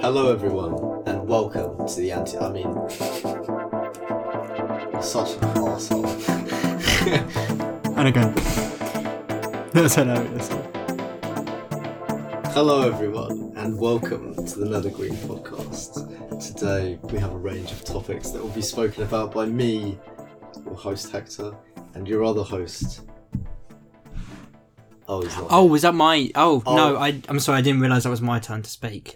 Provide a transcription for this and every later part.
Hello, everyone, and welcome to the anti. I mean, such an asshole. And again. That's hilarious. Hello, everyone, and welcome to the Nether Green podcast. Today, we have a range of topics that will be spoken about by me, your host Hector, and your other host. Oh, he's not. Oh, was that my? Oh, Oh. no, I, I'm sorry, I didn't realise that was my turn to speak.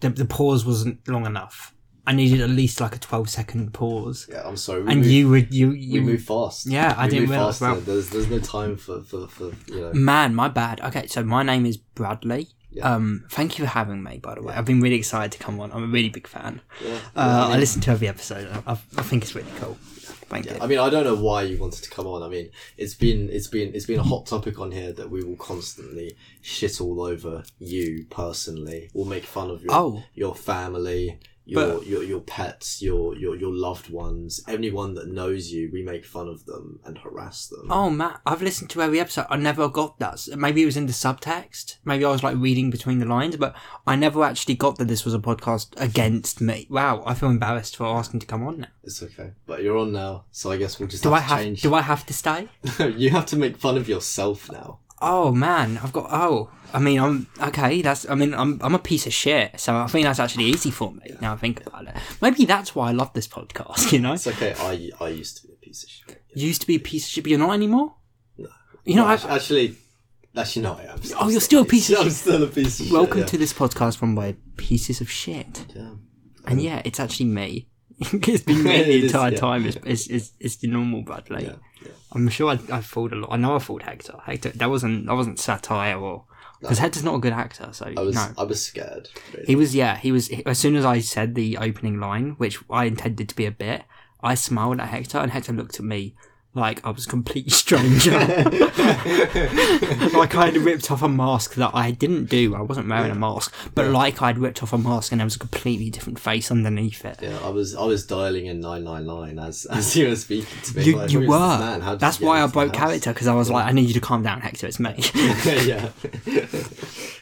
The, the pause wasn't long enough. I needed at least like a 12 second pause. yeah, I'm sorry. We And move, you would, you, we you, move fast. Yeah, I We didn't move realise, faster. well- There's there's no time for for, for you know. man, my bad. Okay, so my name is Bradley. Yeah. Um, thank you for having me, by the way. I've been really excited to come on. I'm a really big fan. Yeah, Uh, I I listen to every episode. I, I I think it's really cool. Thank you. I mean, I don't know why you wanted to come on. I mean, it's been it's been it's been a hot topic on here that we will constantly shit all over you personally. We'll make fun of your Oh. your family, your, But- your your pets, your your your loved ones, anyone that knows you. We make fun of them and harass them. Oh Matt, I've listened to every episode. I never got that. Maybe it was in the subtext. Maybe I was like reading between the lines, but I never actually got that this was a podcast against me. Wow, I feel embarrassed for asking to come on now. It's okay, but you're on now, so I guess we'll just Do have I to have? change. Do I have to stay? you have to make fun of yourself now. Oh man, I've got. Oh, I mean, I'm okay. That's. I mean, I'm. I'm a piece of shit. So I think that's actually easy for me now. I think about it. Maybe that's why I love this podcast. You know, It's okay. I I used to be a piece of shit. you used to be a piece of shit, but you're not anymore. No. You know, I, actu- actually, actually, no, I am. Oh, you're still a piece of shit. I'm still a piece of shit. welcome yeah. to this podcast run by pieces of shit. Yeah. And yeah, it's actually me. it's been me the entire yeah. time. It's, it's, it's, it's the normal Bradley. Yeah, yeah. I'm sure I, I fooled a lot. I know I fooled Hector. Hector, that wasn't that wasn't satire or because Hector's not a good actor. So I was no, I was scared. really. he was. Yeah, he was. As soon as I said the opening line, which I intended to be a bit, I smiled at Hector, and Hector looked at me like I was a complete stranger. like I had ripped off a mask that I didn't do. I wasn't wearing a mask, but like I'd ripped off a mask and there was a completely different face underneath it. yeah, I was I was dialing in nine nine nine as as you were speaking to me. You, like, you were. man? That's get why I broke character because I was like, I need you to calm down, Hector. It's me. yeah,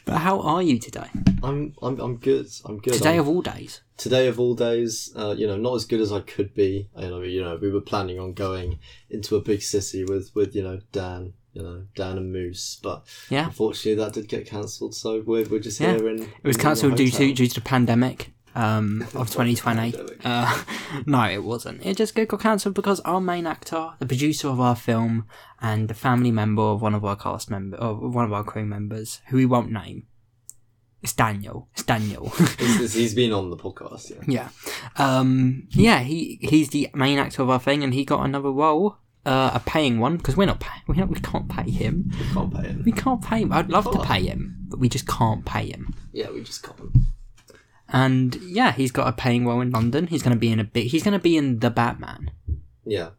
but how are you today? I'm I'm I'm good. I'm good. Today I'm- of all days. Today of all days, uh, you know, not as good as I could be. You know, you know, we were planning on going into a big city with with you know Dan, you know Dan and Moose, but Yeah. unfortunately that did get cancelled. So we're we're just Yeah. here in. It was cancelled due to due to the pandemic um, of 2020. Uh, no, it wasn't. It just got cancelled because our main actor, the producer of our film, and the family member of one of our cast member, of one of our crew members, who we won't name, it's Daniel. It's Daniel. He's, been on the podcast. Yeah. yeah, um, yeah. He he's the main actor of our thing, and he got another role. Uh, a paying one because we're not pay- we, not, we can't pay him. We can't pay him. We can't pay him. I'd love to pay him, but we just can't pay him. Yeah, we just can't. And yeah, he's got a paying role in London. He's going to be in a big. He's going to be in the Batman Yeah.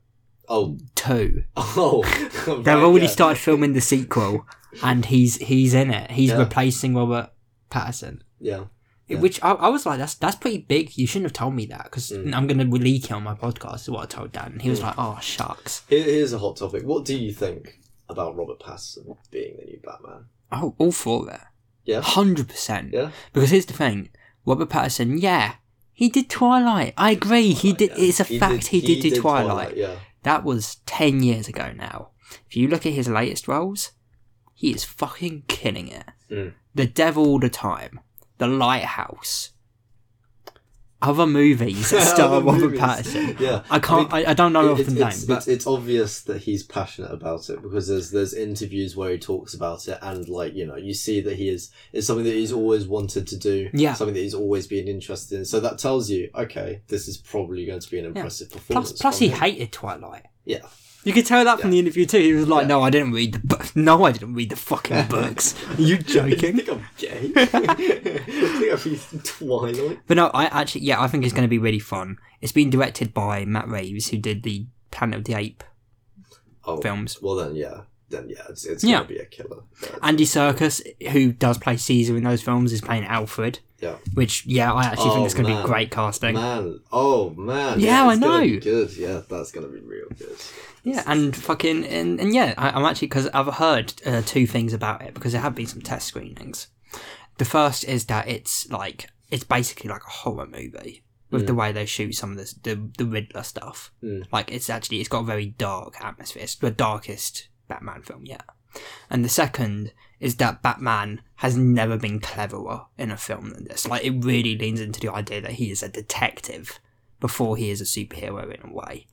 Oh. two. Oh. They've right, already yeah. started filming the sequel, and he's he's in it. He's Yeah. replacing Robert Pattinson. Yeah. Yeah. Which I, I was like, that's that's pretty big. You shouldn't have told me that because Mm. I'm going to leak it on my podcast. Is what I told Dan. And he was like, oh shucks. Here- Here's a hot topic. What do you think about Robert Pattinson being the new Batman? Oh, all for it. Yeah. Hundred percent. Yeah. Because here's the thing, Robert Pattinson. Yeah, he did Twilight. I agree. He did. Yeah. It's a fact. he did, do Twilight. Yeah. That was 10 years ago now. If you look at his latest roles, he is fucking killing it. Mm. The Devil All the Time, The Lighthouse, other movies that star Robert movies. Pattinson. Yeah. I can't, I, mean, I, don't know it- off the it's, name, it's, but it's, it's obvious that he's passionate about it because there's there's interviews where he talks about it and like you know you see that he is it's something that he's always wanted to do Yeah. something that he's always been interested in so that tells you okay this is probably going to be an impressive performance plus, plus he him. hated Twilight. yeah You could tell that from the interview too. He was like. "No, I didn't read the book. No, I didn't read the fucking books." Are you joking? think I'm gay I think I'm Twilight But no, I actually, yeah, I think it's going to be really fun. It's been directed by Matt Reeves, who did the Planet of the Ape oh films. well then yeah then yeah it's, it's Yeah. gonna be a killer. Andy Serkis, who does play Caesar in those films, is playing Alfred. Yeah. Which, yeah, I actually Oh, think it's going to man. be great casting. Man, oh man, Yeah, it's I gonna be know. good, yeah, that's gonna be real good. Yeah, and fucking and, and yeah, I, I'm actually because I've heard uh, two things about it because there have been some test screenings. The first is that it's like it's basically like a horror movie with the way they shoot some of this, the the Riddler stuff. Mm. Like it's actually it's got a very dark atmosphere. It's the darkest Batman film yet. And the second is that Batman has never been cleverer in a film than this. Like it really leans into the idea that he is a detective before he is a superhero in a way.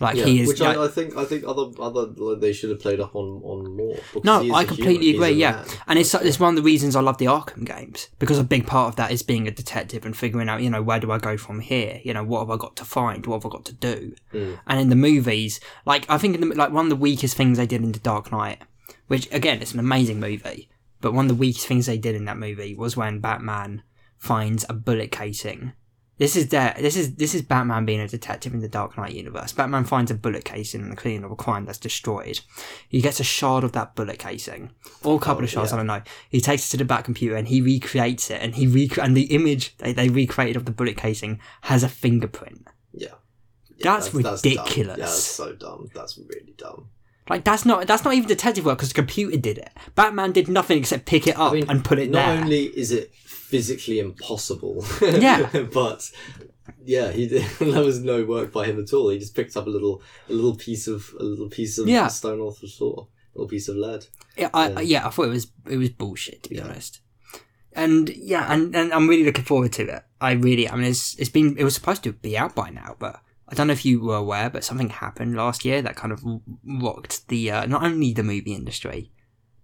Like Yeah, he is. which like- I, I think I think other other like, they should have played up on on more. No, I completely agree. Yeah, man. and it's it's one of the reasons I love the Arkham games because a big part of that is being a detective and figuring out, you know, where do I go from here? You know, what have I got to find? What have I got to do? Mm. And in the movies, like I think in the, like one of the weakest things they did in The Dark Knight, which again it's an amazing movie, but one of the weakest things they did in that movie was when Batman finds a bullet casing. This is their, this is this is Batman being a detective in the Dark Knight universe. Batman finds a bullet casing in the cleaning of a crime that's destroyed. He gets a shard of that bullet casing, or oh, a couple Oh, of shards, yeah. I don't know. He takes it to the back computer and he recreates it, and he rec- and the image they, they recreated of the bullet casing has a fingerprint. Yeah. That's dumb. ridiculous. Yeah, that's so dumb. That's really dumb. Like that's not that's not even detective work because the computer did it. Batman did nothing except pick it up I mean, and put it Not there. only is it physically impossible, Yeah. but yeah, he did, that was no work by him at all. He just picked up a little a little piece of a little piece of Yeah. stone off the floor, a little piece of lead. Yeah, I, Yeah. yeah, I thought it was it was bullshit to be Yeah. honest. And yeah, and, and I'm really looking forward to it. I really, I mean, it's it's been it was supposed to be out by now, but I don't know if you were aware, but something happened last year that kind of rocked the uh, not only the movie industry,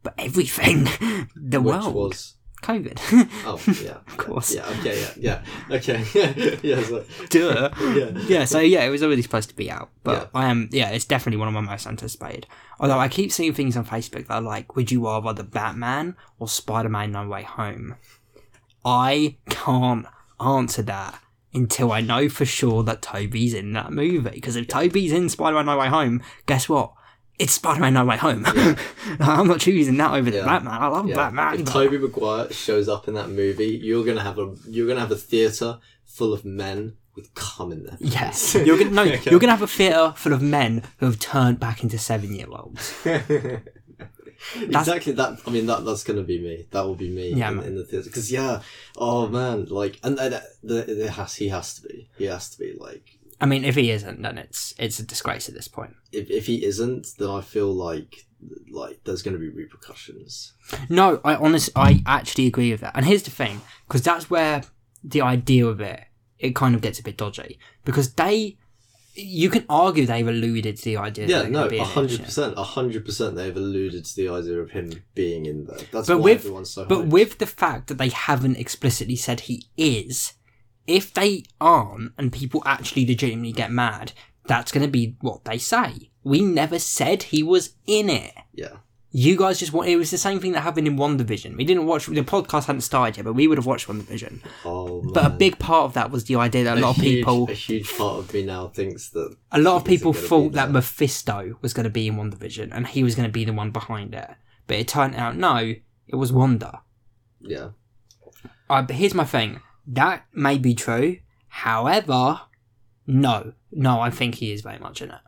but everything, the Which world. was COVID. oh yeah, of course. yeah, okay, yeah, yeah, okay, yeah, so, Duh. yeah. yeah, so yeah, it was already supposed to be out, but Yeah. I am yeah, it's definitely one of my most anticipated. Although I keep seeing things on Facebook that are like, would you rather the Batman or Spider Man No Way Home? I can't answer that until I know for sure that Tobey's in that movie. Because if Tobey's in Spider Man No Way Home, guess what? It's Spider Man No Way Home. I'm not choosing that over the Yeah. Batman. I love Yeah. Batman. If but- Tobey Maguire shows up in that movie, you're gonna have a you're gonna have a theater full of men with cum in their Yes, you're gonna no, Okay. you're gonna have a theatre full of men who have turned back into seven year olds. exactly that. I mean, that that's gonna be me. That will be me Yeah, in, in the theater. Because yeah, oh man, like, and uh, the, the, has he has to be. He has to be like. I mean, if he isn't, then it's it's a disgrace at this point. If, if he isn't, then I feel like like there's going to be repercussions. No, I honestly, I actually agree with that. And here's the thing, because that's where the idea of it it kind of gets a bit dodgy because they. You can argue they've alluded to the idea. Yeah, no, a hundred percent, a hundred percent. They've alluded to the idea of him being in there. That's But why with- everyone's so. But hyped. with the fact that they haven't explicitly said he is, if they aren't and people actually legitimately get mad, that's going to be what they say. We never said he was in it. yeah, You guys just want. It was the same thing that happened in WandaVision. We didn't watch the podcast hadn't started yet, but we would have watched WandaVision. oh, But a big part of that was the idea that a lot of people, a huge part of me now thinks that a lot of people thought that. Mephisto was going to be in WandaVision and he was going to be the one behind it. But it turned out no, it was Wanda. yeah, Uh, but here's my thing. That may be true. However, no, no, I think he is very much in it.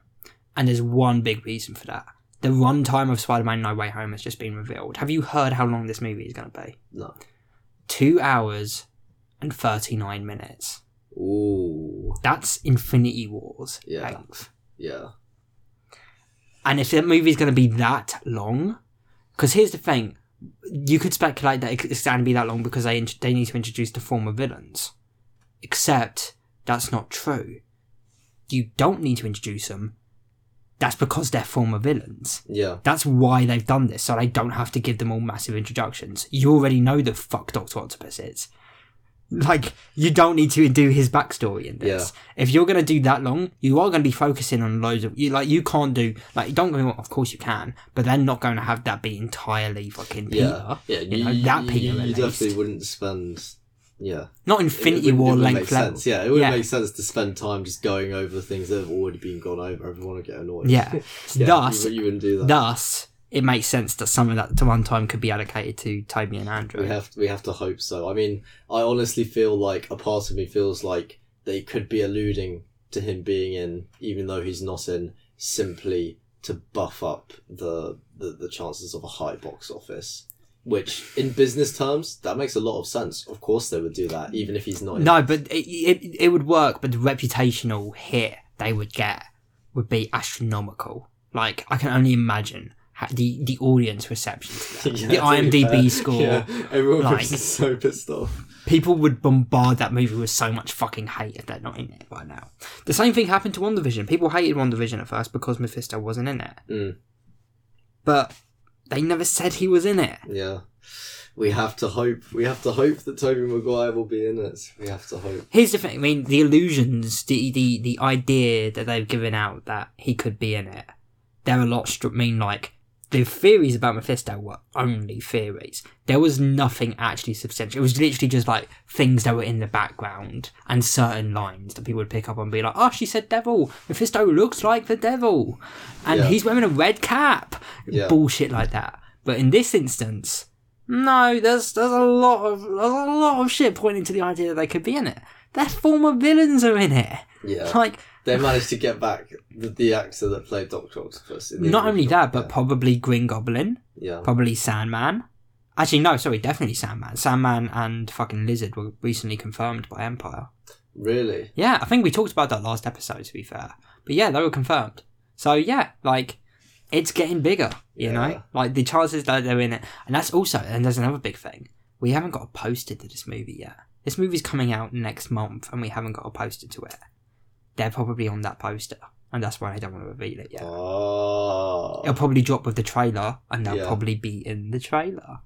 And there's one big reason for that. The runtime of Spider-Man: No Way Home has just been revealed. Have you heard how long this movie is going to be? no. Two hours and thirty-nine minutes. Ooh, That's Infinity Wars Yeah. length. yeah, And if that movie is going to be that long, because here's the thing, you could speculate that it's going to be that long because they int- they need to introduce the former villains. Except that's not true. You don't need to introduce them. That's because they're former villains. yeah, That's why they've done this, so they don't have to give them all massive introductions. You already know the fuck Doctor Octopus is. Like, you don't need to do his backstory in this. If you're gonna do that long, you are gonna be focusing on loads of you. Like, you can't do like don't me. Of course you can, but they're not going to have that be entirely fucking yeah, Peter. yeah. You know, that Peter you, you definitely wouldn't spend. Yeah, Not It- it Infinity War it length level. sense. Yeah, it wouldn't Yeah. make sense to spend time just going over the things that have already been gone over. Everyone would get annoyed. Yeah. yeah Thus, you, you wouldn't do that. Thus, it makes sense that some of that runtime could be allocated to Tobey and Andrew. We have we have to hope so. I mean, I honestly feel like a part of me feels like they could be alluding to him being in, even though he's not in, simply to buff up the the, the chances of a high box office. Which, in business terms, that makes a lot of sense. Of course, they would do that, even if he's not. In No, but it, it it would work. But the reputational hit they would get would be astronomical. Like I can only imagine the the audience reception to that, Yeah, the IMDb score. Yeah, everyone like- was so pissed off. People would bombard that movie with so much fucking hate if they're not in it by now. The same thing happened to WandaVision. People hated WandaVision at first because Mephisto wasn't in it, Mm, but they never said he was in it. yeah, we have to hope. We have to hope that Tobey Maguire will be in it. We have to hope. Here's the thing. I mean, the illusions, the the the idea that they've given out that he could be in it, they're a lot. Str- I mean, like the theories about Mephisto were only theories. There was nothing actually substantial. It was literally just like things that were in the background and certain lines that people would pick up and be like, "Oh, she said devil. Mephisto looks like the devil, and Yeah. he's wearing a red cap." Yeah. Bullshit like that. But in this instance, no, there's there's a lot of there's a lot of shit pointing to the idea that they could be in it. Their former villains are in it. Yeah, Like they managed to get back the, the actor that played Doctor Octopus. In the not only that, but probably Green Goblin, yeah, probably Sandman. Actually, no, sorry, definitely Sandman. Sandman and fucking Lizard were recently confirmed by Empire. really. Yeah, I think we talked about that last episode. To be fair, but yeah, they were confirmed. So yeah, like it's getting bigger. You Yeah. know, like the chances that they're in it, and that's also and there's another big thing. We haven't got a poster to this movie yet. This movie's coming out next month, and we haven't got a poster to it. They're probably on that poster, and that's why I don't want to reveal it yet. Oh, It'll probably drop with the trailer, and they'll Yeah. probably be in the trailer.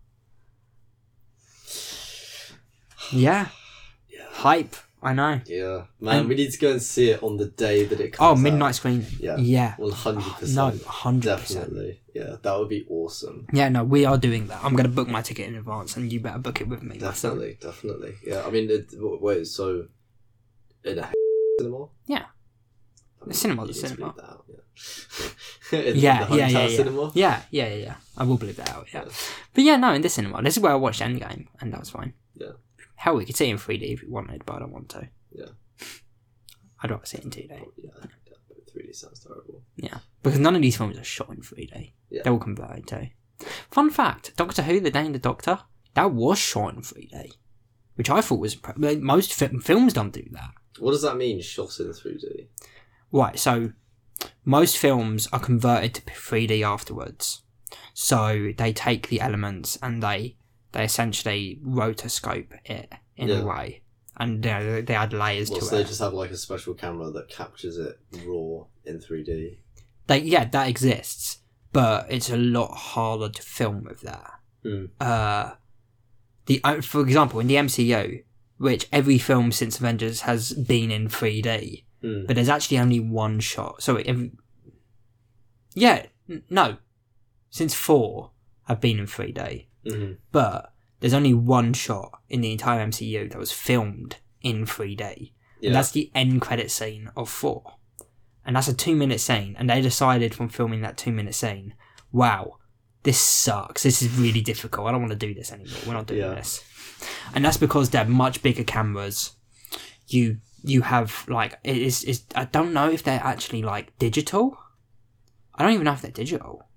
Yeah, Yeah. hype. I know. yeah, man. And- we need to go and see it on the day that it Oh, comes. midnight screening. Yeah. yeah. one hundred percent. No, hundred percent. Definitely. Yeah, that would be awesome. Yeah, no, we are doing that. I'm gonna book my ticket in advance, and you better book it with me. Definitely, definitely. Yeah, I mean, it, wait. So, in a cinema? Yeah. I The cinema's you a need to cinema. that out, yeah. Yeah, the yeah, yeah, yeah. cinema. yeah, yeah, yeah, yeah. I will believe that out. Yeah, Yeah. but yeah, no, in this cinema, this is where I watched Endgame, and that was fine. Yeah. Hell, we could see it in 3D if we wanted, but I don't want to. Yeah. I'd rather see it in 2D Oh, yeah, yeah, but 3D sounds terrible. Yeah, because none of these films are shot in 3D. Yeah. They're all converted too. Fun fact: Doctor Who, The Day of the Doctor, that was shot in 3D, which I thought was pre- most fi- films don't do that. What does that mean? Shot in 3D? Right, so most films are converted to 3D afterwards. So they take the elements and they they essentially rotoscope it in Yeah. a way, and they, they add layers Well, to so they just have like a special camera that captures it raw in 3D. They yeah, that exists, but it's a lot harder to film with that. Hmm. Uh, the uh, for example, in the MCU, which every film since Avengers has been in 3D, Hmm. but there's actually only one shot. So yeah, n- no, since four have been in 3D, Mhm. but there's only one shot in the entire MCU that was filmed in 3D, Yeah. and that's the end credit scene of four, and that's a two minute scene, and they decided from filming that two minute scene, wow. This sucks. This is really difficult. I don't want to do this anymore. We're not doing Yeah. this, and that's because they're much bigger cameras. You you have like it is is I don't know if they're actually like digital. I don't even know if they're digital,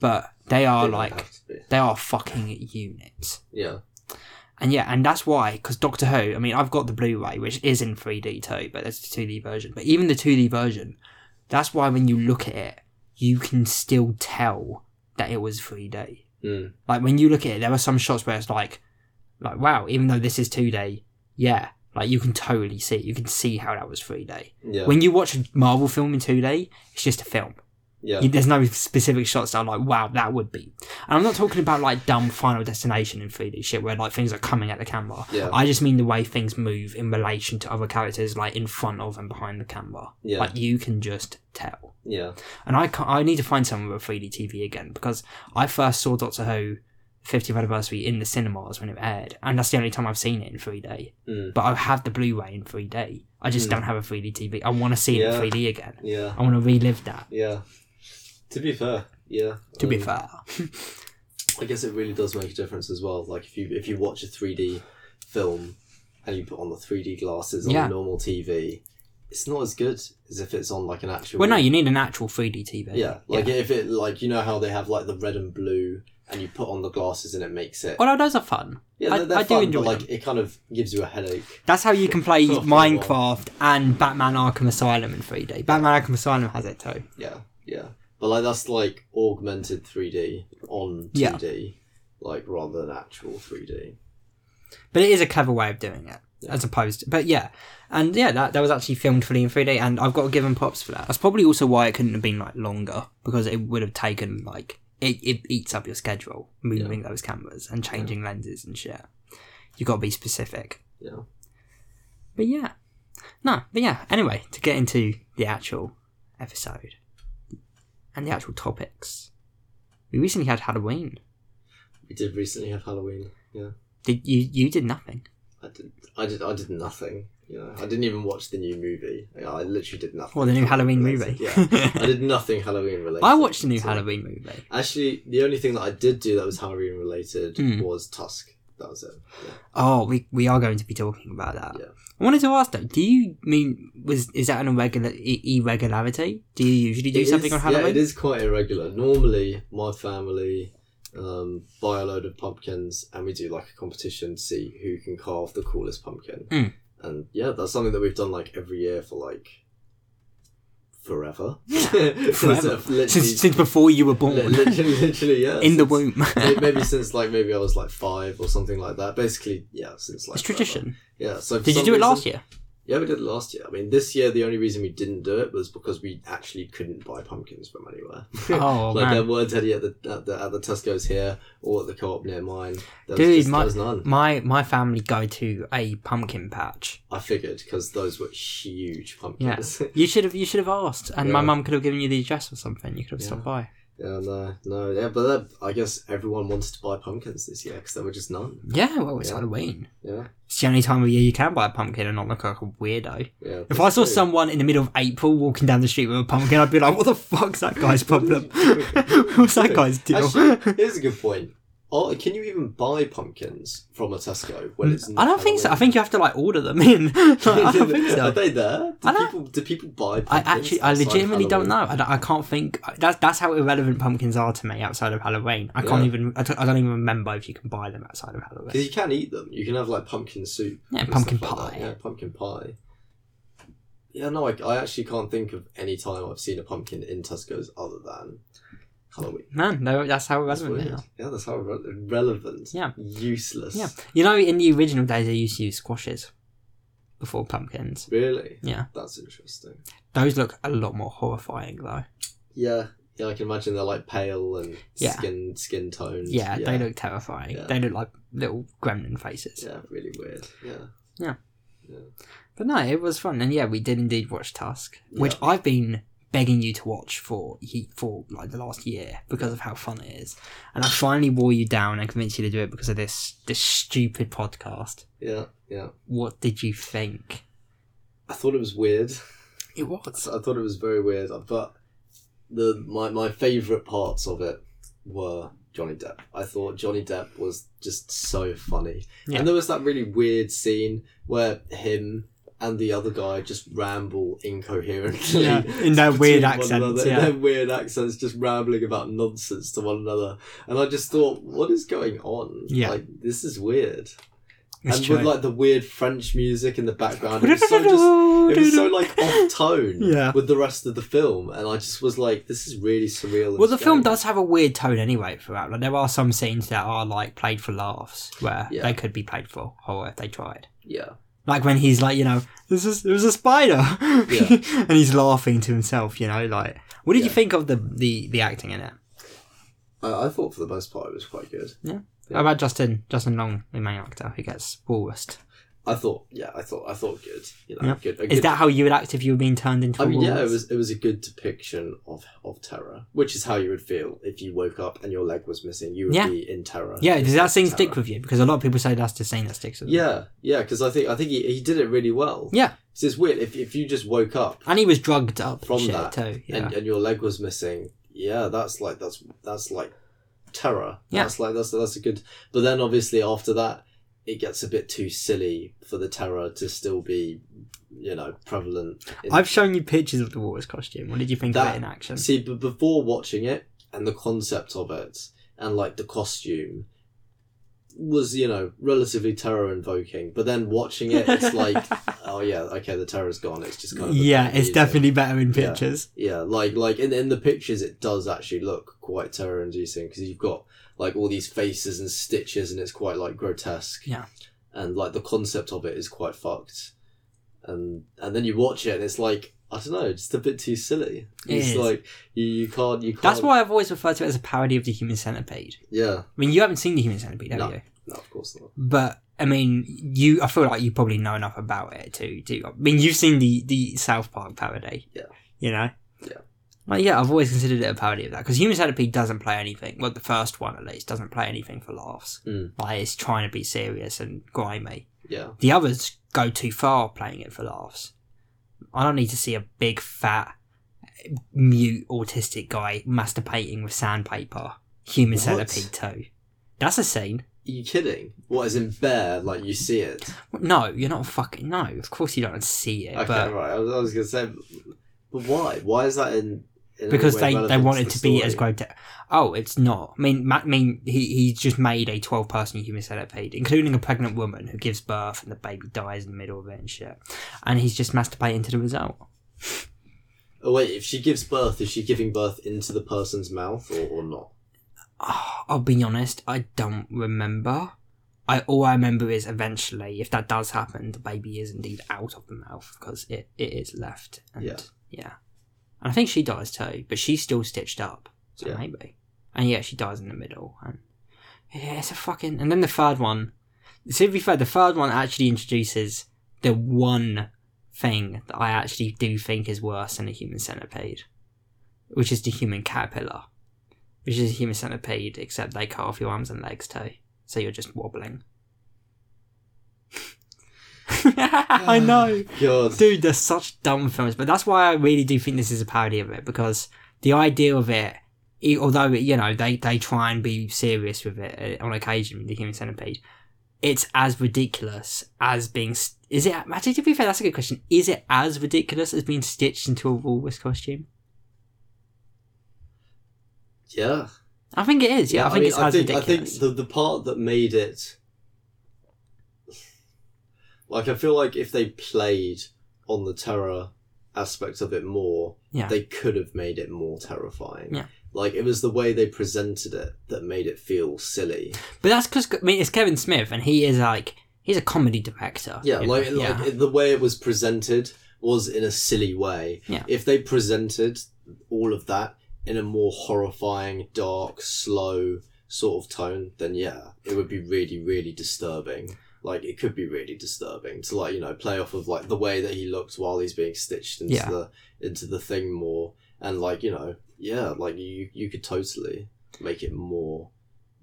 but they are like have to be. they are fucking units. Yeah. And yeah, and that's why because Doctor Who. I mean, I've got the Blu-ray, which is in 3D too, but there's the 2D version. But even the 2D version, that's why when you look at it, you can still tell that it was 3D. Mm. Like when you look at it, there are some shots where it's like, like wow, even though this is 2D, yeah, like you can totally see, you can see how that was 3D. Yeah. When you watch a Marvel film in 2D, it's just a film. yeah. You- There's no specific shots that are like, wow, that would be. And I'm not talking about like dumb Final Destination in 3D shit where like things are coming at the camera. Yeah. I just mean the way things move in relation to other characters, like in front of and behind the camera. Yeah. Like you can just tell. yeah. And I can't, I need to find someone with a 3D TV again because I first saw Doctor Who 50th anniversary in the cinemas when it aired, and that's the only time I've seen it in 3D. Mm. But I have the Blu-ray in 3D. I just Mm. don't have a 3D TV. I want to see it in 3D again. Yeah. I want to relive that. Yeah. To be fair, yeah. To be Um, fair, I guess it really does make a difference as well. Like if you if you watch a three D film and you put on the three D glasses on Yeah. a normal TV, it's not as good as if it's on like an actual. well, no, you need an actual 3D TV. yeah, like if it like you know how they have like the red and blue, and you put on the glasses and it makes it. Although those are fun. yeah, I- they're, they're I do fun, enjoy but like them. it kind of gives you a headache. That's how you can play Minecraft and Batman Arkham Asylum in 3D. Batman Arkham Asylum has it too. Yeah, yeah, but like that's like augmented three D on two Yeah. D, like rather than actual three D. But it is a clever way of doing it, as opposed to. But yeah, and yeah, that, that was actually filmed fully in 3D, and I've got to give them props for that. That's probably also why it couldn't have been like longer, because it would have taken like. It, it eats up your schedule, moving those cameras and changing lenses and shit. you got to be specific. Yeah. But yeah. No, but yeah, anyway, to get into the actual episode and the actual topics. We recently had Halloween. We did recently have Halloween. Yeah, Did you you did nothing. I did. I did. I did nothing. You know, I didn't even watch the new movie. I literally did nothing. Well, the new Halloween related. movie. Yeah, I did nothing Halloween related. I watched the new So- Halloween movie. Actually, the only thing that I did do that was Halloween related Hmm. was Tusk. That was it. Yeah. Oh, we we are going to be talking about that. Yeah. I wanted to ask though, do you mean was is that an irregular irregularity? Do you usually do It something is- on Halloween? Yeah, it is quite irregular. Normally, my family um, buy a load of pumpkins and we do like a competition to see who can carve the coolest pumpkin. Mm. And yeah, that's something that we've done like every year for like forever. Forever. Since since before you were born, literally, literally, yeah. in the womb. Maybe since like maybe I was like five or something like that. Basically, yeah, since like it's forever. tradition. Yeah. So Did you do it last year? Yeah, we did it last year. I mean, this year the only reason we didn't do it was because we actually couldn't buy pumpkins from anywhere. Oh, like man. there weren't any at the at the at the Tesco's here or at the co-op near mine. There Dude, just, my- there was none. My my family go to a pumpkin patch. I figured because those were huge Yeah, pumpkins. you should have you should have asked, and my Yeah. mum could have given you the address or something. You could have Yeah. stopped by. Yeah, no, no, yeah, but that, I guess everyone wanted to buy pumpkins this year because there were just none. Yeah, well, it's Yeah. Halloween. Yeah, It's the only time of year you can buy a pumpkin and not look like a weirdo. yeah. If I saw that's true. someone in the middle of April walking down the street with a pumpkin, I'd be like, "What the fuck's that guy's problem? What's that guy's deal?" Actually, here's a good point. Oh, can you even buy pumpkins from a Tesco when it's? Not I don't think so. I think you have to like order them in. Like, I don't think so. Are they there? Do I people do people buy? I actually, I legitimately don't know. I, don't- I can't think. That's that's how irrelevant pumpkins are to me outside of Halloween. I can't even. I don't, I don't even remember if you can buy them outside of Halloween. Because you can eat them. You can have like pumpkin soup. Yeah, pumpkin stuff like pie. Yeah, pumpkin pie. Yeah, no, I, I actually can't think of any time I've seen a pumpkin in Tesco's other than Halloween. Man, no, that's how That's irrelevant they Yeah, that's how irre- irrelevant. Yeah. Useless. Yeah, you know, in the original days, they used to use squashes before pumpkins. Really? Yeah, That's interesting. those look a lot more horrifying though. Yeah. Yeah, I can imagine they're like pale and Yeah. skin skin toned. Yeah, they look terrifying. Yeah. They look like little gremlin faces. Yeah, really weird. Yeah. Yeah. Yeah. But no, it was fun, and yeah, we did indeed watch Tusk, which I've been begging you to watch for he for like the last year because of how fun it is, and I finally wore you down and convinced you to do it because of this this stupid podcast. Yeah. Yeah. What did you think? I thought it was weird. It was. I thought it was very weird, but the my my favourite parts of it were Johnny Depp. I thought Johnny Depp was just so funny, Yeah. and there was that really weird scene where him and the other guy just ramble incoherently Yeah, in their weird accents, another, yeah. in their weird accents, just rambling about nonsense to one another, and I just thought, what is going on? Yeah. like this is weird. It's and true. with like the weird French music in the background, it was so just it was so like off tone Yeah. with the rest of the film, and I just was like, "This is really surreal." Well, the film does have a weird tone anyway throughout. Like there are some scenes that are like played for laughs, where Yeah. they could be played for horror if they tried. Yeah, Like when he's like, you know, this is there was a spider, Yeah. and he's laughing to himself. You know, like what did you think of the the the acting in it? I, I thought for the most part it was quite good. Yeah. How about Justin Justin Long, the main actor, who gets walrused? I thought, yeah, I thought, I thought good. You know, Yeah. good. a Is that how you would act if you were being turned into? I a mean, yeah, it was it was a good depiction of of terror, which is how you would feel if you woke up and your leg was missing. You would Yeah. be in terror. Yeah, does that terror. stick with you? Because a lot of people say that's the scene that sticks with them. Yeah, yeah, because I think I think he, he did it really well. Yeah, it's weird if if you just woke up and he was drugged up from shit that too. Yeah, and, and your leg was missing, yeah, that's like that's that's like terror. Yeah. That's like that's that's a good. But then obviously after that, it gets a bit too silly for the terror to still be, you know, prevalent. in- I've shown you pictures of the Waters costume. What did you think of it in action? See, but before watching it and the concept of it and like the costume was, you know, relatively terror invoking. But then watching it, it's like, oh yeah, okay, the terror's gone. It's just kind of yeah, it's definitely better in Yeah. pictures. Yeah, like like in in the pictures, it does actually look quite terror inducing because you've got like all these faces and stitches, and it's quite like grotesque. Yeah. and like the concept of it is quite fucked, and and then you watch it, and it's like I don't know, just a bit too silly. It's is. like you, you can't you can't. That's why I've always referred to it as a parody of the Human Centipede. Yeah, I mean, you haven't seen the Human Centipede, have No. you? no, of course not. But I mean, you. I feel like you probably know enough about it to do. I mean, you've seen the the South Park parody. Yeah. You know. Yeah. Like yeah, I've always considered it a parody of that because Human Centipede doesn't play anything. Well, the first one at least doesn't play anything for laughs. Mm. Like it's trying to be serious and grimy. Yeah, The others go too far playing it for laughs. I don't need to see a big fat mute autistic guy masturbating with sandpaper. Human What? Centipede too. That's a scene. Are you kidding? What is in bear? Like you see it? No, you're not fucking. No, of course you don't see it, Okay, but right. I was, I was gonna say, but why? Why is that in? Because they, they relevant want it the to be as grotesque. Oh, it's not. I mean, I mean, he he's just made a twelve person human centipede, including a pregnant woman who gives birth and the baby dies in the middle of it and shit, and he's just masturbating to the result. Oh wait, if she gives birth, is she giving birth into the person's mouth or, or not? Oh, I'll be honest, I don't remember. I all I remember is eventually, if that does happen, the baby is indeed out of the mouth because it, it is left. And Yeah. yeah. And I think she dies too, but she's still stitched up. So Yeah. maybe. And yeah, she dies in the middle. And yeah, it's a fucking. And then the third one. To be fair, the third one actually introduces the one thing that I actually do think is worse than a human centipede, which is the human caterpillar which is a human centipede, except they cut off your arms and legs too, so you're just wobbling. I know, God. dude. They're such dumb films, but that's why I really do think this is a parody of it because the idea of it, although you know they they try and be serious with it uh, on occasion with the human centipede, it's as ridiculous as being. st- Is it actually to be fair? That's a good question. Is it as ridiculous as being stitched into a walrus costume? Yeah. I think it is. Yeah, I think mean, it's I as think, I think the the part that made it like I feel like if they played on the terror aspect of it more, Yeah. they could have made it more terrifying. Yeah. Like it was the way they presented it that made it feel silly. But that's because I mean it's Kevin Smith, and he is like he's a comedy director. Yeah, know? like yeah. the way it was presented was in a silly way. Yeah. If they presented all of that in a more horrifying, dark, slow sort of tone, then yeah, it would be really, really disturbing. Like it could be really disturbing to like you know play off of like the way that he looked while he's being stitched into Yeah. the into the thing more, and like you know yeah, like you you could totally make it more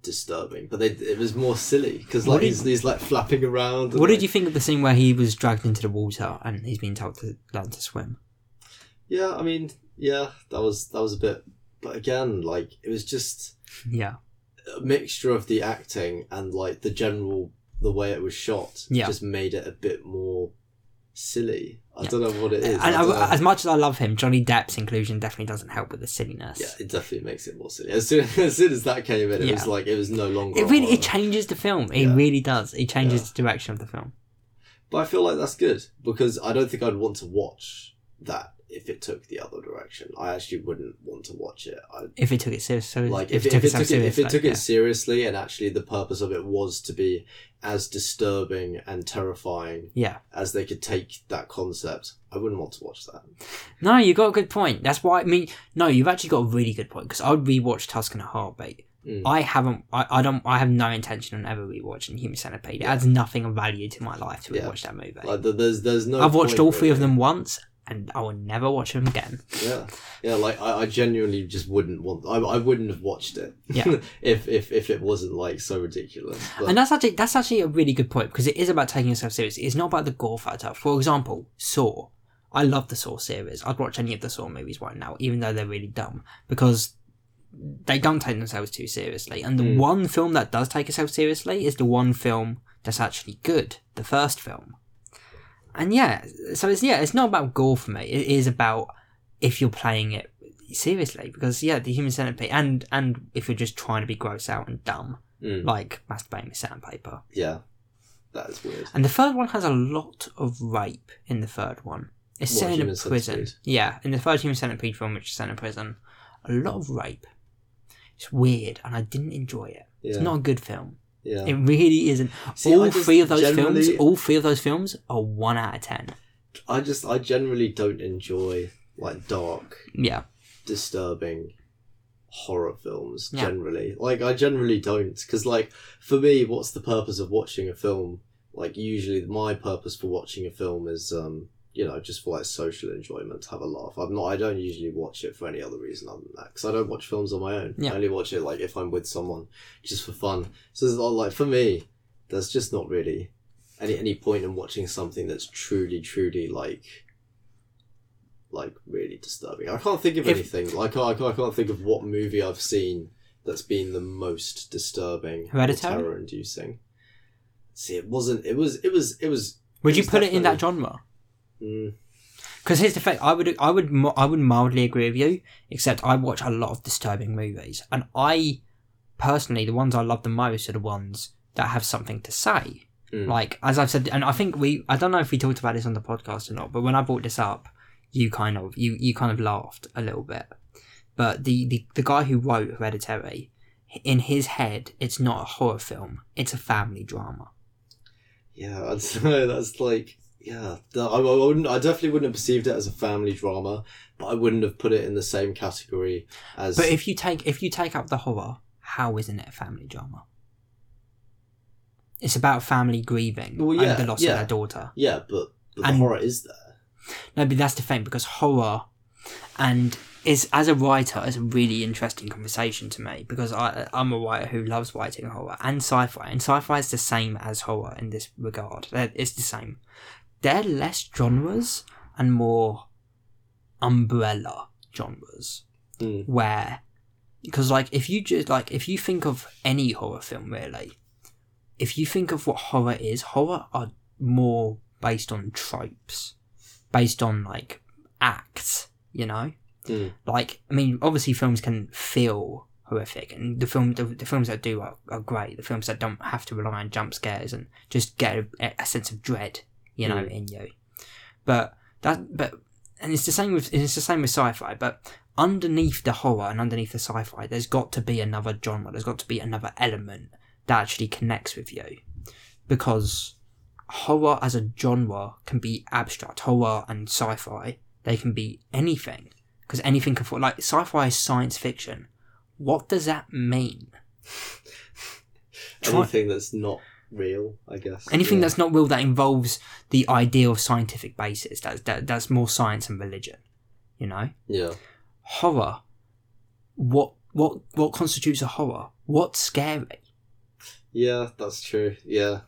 disturbing, but they, it was more silly because like did- he's, he's like flapping around. what like, did you think of the scene where he was dragged into the water and he's been told to learn to swim? Yeah, I mean, yeah, that was that was a bit, but again, like it was just Yeah, a mixture of the acting and like the general the way it was shot. Yeah. just made it a bit more silly. I Yeah. don't know what it is. and I. I, as much as I love him, Johnny Depp's inclusion definitely doesn't help with the silliness. yeah, it definitely makes it more silly. As soon as, soon as that came in, it was like it was no longer. It really it changes the film. It Yeah. really does. It changes Yeah. the direction of the film. But I feel like that's good because I don't think I'd want to watch that if it took the other direction. I actually wouldn't want to watch it. I If it took it seriously, like if, if, it took it, if it took it seriously and actually the purpose of it was to be as disturbing and terrifying yeah. as they could take that concept i wouldn't want to watch that No, you got a good point. That's why I mean, no, you've actually got a really good point because I would rewatch Tusk and a Heartbeat. Mm. I haven't. I, I don't. I have no intention on ever rewatching Human Centipede. It adds nothing of value to my life to Yeah. rewatch that movie. like th- there's there's no I've watched all three of them once, and I will never watch them again. yeah yeah like I, I genuinely just wouldn't want I, I wouldn't have watched it Yeah. if if if it wasn't like so ridiculous but And that's actually that's actually a really good point because it is about taking yourself seriously. It's not about the gore factor. For example, Saw. I love the Saw series. I'd watch any of the Saw movies right now, even though they're really dumb, because they don't take themselves too seriously. And the Mm. one film that does take itself seriously is the one film that's actually good, the first film. And yeah, so it's yeah, it's not about gore for me. It is about if you're playing it seriously because yeah, the human centipede and and if you're just trying to be gross out and dumb, Mm. like masturbating with sandpaper. Yeah, that is weird. And the third one has a lot of rape in the third one. It's What, set in a prison. Centipede? Yeah, in the third Human Centipede film, which is set in a prison, a lot of rape. It's weird, and I didn't enjoy it. Yeah, It's not a good film. Yeah. It really isn't. See, all three of those films, all three of those films are one out of ten. I just I generally don't enjoy like dark, Yeah, disturbing horror films. Yeah. Generally, like I generally don't because like for me, what's the purpose of watching a film? Like usually, my purpose for watching a film is um you know just for like social enjoyment, to have a laugh. I'm not. I don't usually watch it for any other reason other than that because I don't watch films on my own. Yeah. I only watch it like if I'm with someone, just for fun. So it's not like for me, there's just not really any any point in watching something that's truly truly like like really disturbing. I can't think of If- anything. Like I, can't- I can't think of what movie I've seen that's been the most disturbing, Hereditary? terror inducing. See, it wasn't. It was. It was. It was. would It you put it in that definitely- genre? Mm, Because here's the fact: I would, I would, I would mildly agree with you. Except I watch a lot of disturbing movies, and I personally, the ones I love the most are the ones that have something to say. mm. Like as I've said, and I think we, I don't know if we talked about this on the podcast or not, but when I brought this up, you kind of, you, you kind of laughed a little bit. But the, the, the guy who wrote Hereditary, in his head, it's not a horror film; it's a family drama. Yeah, I'd that's like. Yeah, I, I wouldn't. I definitely wouldn't have perceived it as a family drama, but I wouldn't have put it in the same category as. But if you take if you take up the horror, how isn't it a family drama? It's about family grieving Well, yeah, and the loss yeah. of their daughter. yeah, but, but the And- horror is there. No, but that's the thing because horror, and is as a writer, is a really interesting conversation to me because I I'm a writer who loves writing horror and sci-fi, and sci-fi is the same as horror in this regard. It's the same. They're less genres and more umbrella genres Mm. where because like if you just like if you think of any horror film really if you think of what horror is horror are more based on tropes based on like acts you know Mm. like i mean obviously films can feel horrific and the film the, the films that do are, are great the films that don't have to rely on jump scares and just get a, a sense of dread you know Mm. in you. But that but and it's the same with it's the same with sci-fi but underneath the horror and underneath the sci-fi there's got to be another genre. There's got to be another element that actually connects with you. Because horror as a genre can be abstract. Horror and sci-fi they can be anything. Because anything can fall like sci-fi is science fiction. What does that mean? Anything that's not real, I guess. anything yeah. that's not real that involves the idea of scientific basis that's that, that's more science and religion you know Yeah. horror what what what constitutes a horror what's scary Yeah, that's true. Yeah.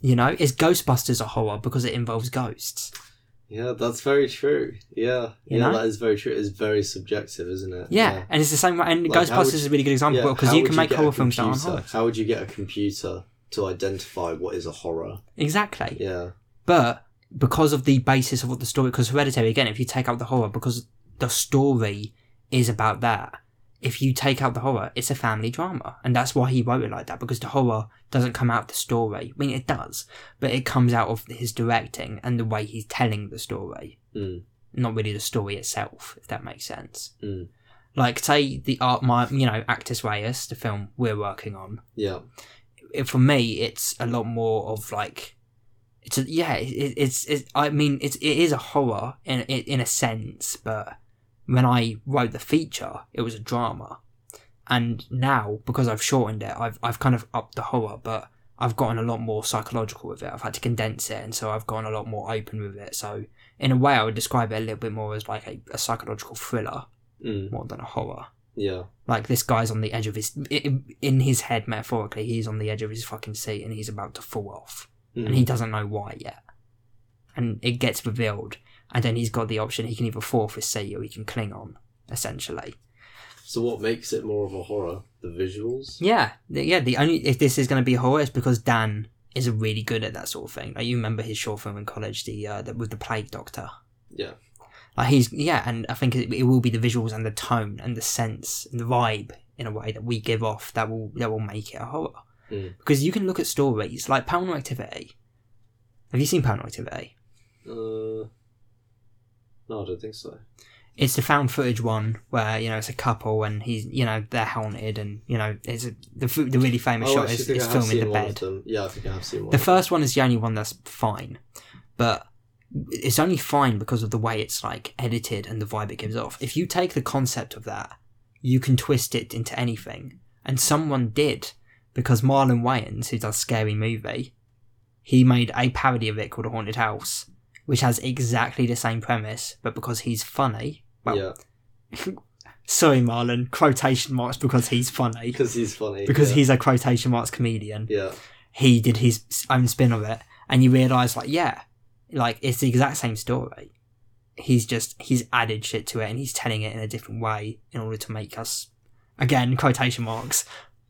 you know is ghostbusters a horror because it involves ghosts Yeah, that's very true. Yeah. You yeah, know? that is very true. It's very subjective, isn't it? yeah, and it's the same way and Like, ghostbusters would is a really good example Yeah, because how you can make get horror films that aren't horror How would you get a computer to identify what is a horror? exactly Yeah. but because of the basis of what the story because hereditary again if you take out the horror because the story is about that if you take out the horror it's a family drama and that's why he wrote it like that because the horror doesn't come out of the story i mean it does but it comes out of his directing and the way he's telling the story Mm. not really the story itself if that makes sense Mm. like say the art my you know actus reus the film we're working on Yeah. It, for me, it's a lot more of like, it's a, yeah, it, it's it, I mean, it's it is a horror in in in a sense, but when I wrote the feature, it was a drama, and now because I've shortened it, I've I've kind of upped the horror, but I've gotten a lot more psychological with it. I've had to condense it, and so I've gone a lot more open with it. So in a way, I would describe it a little bit more as like a, a psychological thriller Mm. more than a horror. Yeah. Like this guy's on the edge of his in his head metaphorically, he's on the edge of his fucking seat and he's about to fall off, Mm. and he doesn't know why yet. And it gets revealed, and then he's got the option: he can either fall off his seat or he can cling on, essentially. So what makes it more of a horror? The visuals. Yeah, yeah. The only if this is going to be horror, it's because Dan is really good at that sort of thing. Like you remember his short film in college, the uh, the, with the plague doctor. Yeah. Like he's yeah, and I think it, it will be the visuals and the tone and the sense and the vibe in a way that we give off that will that will make it a horror. Mm. Because you can look at stories like Paranormal Activity. Have you seen Paranormal Activity? Uh, no, I don't think so. It's the found footage one where you know it's a couple and he's you know they're haunted and you know it's a, the the really famous Oh, shot is, is filming the bed. Yeah, I think I have seen one. The first one is the only one that's fine, but it's only fine because of the way it's like edited and the vibe it gives off. If you take the concept of that, you can twist it into anything, and someone did because Marlon Wayans, who does Scary Movie, he made a parody of it called A Haunted House, which has exactly the same premise, but because he's funny. Well, yeah, sorry, Marlon, quotation marks because he's funny. because he's funny. Because yeah. he's a quotation marks comedian Yeah, he did his own spin of it, and you realise like, yeah, like it's the exact same story. He's just he's added shit to it, and he's telling it in a different way in order to make us, again quotation marks,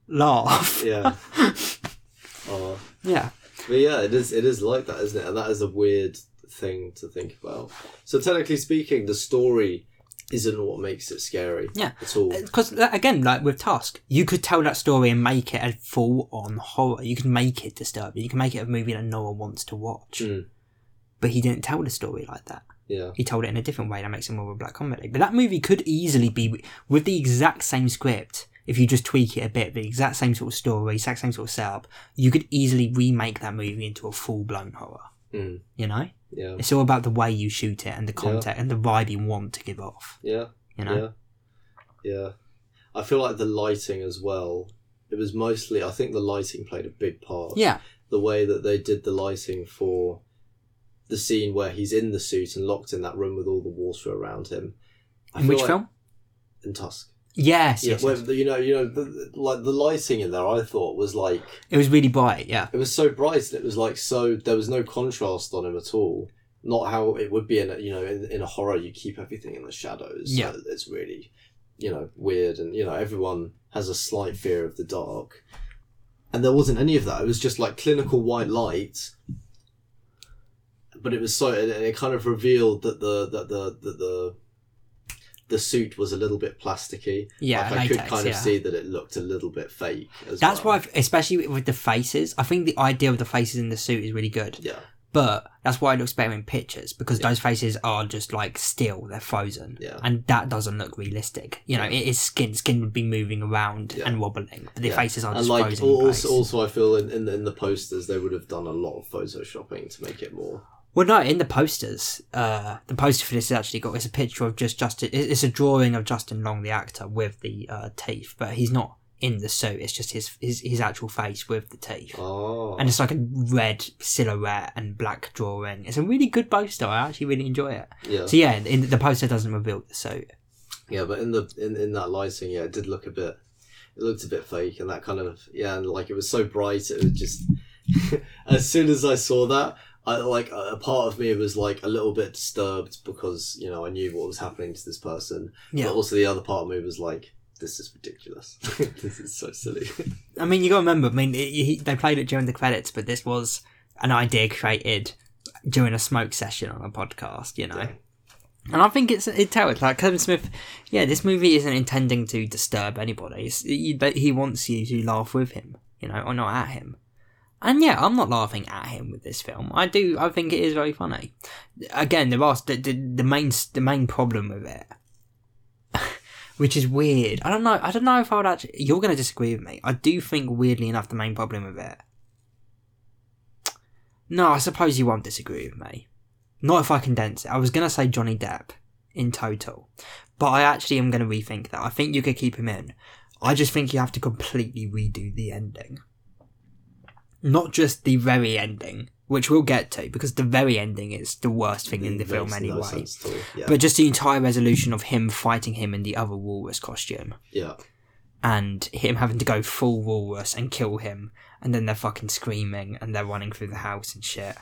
laugh. yeah. Oh, Yeah, but yeah, it is. It is like that, isn't it? And that is a weird thing to think about. So technically speaking, the story isn't what makes it scary. Yeah. at all. because again, like with Tusk, you could tell that story and make it a full-on horror. You can make it disturbing. You can make it a movie that no one wants to watch. Mm. But he didn't tell the story like that. Yeah, he told it in a different way that makes it more of a black comedy. But that movie could easily be with the exact same script. If you just tweak it a bit, the exact same sort of story, exact same sort of setup, you could easily remake that movie into a full blown horror. Mm. You know, yeah, it's all about the way you shoot it and the content and the vibe you want to give off. yeah. You know, Yeah. Yeah. I feel like the lighting as well. It was mostly I think the lighting played a big part. yeah, The way that they did the lighting for the scene where he's in the suit and locked in that room with all the water around him. I in which like- film? In Tusk. Yes, Yeah, yes, where, yes. you know, you know, the, like the lighting in there, I thought was like it was really bright. Yeah, it was so bright and it was like so there was no contrast on him at all. Not how it would be in a, you know in, in a horror you keep everything in the shadows. Yeah. so it's really you know weird and you know everyone has a slight fear of the dark, and there wasn't any of that. It was just like clinical white light. But it was so and it kind of revealed that the that the that the the suit was a little bit plasticky. yeah. like I could latex, kind yeah. of see that it looked a little bit fake. As That's well. why, especially with- the faces, I think the idea of the faces in the suit is really good. Yeah, But that's why it looks better in pictures because Yeah. those faces are just like still, they're frozen. Yeah. And that doesn't look realistic. You know, it is skin. Skin would be moving around Yeah. and wobbling, but the Yeah. faces are and just like frozen. also, also, I feel in, in the, in the posters they would have done a lot of photoshopping to make it more. Well, no, in the posters, uh, the poster for this has actually got it's a picture of just Justin. It's a drawing of Justin Long, the actor, with the uh, teeth, but he's not in the suit. It's just his his, his actual face with the teeth. Oh, And it's like a red silhouette and black drawing. It's a really good poster. I actually really enjoy it. yeah, So yeah, in, the poster doesn't reveal the suit. yeah. But in the in, in that lighting, yeah, it did look a bit. It looked a bit fake, and that kind of yeah, and like it was so bright, it was just. as soon as I saw that, I like a part of me was like a little bit disturbed because you know I knew what was happening to this person, Yeah. but also the other part of me was like, this is ridiculous. this is so silly. I mean, you got to remember. I mean, it, he, they played it during the credits, but this was an idea created during a smoke session on a podcast. You know, Yeah. and I think it's it tells like Kevin Smith. Yeah, this movie isn't intending to disturb anybody. It's, he, he wants you to laugh with him, you know, or not at him. And yeah, I'm not laughing at him with this film. I do. I think it is very funny. Again, there are the, the, the main the main problem with it, which is weird. I don't know. I don't know if I would actually. You're going to disagree with me. I do think weirdly enough, the main problem with it. No, I suppose you won't disagree with me. Not if I condense it. I was going to say Johnny Depp in total, but I actually am going to rethink that. I think you could keep him in. I just think you have to completely redo the ending. Not just the very ending, which we'll get to, because the very ending is the worst thing in the film no anyway. sense at all. Yeah, But just the entire resolution of him fighting him in the other walrus costume yeah, and him having to go full walrus and kill him, and then they're fucking screaming and they're running through the house and shit.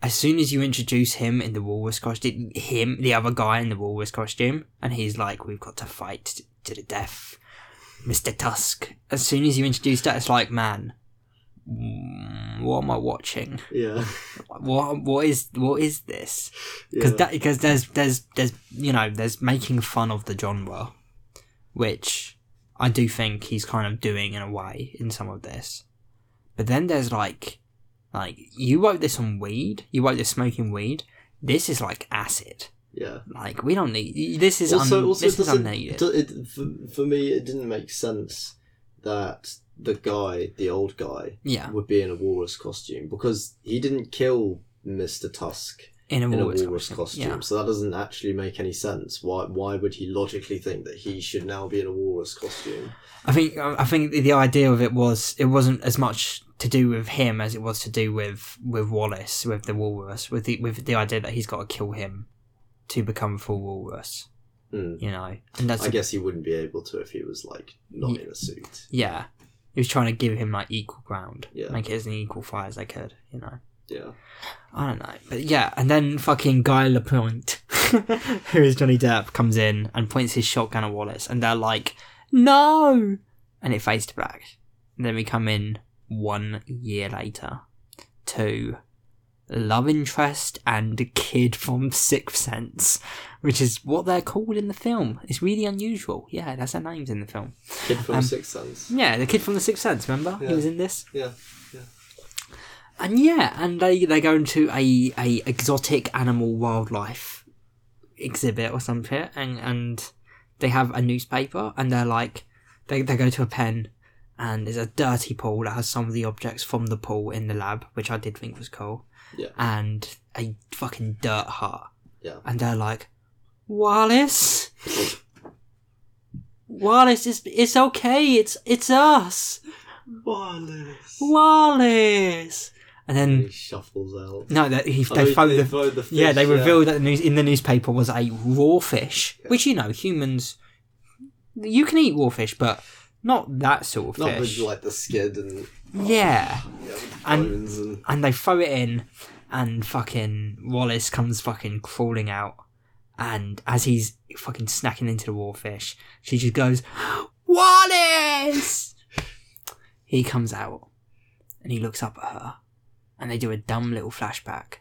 As soon as you introduce him in the walrus costume, him, the other guy in the walrus costume, and he's like, "We've got to fight to the death, Mister Tusk. As soon as you introduce that, it's like, man, what am I watching? Yeah. What what is what is this? Because yeah. that because there's there's there's you know there's making fun of the genre, which I do think he's kind of doing in a way in some of this. But then there's like, like you wrote this on weed. You wrote this smoking weed. This is like acid. yeah. Like we don't need. This is also, un, also this is unneeded. it, for, for me, it didn't make sense that the guy, the old guy, yeah, would be in a walrus costume because he didn't kill Mister Tusk in a in a walrus, walrus costume. costume. Yeah. So that doesn't actually make any sense. Why? Why would he logically think that he should now be in a walrus costume? I think I think the idea of it was it wasn't as much to do with him as it was to do with with Wallace with the walrus with the with the idea that he's got to kill him to become a full walrus. Hmm. You know, and that's I guess he wouldn't be able to if he was like not Ye- in a suit. yeah. He was trying to give him like equal ground, Yeah. make it as an equal fight as they could. You know, Yeah. I don't know, but yeah. And then fucking Guy Lapointe, who is Johnny Depp, comes in and points his shotgun at Wallace, and they're like, "No!" and it fades to black. And then we come in one year later to love interest and a kid from Sixth Sense, which is what they're called in the film. It's really unusual. Yeah, that's their names in the film. Kid from Um, Sixth Sense. Yeah, the kid from the Sixth Sense. Remember, he was in this. Yeah, yeah. And yeah, and they they go into a a exotic animal wildlife exhibit or something, and and they have a newspaper, and they're like, they they go to a pen, and there's a dirty pool that has some of the objects from the pool in the lab, which I did think was cool. Yeah. And a fucking dirt hut. Yeah. And they're like, Wallace, Wallace, it's it's okay, it's it's us, Wallace. Wallace. And And then he shuffles out. no, that he Oh, they found the found the fish, yeah they revealed that the news in the newspaper was a raw fish, Yeah. which you know humans you can eat raw fish, but not that sort of Not fish. with like the skin and yeah, yeah, And- and and they throw it in, and fucking Wallace comes fucking crawling out, and as he's fucking snacking into the raw fish, she just goes, Wallace. he comes out, and he looks up at her, and they do a dumb little flashback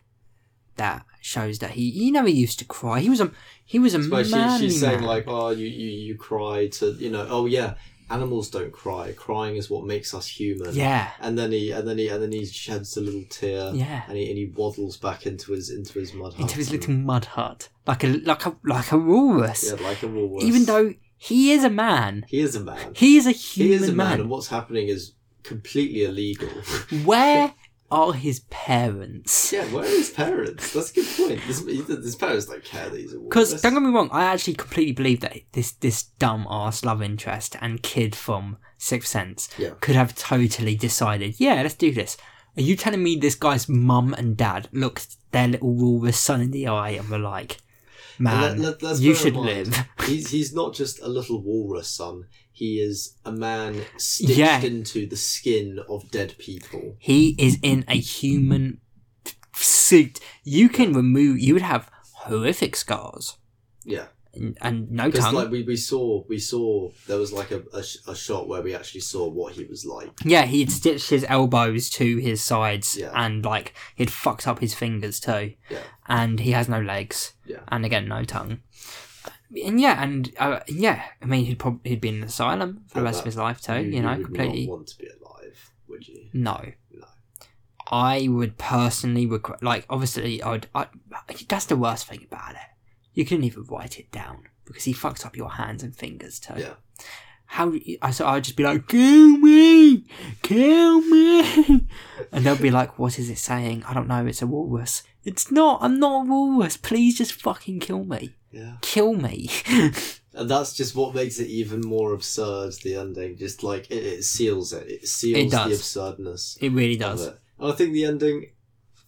that shows that he, you know, he used to cry. He was a he was a manly she's saying man. like, oh, you, you you cry to you know, oh yeah, animals don't cry. Crying is what makes us human. yeah, And then he and then he and then he sheds a little tear. yeah. And he and he waddles back into his into his mud hut. Into his little mud hut, like a like a like a walrus. yeah, like a walrus. Even though he is a man, he is a man. he is a human. He is a man, man. and what's happening is completely illegal. Where are his parents? yeah, where are his parents? That's a good point. His, his parents don't care that he's a Because don't get me wrong, I actually completely believe that this this dumb ass love interest and kid from Sixth Sense Yeah. could have totally decided, yeah, let's do this. Are you telling me this guy's mum and dad looked their little walrus son in the eye and were like, man, let- let's you should live? He's he's not just a little walrus son. He is a man stitched Yeah. into the skin of dead people. He is in a human suit. You can remove. You would have horrific scars Yeah, and, and no because tongue. like we, we saw we saw there was like a, a, a shot where we actually saw what he was like. yeah, he'd stitched his elbows to his sides Yeah. and like he'd fucked up his fingers too. Yeah. And he has no legs. Yeah. And again, no tongue. And yeah, and uh, yeah, I mean, he'd probably he'd be in an asylum for the rest of his life too. You, you know, would completely. want to be alive, would you? No. No. I would personally regret, like, obviously, I'd, I, that's the worst thing about it. You couldn't even write it down because he fucks up your hands and fingers too. Yeah. How, I, so I'd just be like, kill me! Kill me! And they'll be like, what is it saying? I don't know, it's a walrus. It's not, I'm not a walrus. Please just fucking kill me. Yeah. Kill me. And that's just what makes it even more absurd. The ending, just like it, it seals it. It seals It the absurdness. it really does. it. And I think the ending,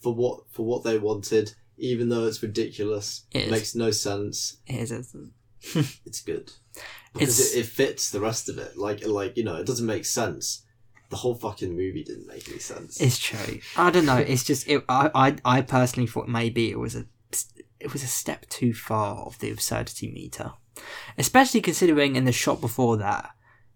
for what for what they wanted, even though it's ridiculous, It is. makes no sense. It is. It's good because It's- it, it fits the rest of it. Like like you know, it doesn't make sense. The whole fucking movie didn't make any sense. It's true. I don't know. It's just it, I, I I personally thought maybe it was a it was a step too far of the absurdity meter. Especially considering in the shot before that,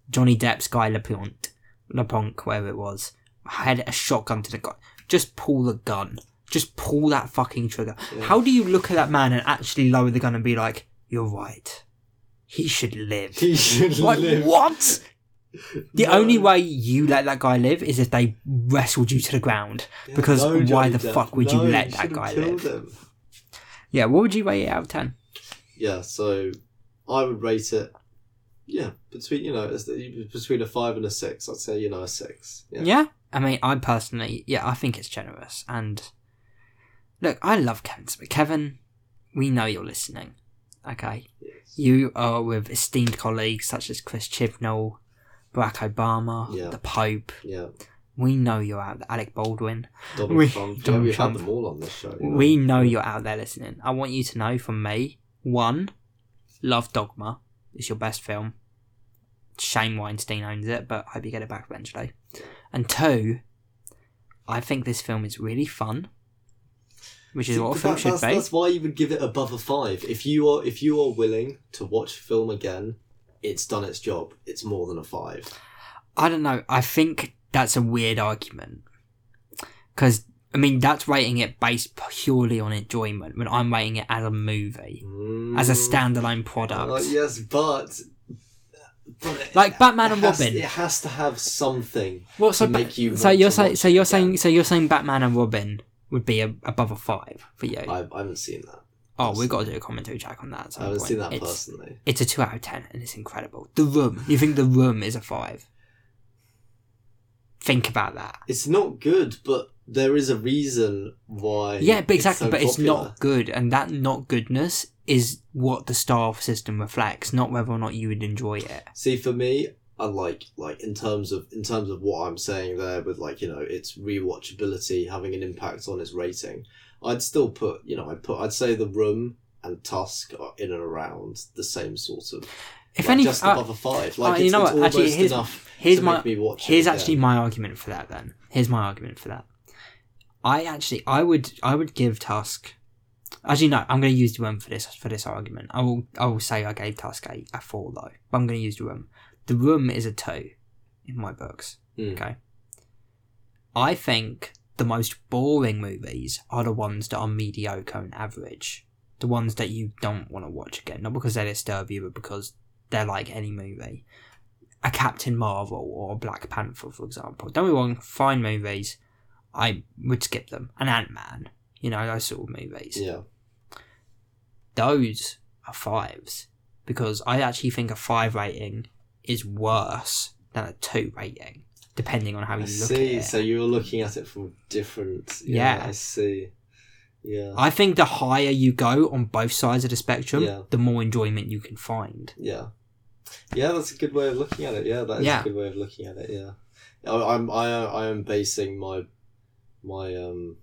Johnny Depp's guy LePont, LePonc, wherever it was, had a shotgun to the guy. Just pull the gun. Just pull that fucking trigger. How do you look at that man and actually lower the gun and be like, "You're right. He should live." He should like live. what? The No. only way you let that guy live is if they wrestled you to the ground. Yeah, because no, why the Depp. fuck would you let you that guy live? him. Yeah, what would you rate it out of ten? Yeah, so I would rate it. Yeah, between you know, between a five and a six. I'd say you know a six. Yeah. Yeah. I mean, I personally, yeah, I think it's generous. And look, I love Kevin Smith. Kevin, we know you're listening. Okay, Yes. you are with esteemed colleagues such as Chris Chibnall, Barack Obama, Yeah. the Pope. Yeah. We know you're out there. Alec Baldwin. Donald We- Trump. yeah, Donald we've Trump. had them all on this show. you know. We know you're out there listening. I want you to know from me one, love Dogma. It's your best film. Shane Weinstein owns it, but I hope you get it back eventually. And two, I think this film is really fun, which is See, what a film that- should that's, be. that's why you would give it above a five. If you are if you are willing to watch film again, it's done its job. It's more than a five. I don't know. I think that's a weird argument because I mean that's rating it based purely on enjoyment. When I'm rating it as a movie, as a Mm. standalone product. Uh, yes, but, it- Like Batman and has- Robin. It has to have something. Well, so to make you so you're saying so you're again. saying so you're saying Batman and Robin would be a, above a five for you. I, I haven't seen that. oh, we've got to do a commentary track on that. I haven't point. seen that it's, personally. it's a two out of ten, and it's incredible. The Room. You think The Room is a five? Think about that. It's not good, but there is a reason why. Yeah, but exactly. so but it's not good, and that not goodness is what the star system reflects, not whether or not you would enjoy it. See, for me, I like like in terms of in terms of what I'm saying there with like you know its rewatchability having an impact on its rating. I'd still put you know I'd put I'd say the room and Tusk are in and around the same sort of If like, any, just uh, above a five. Like uh, it's, you know it's what? Actually, here's- enough here's to my make me watch. Here's again. actually my argument for that. Then here's my argument for that. I actually, I would, I would give Tusk. Actually, no. I'm going to use the room for this for this argument. I will, I will say I gave Tusk a, a four though, but I'm going to use the room. The room is a two in my books. Mm. Okay. I think the most boring movies are the ones that are mediocre and average. The ones that you don't want to watch again, not because they disturb you, but because they're like any movie a Captain Marvel or a Black Panther, for example. Don't be wrong, fine movies. I would skip them. An Ant Man, you know, those sort of movies. Yeah, Those are fives. Because I actually think a five rating is worse than a two rating, depending on how I you look see. at it. So you're looking at it from different. Yeah, Yeah. I see. Yeah, I think the higher you go on both sides of the spectrum, Yeah. the more enjoyment you can find. yeah, yeah. That's a good way of looking at it. Yeah, that is Yeah. a good way of looking at it. Yeah, I, I'm I I am basing my my um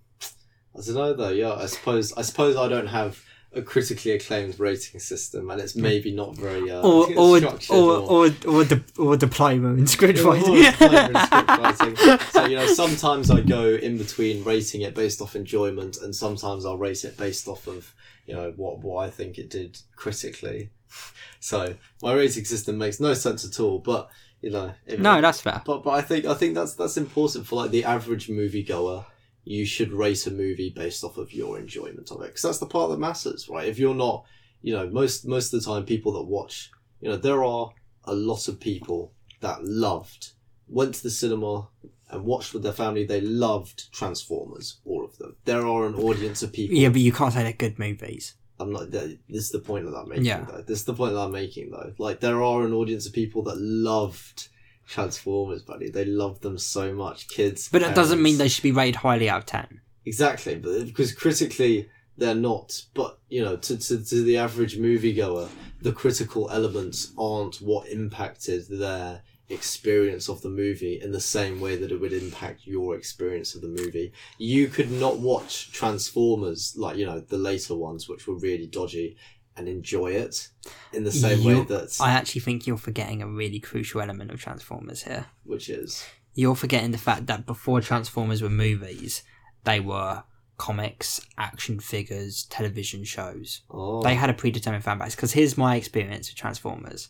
I don't know though. Yeah, I suppose I suppose I don't have a critically acclaimed rating system, and it's maybe not very uh, Or or structured or or, or, di- or diploma in script or writing. in script writing. So you know, sometimes I go in between rating it based off enjoyment, and sometimes I'll rate it based off of you know what what I think it did critically. So my rating system makes no sense at all. But you know, no, that's fair. but but I think I think that's that's important for like the average moviegoer. You should rate a movie based off of your enjoyment of it, because that's the part that matters, right? If you're not, you know, most most of the time, people that watch, you know, there are a lot of people that loved, went to the cinema and watched with their family. They loved Transformers, all of them. There are an audience of people. Yeah, but you can't say they're good movies. I'm not. This is the point that I'm making. Yeah. Though. This is the point that I'm making, though. Like there are an audience of people that loved Transformers, buddy. They loved them so much, kids. But that doesn't mean they should be rated highly out of 10. exactly, but because critically they're not. But you know, to to, to the average moviegoer, the critical elements aren't what impacted their experience of the movie in the same way that it would impact your experience of the movie. You could not watch Transformers like you know the later ones, which were really dodgy, and enjoy it in the same way that I actually think you're forgetting a really crucial element of Transformers here. which is You're forgetting the fact that before Transformers were movies, they were comics, action figures, television shows. Oh, They had a predetermined fan base. Because here's my experience with Transformers.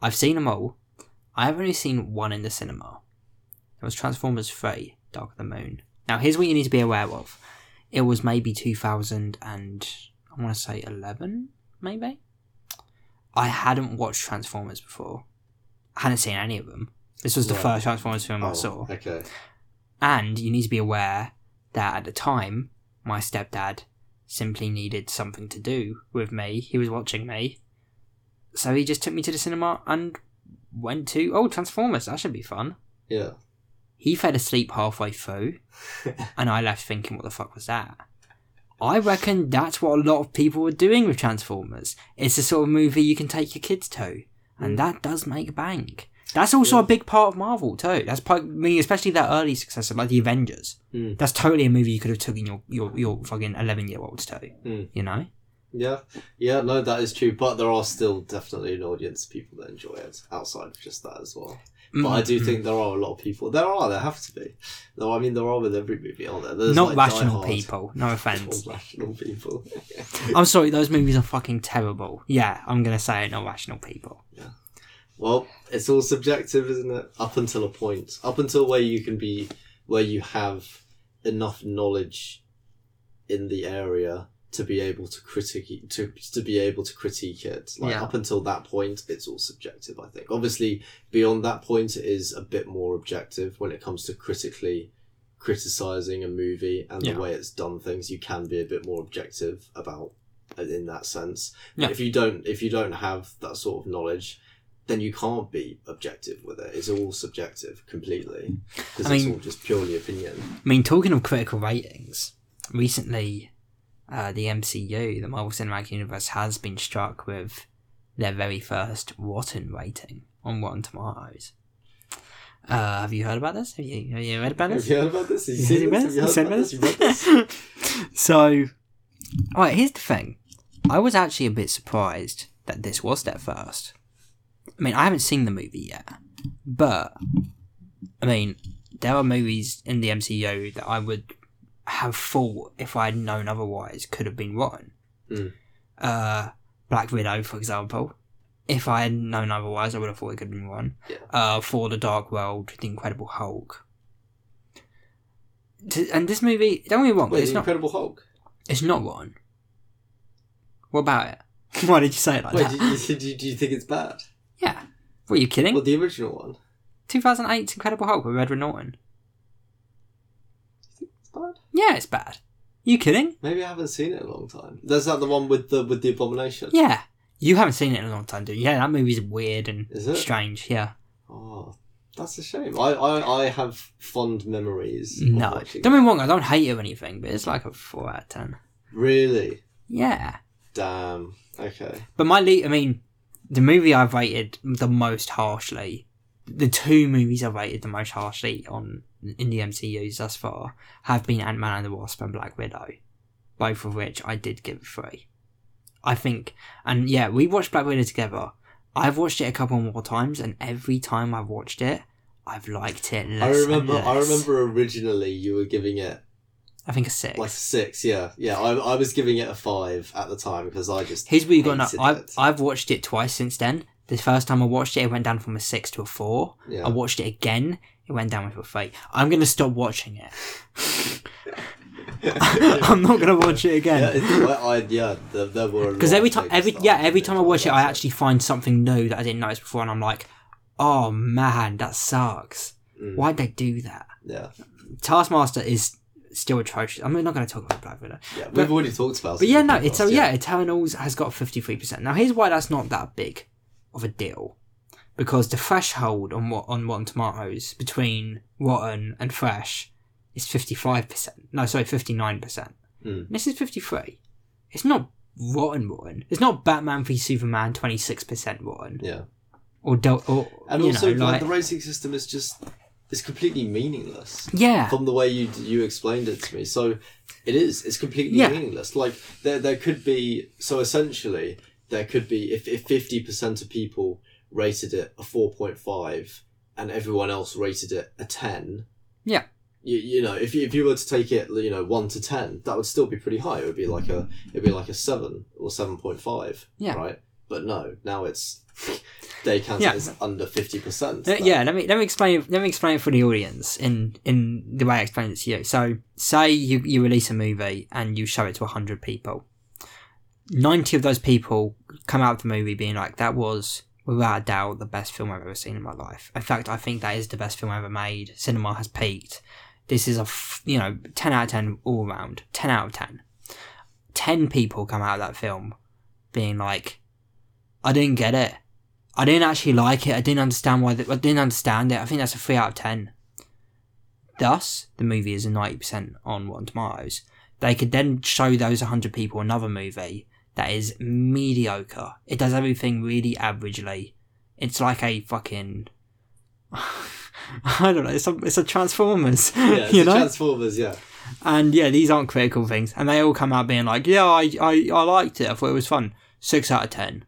I've seen them all. I've only seen one in the cinema. It was Transformers 3, Dark of the Moon. Now, here's what you need to be aware of. It was maybe 2000 and I want to say 11, maybe. I hadn't watched Transformers before. I hadn't seen any of them. This was the Right. first Transformers film I oh, saw. Okay. And you need to be aware that at the time, my stepdad simply needed something to do with me. He was watching me. So he just took me to the cinema and went to, oh, Transformers, that should be fun. Yeah. He fell asleep halfway through, and I left thinking, what the fuck was that? I reckon that's what a lot of people were doing with Transformers. It's the sort of movie you can take your kids to, and that does make bank. That's also a big part of Marvel too. That's part, I mean, especially their early successor, like the Avengers. Mm. That's totally a movie you could have taken your your, your fucking eleven year olds to. Mm. You know, Yeah, yeah, no, that is true. But there are still definitely an audience of people that enjoy it outside of just that as well. But I do Mm, think there are a lot of people. There are. There have to be. No, I mean there are with every movie, aren't there? There's not like rational people. No offense. Rational people. I'm sorry, those movies are fucking terrible. Yeah, I'm gonna say it. Not rational people. Yeah. well, it's all subjective, isn't it? Up until a point. Up until where you can be, where you have enough knowledge in the area to be able to critique to to be able to critique it. Like Yeah. up until that point, it's all subjective. I think. Obviously, beyond that point, it is a bit more objective when it comes to critically criticizing a movie and Yeah. the way it's done things. You can be a bit more objective about in that sense. Yeah. If you don't, if you don't have that sort of knowledge. Then you can't be objective with it. It's all subjective completely because it's mean- all just purely opinion. I mean, talking of critical ratings, recently, uh, the MCU, the Marvel Cinematic Universe, has been struck with their very first rotten rating on Rotten Tomatoes. Uh, have you heard about this? Have you, have you read about Have you heard about this? Have you seen this? Have you about heard this? about this? You this? so, alright, here's the thing. I was actually a bit surprised that this was their first. I mean, I haven't seen the movie yet, but I mean, there are movies in the MCU that I would have thought, if I had known otherwise, could have been rotten. Mm. Uh, Black Widow, for example. If I had known otherwise, I would have thought it could have been rotten. Yeah. Uh, Thor the Dark World, The Incredible Hulk. T- And this movie, don't get me wrong, Wait, it's not Incredible Hulk. it's not rotten. What about it? Why did you say it like Wait, that? do you, do, you, do you think it's bad? Yeah. Were you kidding? Well, the original one. 2008's Incredible Hulk with Edward Norton. Bad. Yeah, it's bad. You kidding? Maybe I haven't seen it in a long time. There's that the one with the with the abomination. Yeah. You haven't seen it in a long time, do you? Yeah, that movie's weird and Is it? strange. Yeah. Oh, that's a shame. I, I, I have fond memories. No. Don't it. get me wrong, I don't hate it or anything, but it's like a 4 out of 10. Really? Yeah. Damn. Okay. But my lead, I mean, the movie I've rated the most harshly, the two movies I've rated the most harshly on in the MCUs thus far have been Ant Man and the Wasp and Black Widow, both of which I did give a three. I think, and yeah, we watched Black Widow together. I've watched it a couple more times, and every time I've watched it, I've liked it less. I remember. I remember originally you were giving it I think a six. like a six. Yeah, yeah. I, I was giving it a five at the time because I just. Here's what you got. I've. I've watched it twice since then. The first time I watched it, it went down from a six to a four. Yeah. I watched it again, it went down with a three. I'm going to stop watching it. I'm not going to watch it again. it's, I, I, yeah, there, there were Because lot every time, every yeah, I every time I watch it, I actually find something new that I didn't notice before, and I'm like, "Oh man, that sucks. Mm. Why'd they do that?" Yeah, Taskmaster is still atrocious. I'm not going to talk about Black Widow. yeah. But- We've already talked about. But yeah, no, it's so podcast, yeah, Eternals has got fifty three percent. Now here's why that's not that big of a deal, because the threshold on what on Rotten Tomatoes between rotten and fresh is fifty five percent. No, sorry, fifty nine percent. Mm. This is fifty three. It's not rotten rotten. It's not Batman v Superman twenty six percent rotten Yeah, or Del- or and also know like, like the rating system is just it's completely meaningless. yeah from the way you you explained it to me. So it is. It's completely Yeah. meaningless. Like there there could be so essentially there could be if if fifty percent of people rated it a four point five and everyone else rated it a ten. Yeah. you, you know if you, if you were to take it you know one to ten that would still be pretty high it would be like a it'd be like a seven or seven point five Yeah. right but no now it's day cancer Yeah. is under fifty percent Uh, yeah, let me let me explain let me explain it for the audience in in the way I explained it to you. So, say you you release a movie and you show it to hundred people. Ninety of those people come out of the movie being like, "That was without a doubt the best film I've ever seen in my life." In fact, I think that is the best film I've ever made. Cinema has peaked. This is a f- you know ten out of ten all round. Ten out of ten. Ten people come out of that film being like, "I didn't get it." I didn't actually like it. I didn't understand why. I didn't understand it. I think that's a three out of ten. Thus, the movie is a ninety percent on Rotten Tomatoes. They could then show those hundred people another movie that is mediocre. It does everything really averagely. It's like a fucking. I don't know. It's a, it's a Transformers. yeah it's you know. transformers yeah And yeah, these aren't critical things, and they all come out being like, "Yeah, I, I, I liked it. I thought it was fun." Six out of ten.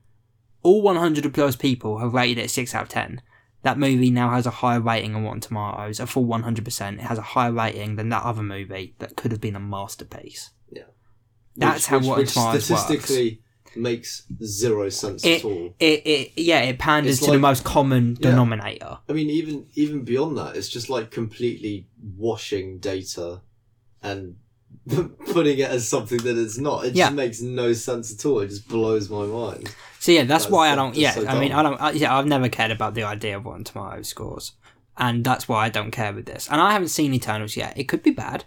All 100 plus people have rated it six out of ten. That movie now has a higher rating on Rotten Tomatoes, a full 100%. It has a higher rating than that other movie that could have been a masterpiece. Yeah. That's Which- how which, Rotten which Tomatoes works. statistically makes zero sense It, at all it, it, yeah, it panders It's to the most common Yeah. denominator. I mean, even even beyond that, it's just like completely washing data and putting it as something that it's not. It Yeah. just makes no sense at all. It just blows my mind. So yeah, that's That's- why I don't. Yeah, so I mean. I don't. I, yeah, I've never cared about the idea of Rotten Tomatoes scores, and that's why I don't care with this. And I haven't seen Eternals yet. It could be bad.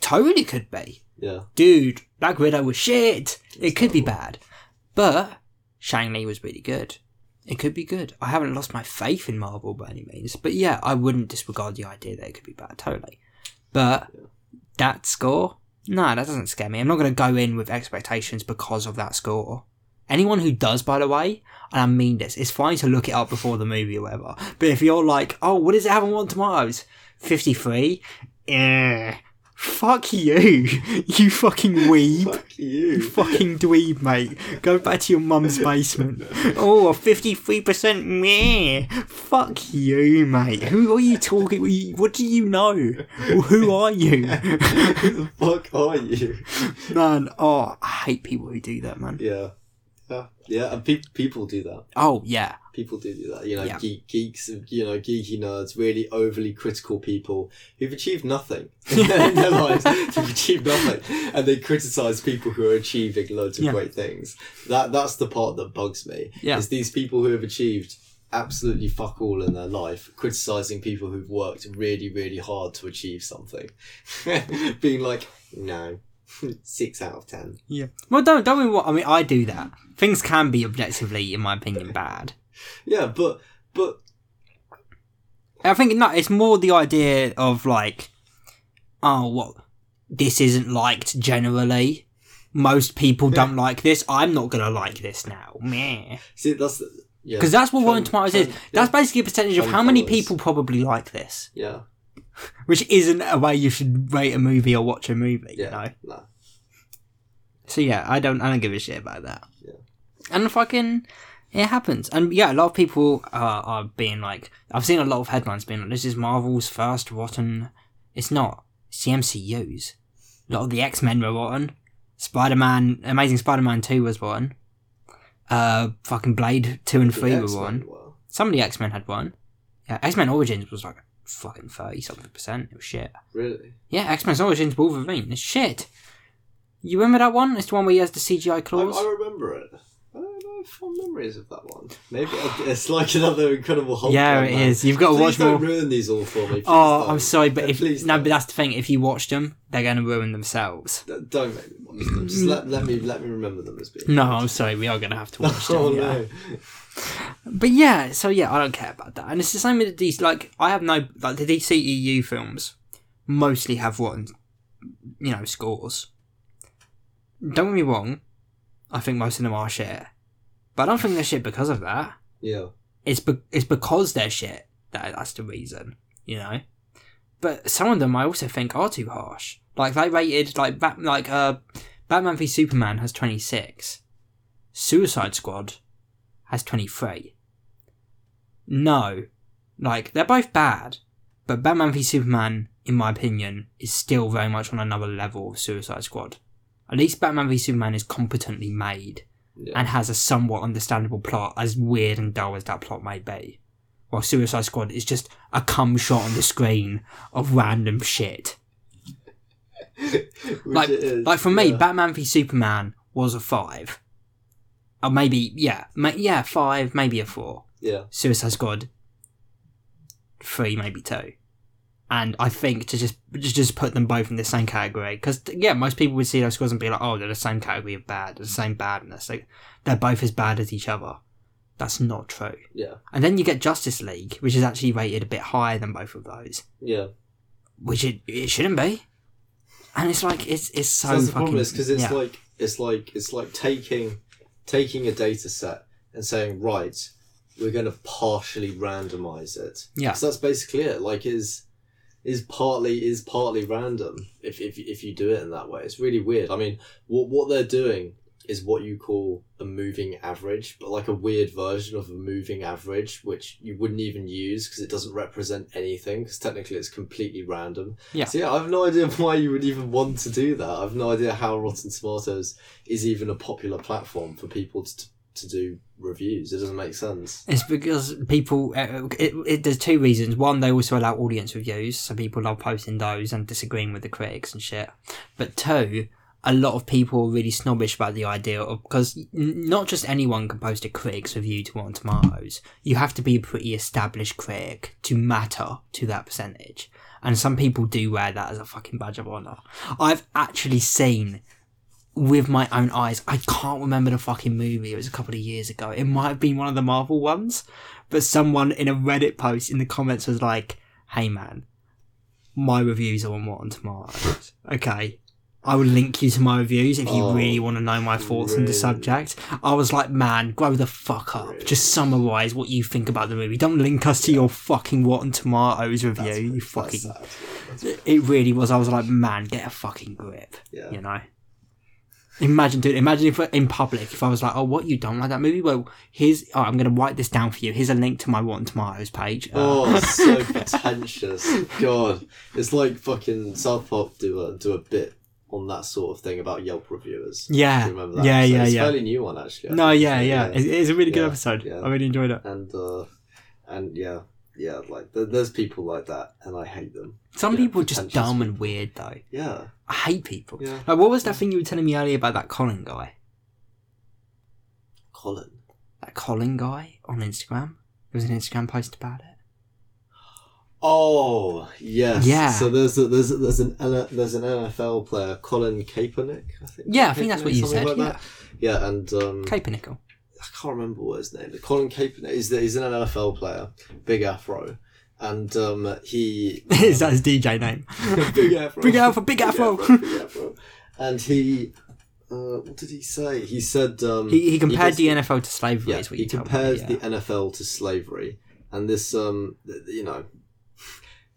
Totally could be, Yeah, dude. Black Widow was shit. It could be bad, but Shang-Chi was really good. It could be good. I haven't lost my faith in Marvel by any means, but yeah, I wouldn't disregard the idea that it could be bad. Totally, but that score, no, that doesn't scare me. I'm not going to go in with expectations because of that score. Anyone who does, by the way, and I mean this, it's fine to look it up before the movie or whatever. But if you're like, oh, what does it have on Rotten Tomatoes? 53? Eh. Fuck you. You fucking weeb. fuck You you. fucking dweeb, mate. Go back to your mum's basement. Oh, 53% meh. Fuck you, mate. Who are you talking What do you know? Who are you? Who the fuck are you? Man, oh, I hate people who do that, man. Yeah, yeah, yeah. And pe- people do that. Oh, yeah. People do do that. You know, Yeah. geek, geeks, you know, geeky nerds, really overly critical people who've achieved nothing in their lives. Who've achieved nothing, and they criticize people who are achieving loads of Yeah. great things. That that's the part that bugs me. Yeah. Is these people who have achieved absolutely fuck all in their life, criticizing people who've worked really, really hard to achieve something, being like, no, six out of ten. Yeah. Well, don't, don't we what? I mean, I do that. Things can be objectively, in my opinion, bad. Yeah, but but I think no, it's more the idea of like, oh, what this isn't liked generally. Most people don't like this. I'm not gonna like this now. Meh. see that's yeah Because that's what Rotten Trend- Tomatoes is. That's basically a percentage of Trend how many people probably like this, yeah which isn't a way you should rate a movie or watch a movie. yeah You know. nah. So yeah, I don't I don't give a shit about that. Yeah. And fucking it happens. And yeah, a lot of people are, are being like I've seen a lot of headlines being like this is Marvel's first rotten it's not. It's the MCU's. A lot of the X Men were rotten. Spider Man Amazing Spider Man two was rotten. Uh fucking Blade two and three were rotten. were. Some of the X Men had one. Yeah, X Men Origins was like fucking thirty something percent. It was shit. Really? Yeah, X Men Origins Wolverine. It's shit. You remember that one? It's the one where he has the CGI claws. I, claws. I remember it. Fond memories of that one. Maybe it's like another Incredible Hulk. yeah, it man. is. You've got to Please watch don't more. ruin these all for me. Please Oh, don't. I'm sorry, but Yeah, if please no, don't. but that's the thing. If you watch them, they're going to ruin themselves. D- don't make me watch them. Just let, let me let me remember them as being. No, I'm sorry. We are going to have to watch them. oh yeah. no. But yeah, so yeah, I don't care about that. And it's the same with these. Like, I have no like the DCEU films mostly have rotten, you know, scores. Don't get me wrong. I think most of them are shit, but I don't think they're shit because of that. Yeah. It's be- it's because they're shit that that's the reason, you know. But some of them I also think are too harsh. Like they rated like Bat- like uh Batman v Superman has twenty six, Suicide Squad has twenty three. No, like they're both bad, But Batman v Superman, in my opinion, is still very much on another level of Suicide Squad. At least Batman v Superman is competently made Yeah. and has a somewhat understandable plot, as weird and dull as that plot might be. While Suicide Squad is just a cum shot on the screen of random shit. Like, is, like for me, yeah. Batman v Superman was a five. Or maybe, yeah, ma- yeah, five, maybe a four. yeah, Suicide Squad, three, maybe two. And I think to just just just put them both in the same category, because yeah, most people would see those scores and be like, oh, they're the same category of bad, they're the same badness. Like, they're both as bad as each other. That's not true. yeah, And then you get Justice League, which is actually rated a bit higher than both of those, yeah. which it, it shouldn't be. And it's like it's it's so, So that's the fucking problem is because it's yeah. like it's like it's like taking taking a data set and saying right, we're going to partially randomize it. Yeah. So that's basically it. Like is is partly is partly random if, if if you do it in that way. It's really weird. I mean, what what they're doing is what you call a moving average, but like a weird version of a moving average, which you wouldn't even use because it doesn't represent anything. Because technically, it's completely random. Yeah. So yeah, I have no idea why you would even want to do that. I have no idea how Rotten Tomatoes is even a popular platform for people to to do reviews. It doesn't make sense. It's because people. Uh, it, it, there's two reasons. One, they also allow audience reviews, so people love posting those and disagreeing with the critics and shit. But two, a lot of people are really snobbish about the idea of because not just anyone can post a critic's review to Rotten Tomatoes. You have to be a pretty established critic to matter to that percentage. And some people do wear that as a fucking badge of honor. I've actually seen with my own eyes. I can't remember the fucking movie. It was a couple of years ago. It might have been one of the Marvel ones, but someone in a Reddit post in the comments was like, "Hey man, my reviews are on Rotten Tomatoes. Okay." I will link you to my reviews if you Oh, really want to know my thoughts on the subject. I was like, man, grow the fuck up. Really? Just summarize what you think about the movie. Don't link us to your fucking Rotten Tomatoes review. That's- you fucking. sad. That's- It really was. I was like, man, get a fucking grip. yeah. You know. Imagine, dude. Imagine if in public, if I was like, "Oh, what you don't like that movie?" Well, here's. Oh, I'm going to write this down for you. Here's a link to my Rotten Tomatoes page. Uh, Oh, so pretentious. God, it's like fucking South Park do a do a bit on that sort of thing about Yelp reviewers. Yeah. Remember that? Yeah, episode? yeah, it's a yeah. fairly new one actually. I no, think. yeah, yeah. It's, it's a really good Yeah, episode. yeah. I really enjoyed it. and uh, and yeah, yeah, like th- there's people like that, and I hate them. Some yeah, people are just dumb and weird, though. Yeah, I hate people. yeah. Like, what was that thing you were telling me earlier about that Colin guy? Colin. That Colin guy on Instagram. There was an Instagram post about it. Oh yes. Yeah. So there's a, there's a, there's an there's an NFL player, Colin Kaepernick. I think. Yeah, I think that's what you said. like yeah, that. Yeah, and um, Capernickel. I can't remember what his name is. Colin Kaepernick. The, he's an NFL player, big afro, and um, he Is that his DJ name? big afro, Big Afro, Big Afro. big afro. And he, uh, what did he say? He said um, He, he compared basically- the NFL to slavery. Yeah, he told me, compares yeah. the NFL to slavery, and this, um, you know,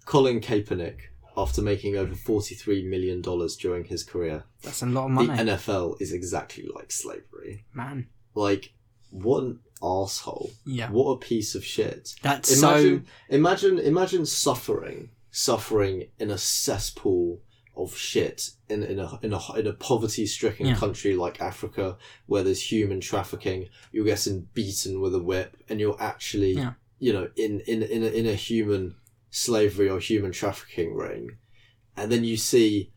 Colin Kaepernick, after making over forty-three million dollars during his career, That's a lot of money, the NFL is exactly like slavery. man. Like, what asshole! Yeah, What a piece of shit! that's Imagine, imagine, imagine suffering, suffering in a cesspool of shit in in a in a in a poverty-stricken Yeah. country like Africa, where there's human trafficking. You're getting beaten with a whip, and you're actually, Yeah. you know, in in in a, in a human slavery or human trafficking ring, and then you see.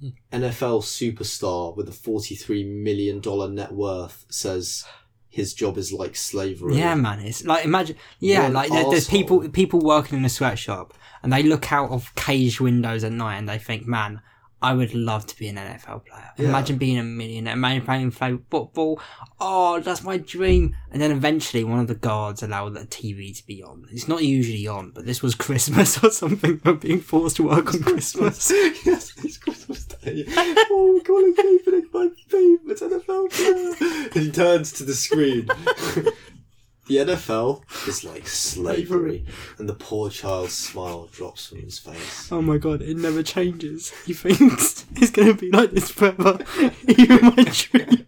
Hmm. NFL superstar with a forty-three million dollar net worth says his job is like slavery. yeah, man. It's like imagine, yeah, like there, there's people people working in a sweatshop, and they look out of cage windows at night, and they think, man. I would love to be an NFL player. Yeah. Imagine being a millionaire, imagine playing football. Oh, that's my dream. And then eventually one of the guards allowed the TV to be on. It's not usually on, but this was Christmas or something. We're being forced to work on Christmas. yes, it's Christmas Oh, Colin Kaepernick, my favourite NFL player. And he turns to the screen. the NFL is like slavery, and the poor child's smile drops from his face. Oh my god, it never changes. He thinks it's gonna be like this forever. Even my dream.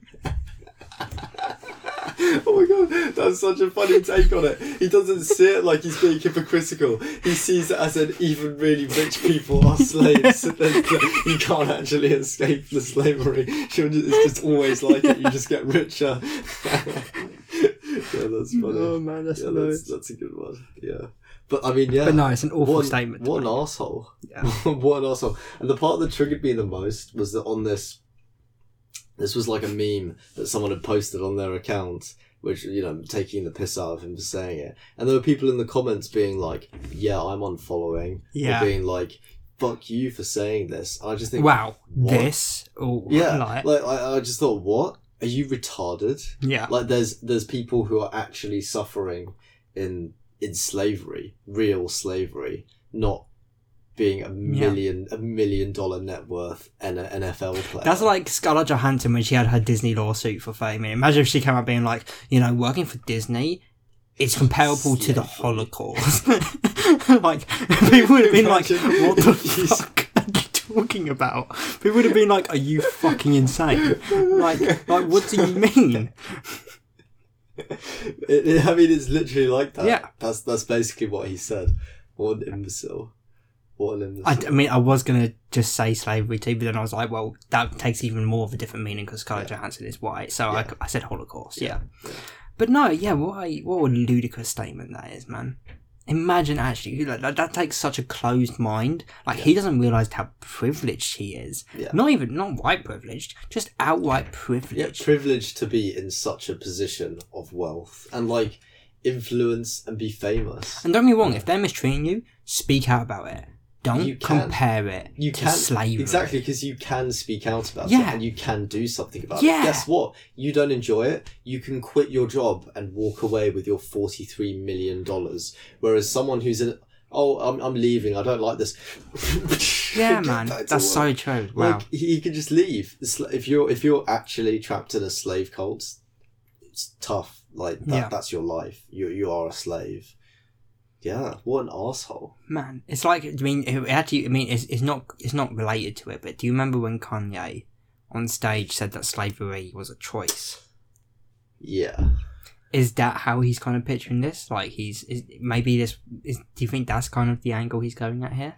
Oh my god, that's such a funny take on it. He doesn't see it like he's being hypocritical. He sees it as an even really rich people are slaves. you can't actually escape the slavery. It's just always like it. You just get richer. yeah, that's funny. Oh man, that's yeah, that's, that's a good one. Yeah. But I mean, yeah. But no, it's an awful what, statement. What an asshole. Yeah. what an asshole. And the part that triggered me the most was that on this, this was like a meme that someone had posted on their account, which, you know, taking the piss out of him for saying it. And there were people in the comments being like, yeah, I'm unfollowing. Yeah. Or being like, fuck you for saying this. And I just think, Wow, What? this yeah. like, Like, I, I just thought, what? Are you retarded? yeah, like there's there's people who are actually suffering in in slavery real slavery not being a million a million dollar net worth and an nfl player That's like Scarlett Johansson when she had her Disney lawsuit for fame. Imagine if she came out being like, you know, working for Disney is comparable to the Holocaust. like people would have been like, "What the fuck are you talking about?" People would have been like, "Are you fucking insane?" Like, like what do you mean? It- i mean it's literally like that Yeah. that's that's basically what he said what an imbecile what an imbecile I, I mean, I was gonna just say slavery too, but then I was like, well, that takes even more of a different meaning because Scarlett Johansson is white. So Yeah. I, I said Holocaust. Yeah. yeah. But no, yeah, what a, what a ludicrous statement that is, man. Imagine actually, like, that, that takes such a closed mind. Like, he doesn't realise how privileged he is. Yeah. Not even, not white privileged, just outright privileged. yeah privileged. privileged to be in such a position of wealth and like influence and be famous And don't get me wrong, if they're mistreating you, speak out about it. Don't You can. compare it you to can slavery. exactly because you can speak out about Yeah. it and you can do something about Yeah. it. Guess what? You don't enjoy it. You can quit your job and walk away with your forty-three million dollars. Whereas someone who's in, oh, I'm, I'm leaving. I don't like this. Yeah, man, that's so work. true. Wow. Like he can just leave. If you're if you're actually trapped in a slave cult, it's tough. Like that, Yeah. that's your life. You you are a slave. Yeah, what an asshole. Man, it's like I mean, it actually, I mean, it's, it's not it's not related to it, but do you remember when Kanye on stage said that slavery was a choice? Yeah. Is that how he's kind of picturing this? Like he's is, maybe this is. Do you think that's kind of the angle he's going at here?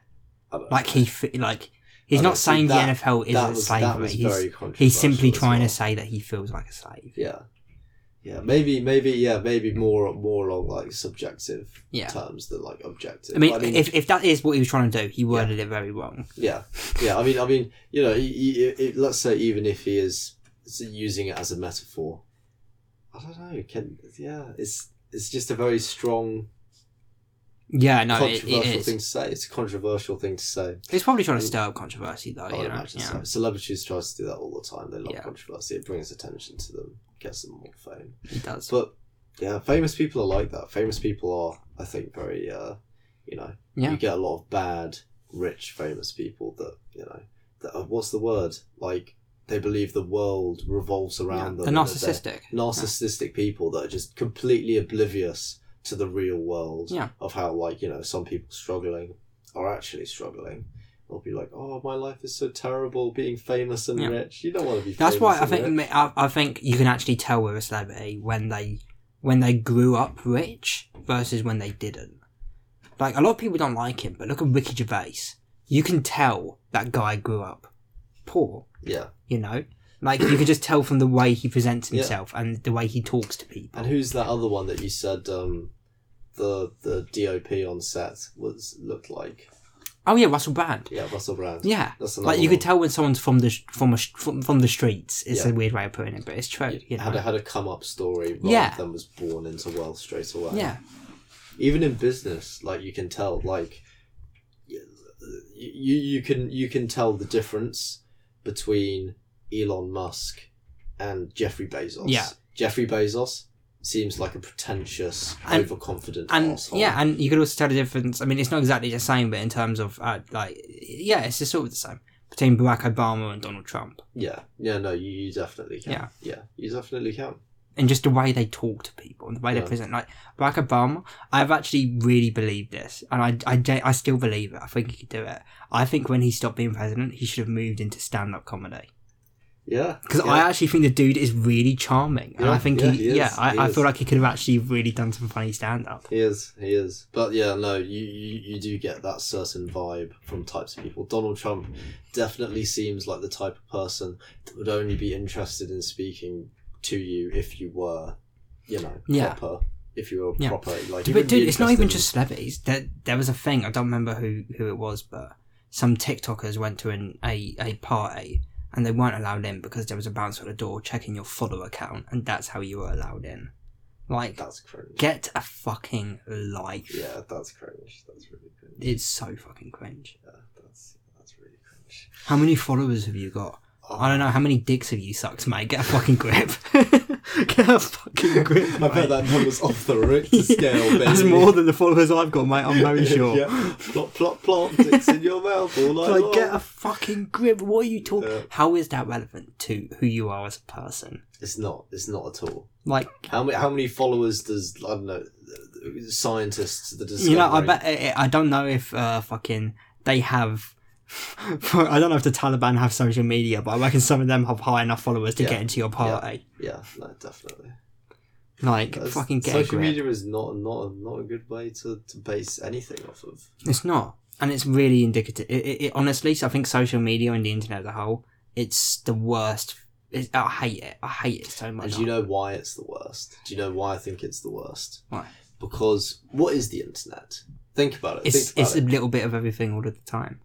Like know. he like he's not saying that- the NFL is that a was- slavery. He's he's simply trying well. to say that he feels like a slave. Yeah. Yeah, maybe, maybe, yeah, maybe more, more along like subjective Yeah. terms than like objective. I mean, if, if that is what he was trying to do, he worded it very wrong. yeah, yeah, I mean, I mean, you know, he, he, it, let's say even if he is using it as a metaphor, I don't know. Can yeah, it's it's just a very strong, Yeah, no, it, controversial it is. thing to say. It's a controversial thing to say. He's probably trying to stir up controversy, though. I You would know? imagine yeah. so. Celebrities try to do that all the time. They love Yeah. controversy. It brings attention to them, gets them more fame. He does. But yeah, famous people are like that. Famous people are, I think, very, uh, you know, Yeah. you get a lot of bad, rich, famous people that, you know, that are, what's the word? Like, they believe the world revolves yeah. around They're them. and that narcissistic. Narcissistic people that are just completely oblivious to the real world Yeah. of how, like, you know, some people struggling are actually struggling. They'll be like, "Oh, my life is so terrible, being famous and Yeah. rich." You don't want to be. That's why I think rich. I, I think you can actually tell with a celebrity when they when they grew up rich versus when they didn't. Like a lot of people don't like him, but look at Ricky Gervais. You can tell that guy grew up poor. Yeah, You know, like you can just tell from the way he presents Yeah. himself and the way he talks to people. And who's that other one that you said um, the the DOP on set was looked like? Oh yeah, Russell Brand. Yeah, Russell Brand. Yeah, That's like you one. could tell when someone's from the from a from, from the streets. It's Yeah. a weird way of putting it, but it's true. You know? had a, had a come up story rather Yeah. than was born into wealth straight away. yeah, Even in business, like you can tell, like you you can you can tell the difference between Elon Musk and Jeffrey Bezos. Yeah. Jeffrey Bezos seems like a pretentious, And- overconfident and asshole. yeah, and you could also tell the difference. I mean, it's not exactly the same, but in terms of uh, like, yeah, it's just sort of the same between Barack Obama and Donald Trump, yeah, yeah. No, you, you definitely can. Yeah. yeah, you definitely can. and just the way they talk to people and the way they present. Like Barack Obama, I've actually really believed this, and I, I, I still believe it. I think he could do it. I think when he stopped being president, he should have moved into stand-up comedy. Yeah, Because yeah. I actually think the dude is really charming, and Yeah, I think yeah, he, he is, yeah, I, I feel like he could have actually really done some funny stand up. He is, he is. But yeah, no, you, you, you do get that certain vibe from types of people. Donald Trump definitely seems like the type of person that would only be interested in speaking to you if you were, you know, Yeah. proper. If you were Yeah. proper, like, But dude, it's not even just celebrities. There, there was a thing. I don't remember who who it was, but some TikTokers went to an a a party and they weren't allowed in because there was a bouncer at the door checking your follower count, and that's how you were allowed in. in- Like, That's cringe. get a fucking life. Yeah, that's cringe. That's really cringe. It's so fucking cringe. Yeah, that's that's really cringe. How many followers have you got? Oh, I don't know. How many dicks have you sucked, mate? Get a fucking grip. Get a fucking grip. I bet that number's off the Richter scale, baby. That's more than the followers I've got, mate. I'm very sure. yeah, plop, plop, plop. Dicks in your mouth all night Like, long. get a fucking grip. What are you talking? Yeah. How is that relevant to who you are as a person? It's not. It's not at all. Like, How many? How many followers does I don't know? Scientists the you know, I bet I I don't know if uh, fucking they have. I don't know if the Taliban have social media, but I reckon some of them have high enough followers to Yeah. get into your party. Yeah, no, definitely. Like, That's- fucking get social media is not not a, not a good way to, to base anything off of. It's not, and it's really indicative. It, it, it honestly, so I think social media and the internet as a whole, it's the worst. It, I hate it. I hate it so much. And do you know why it's the worst? Do you know why I think it's the worst? Why? Because what is the internet? Think about it. it's think it's a little bit of everything all of the time.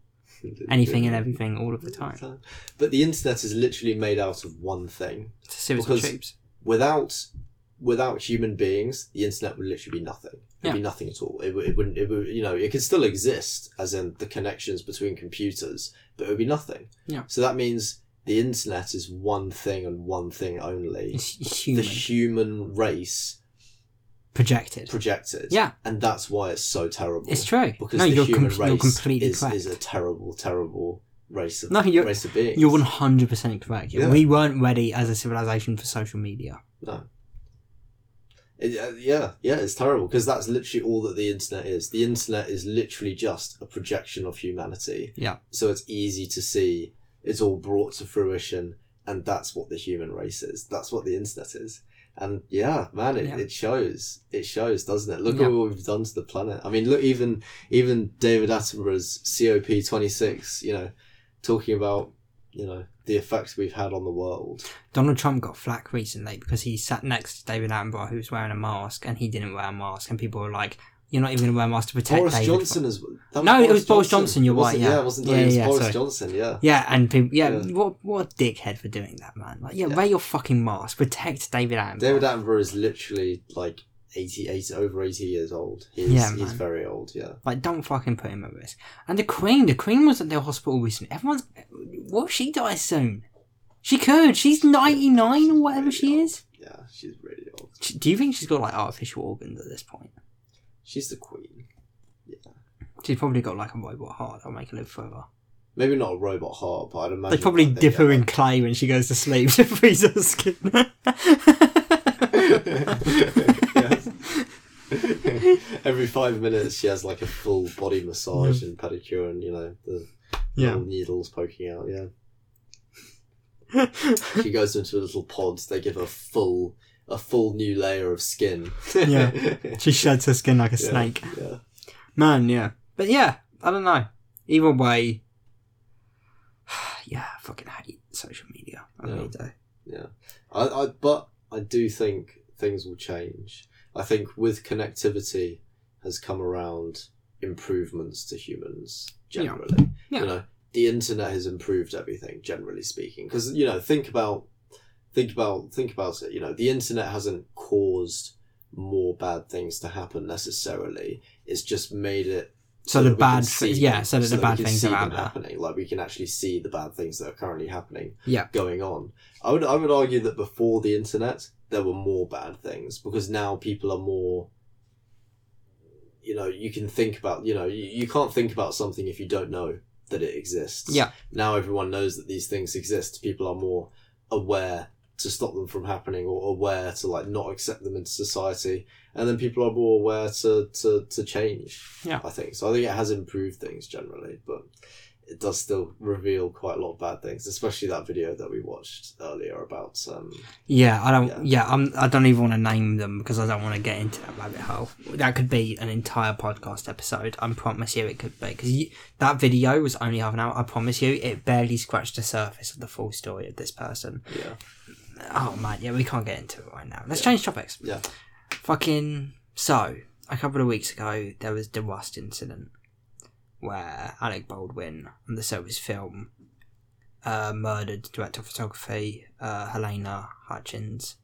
Anything and everything all of the time. But the internet is literally made out of one thing. It's a series of tubes. Without without human beings, the internet would literally be nothing. It'd be nothing at all. It, it wouldn't. It would. You know, it could still exist, as in the connections between computers, but it would be nothing. Yeah. So that means the internet is one thing and one thing only. It's the human human race projected. projected. Yeah. And that's why it's so terrible. It's true. Because no, the you're, human com- race is, is a terrible, terrible race of No, you're- race of beings. You're one hundred percent correct. Yeah. We weren't ready as a civilization for social media. No. It, uh, yeah, yeah, it's terrible because that's literally all that the internet is. The internet is literally just a projection of humanity. Yeah. So it's easy to see. It's all brought to fruition, and that's what the human race is. That's what the internet is. And yeah, man, it, Yeah. it shows. It shows, doesn't it? Look Yeah. at what we've done to the planet. I mean, look, even even David Attenborough's COP twenty six. You know, talking about you know the effects we've had on the world. Donald Trump got flack recently because he sat next to David Attenborough, who was wearing a mask, and he didn't wear a mask, and people were like, "You're not even going to wear a mask to protect Boris David." Johnson as that No, it was Boris Johnson, you're right, yeah. it wasn't. Yeah, was yeah, Boris sorry. Johnson. Yeah. Yeah, and people, yeah, Yeah. what what a dickhead for doing that, man. Like, yeah, Yeah. wear your fucking mask, protect David Attenborough. David Attenborough is literally like 80, 80 over eighty years old. He's, Yeah, he's very old. Yeah. Like, don't fucking put him at risk. And the Queen, the Queen was at the hospital recently. Everyone's, what if she dies soon? She could. She's ninety nine or whatever she is. Yeah, she's really old. Do you think she's got like artificial organs at this point? She's the queen. Yeah. She's probably got like a robot heart that'll make her live forever. Maybe not a robot heart, but I'd imagine They probably dip her in like- clay when she goes to sleep to freeze her skin. Every five minutes, she has like a full body massage and pedicure, and you know the Yeah. little needles poking out. Yeah. she goes into a little pod. They give her full a full new layer of skin. Yeah. she sheds her skin like a Yeah, snake. Yeah. Man, yeah. But yeah, I don't know. Either way, yeah, I fucking hate social media. I Yeah. really do. Yeah. I, I but I do think things will change. I think with connectivity has come around improvements to humans generally. Yeah. You know, the internet has improved everything generally speaking because you know, think about think about think about it, you know, the internet hasn't caused more bad things to happen necessarily. It's just made it So, that the bad, see yeah, them, so the bad things are out there. happening. Like we can actually see the bad things that are currently happening. Yeah. going on. I would I would argue that before the internet there were more bad things because now people are more. You know, you can think about. You know, you, you can't think about something if you don't know that it exists. Yeah. Now everyone knows that these things exist. People are more aware to stop them from happening or aware to like not accept them into society and then people are more aware to to, to change Yeah. i think so i think it has improved things generally but it does still reveal quite a lot of bad things, especially that video that we watched earlier about. Um, Yeah, I don't. Yeah. Yeah, I'm. I don't even want to name them because I don't want to get into that rabbit hole. That could be an entire podcast episode. I promise you, it could be because that video was only half an hour. I promise you, it barely scratched the surface of the full story of this person. yeah, Oh man, yeah, we can't get into it right now. Let's change topics. yeah, Fucking so, a couple of weeks ago, there was the Rust incident where Alec Baldwin and the his film uh, murdered director of photography uh, Halyna Hutchins.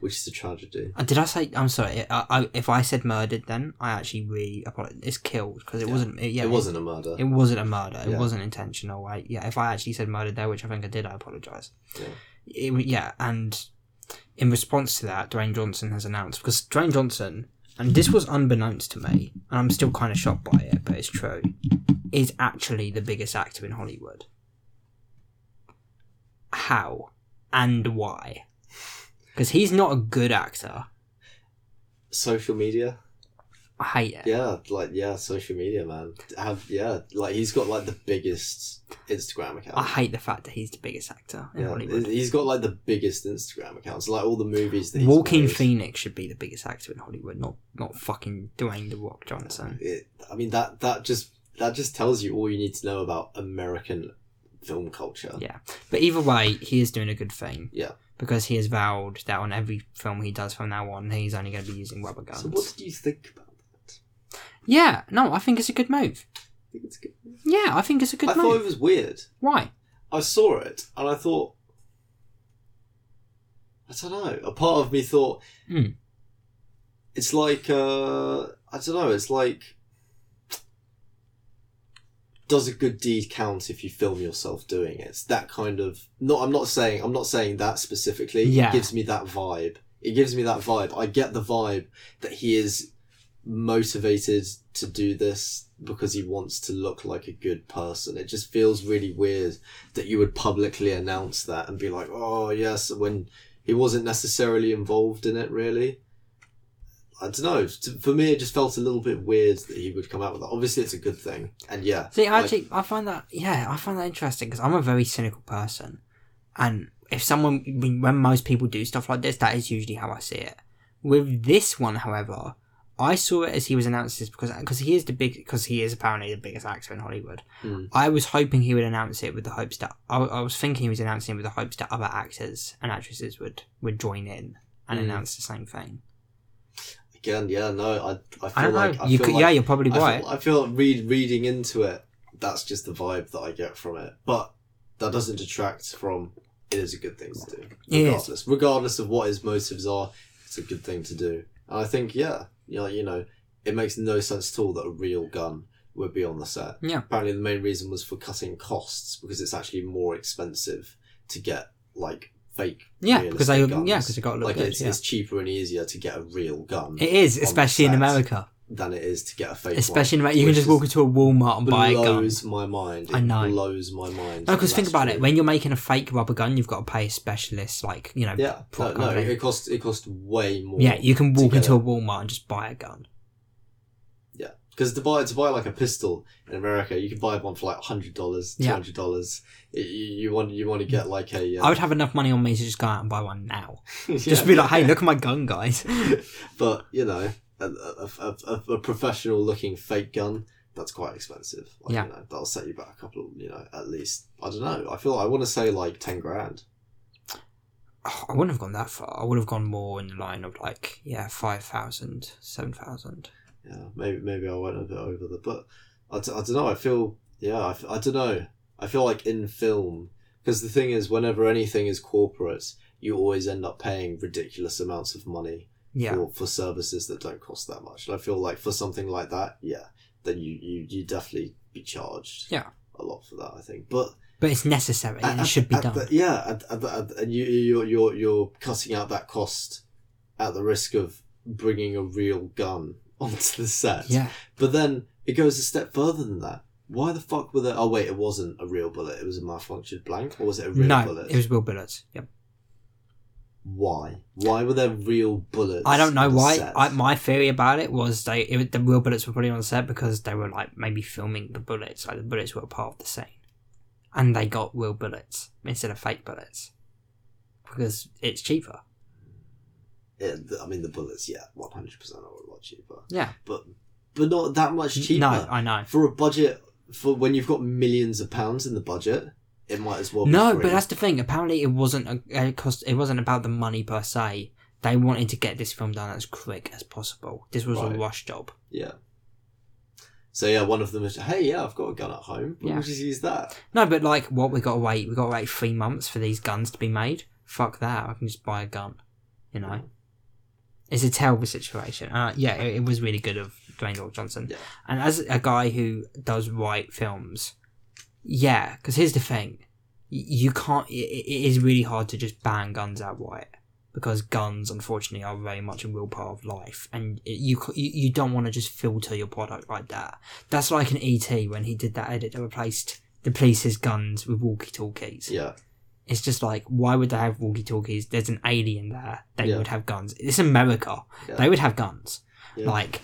which is a tragedy. Uh, did I say? I'm sorry. I, I, if I said murdered, then I actually really apologize. It's killed because it Yeah. wasn't. It, yeah, it wasn't a murder. It, wasn't a murder. It wasn't intentional. Right? Yeah. If I actually said murdered there, which I think I did, I apologize. Yeah. It, yeah, and in response to that, Dwayne Johnson has announced because Dwayne Johnson, and this was unbeknownst to me, and I'm still kind of shocked by it, but it's true, is actually the biggest actor in Hollywood. How and why? Because he's not a good actor. Social media. I hate it. Yeah, like yeah, social media, man. Have yeah, like he's got like the biggest Instagram account. I hate the fact that he's the biggest actor in yeah, Hollywood. he's got like the biggest Instagram accounts. Like all the movies that Joaquin made. Phoenix should be the biggest actor in Hollywood, not not fucking Dwayne the Rock Johnson. It, I mean that that just that just tells you all you need to know about American film culture. Yeah, but either way, he is doing a good thing. Yeah. because he has vowed that on every film he does from now on, he's only going to be using rubber guns. So what did you think about? Yeah, no, I think it's a good move. I think it's good. Yeah, I think it's a good I move. thought it was weird. Why? I saw it and I thought, I don't know. A part of me thought Hmm. it's like uh, I don't know. It's like does a good deed count if you film yourself doing it? It's that kind of. No, I'm not saying. I'm not saying that specifically. Yeah. It gives me that vibe. It gives me that vibe. I get the vibe that he is motivated to do this because he wants to look like a good person. It just feels really weird that you would publicly announce that and be like, "Oh yes," when he wasn't necessarily involved in it. Really, I don't know. For me, it just felt a little bit weird that he would come out with that. Obviously, it's a good thing, and yeah. See, actually, I find that yeah, I find that interesting because I'm a very cynical person, and if someone when most people do stuff like this, that is usually how I see it. With this one, however, I saw it as he was announcing this because because he is the big because he is apparently the biggest actor in Hollywood. Hmm. I was hoping he would announce it with the hopes that I, I was thinking he was announcing it with the hopes that other actors and actresses would would join in and Hmm. announce the same thing. again, yeah, no, I, I feel I like. I you feel could, like, yeah, you're probably I right. feel, I feel like read reading into it. That's just the vibe that I get from it, but that doesn't detract from it is a good thing to do. Regardless, regardless of what his motives are, it's a good thing to do. And I think, yeah, you know, you know, it makes no sense at all that a real gun would be on the set. Yeah. Apparently, the main reason was for cutting costs because it's actually more expensive to get like fake. Yeah, because they guns. yeah because they got to look like good. it's, yeah. it's cheaper and easier to get a real gun It is, especially in America. Than it is to get a fake one. Especially in you can just walk into a Walmart and buy a gun. blows my mind. It I know. blows my mind. No, because think about it. When you're making a fake rubber gun, you've got to pay a specialist, like you know. yeah, no, no, it costs it costs way more. yeah, you can walk into a- Walmart and just buy a gun. Yeah, because to buy to buy like a pistol in America, you can buy one for like hundred dollars, two Yeah. hundred dollars. You, you want you want to get like a. I would um, have enough money on me to just go out and buy one now. yeah. Just be like, hey, look at my gun, guys. but you know, a, a, a, a, professional looking fake gun. That's quite expensive. Like, Yeah. You know, that'll set you back a couple. Of, you know, at least I don't know. I feel I want to say like ten grand. Oh, I wouldn't have gone that far. I would have gone more in the line of like, yeah, 5,000, 7,000. yeah, maybe maybe I went a bit over the, but I, d- I don't know. I feel yeah, I, f- I don't know. I feel like in film because the thing is, whenever anything is corporate, you always end up paying ridiculous amounts of money Yeah. for, for services that don't cost that much. And I feel like for something like that, yeah, then you you you definitely be charged. Yeah. a lot for that. I think, but But it's necessary and at- it should be done. the- yeah, at, at, at, and you you're you're you're cutting out that cost at the risk of bringing a real gun onto the set. yeah. But then it goes a step further than that. Why the fuck were there? Oh wait, it wasn't a real bullet. It was a malfunctioned blank, or was it a real no, bullet? it was real bullets. Yep. Why? Why were there real bullets? I don't know why. I, my theory about it was they it, the real bullets were put on set because they were like maybe filming the bullets, like the bullets were a part of the scene, and they got real bullets instead of fake bullets because it's cheaper. I mean, the bullets, yeah, one hundred percent are a lot cheaper, Yeah, but but not that much cheaper. no, I know. for a budget for when you've got millions of pounds in the budget, it might as well. Be No, free. but that's the thing. Apparently, it wasn't a, a cost. It wasn't about the money per se. They wanted to get this film done as quick as possible. This was Right. a rush job. yeah. So yeah, one of them is, hey, yeah, I've got a gun at home. Yeah. We'll just use that. No, but like, what we got to wait? We got to wait three months for these guns to be made. Fuck that! I can just buy a gun. You know, it's a terrible situation. Uh, yeah, it, it was really good of Dwayne Rock Johnson. Yeah. And as a guy who does write films, yeah, because here's the thing: you can't. It, it is really hard to just ban guns outright because guns, unfortunately, are very much a real part of life, and you you don't want to just filter your product like that. That's like an ET when he did that edit that replaced the police's guns with walkie talkies. Yeah, It's just like, why would they have walkie talkies? There's an alien there. They Yeah. would have guns. It's America. Yeah. They would have guns. yeah, Like,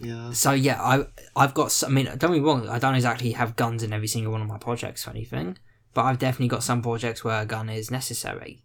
yeah. so yeah, I I've got. Some, I mean, don't me wrong. I don't exactly have guns in every single one of my projects or anything, but I've definitely got some projects where a gun is necessary.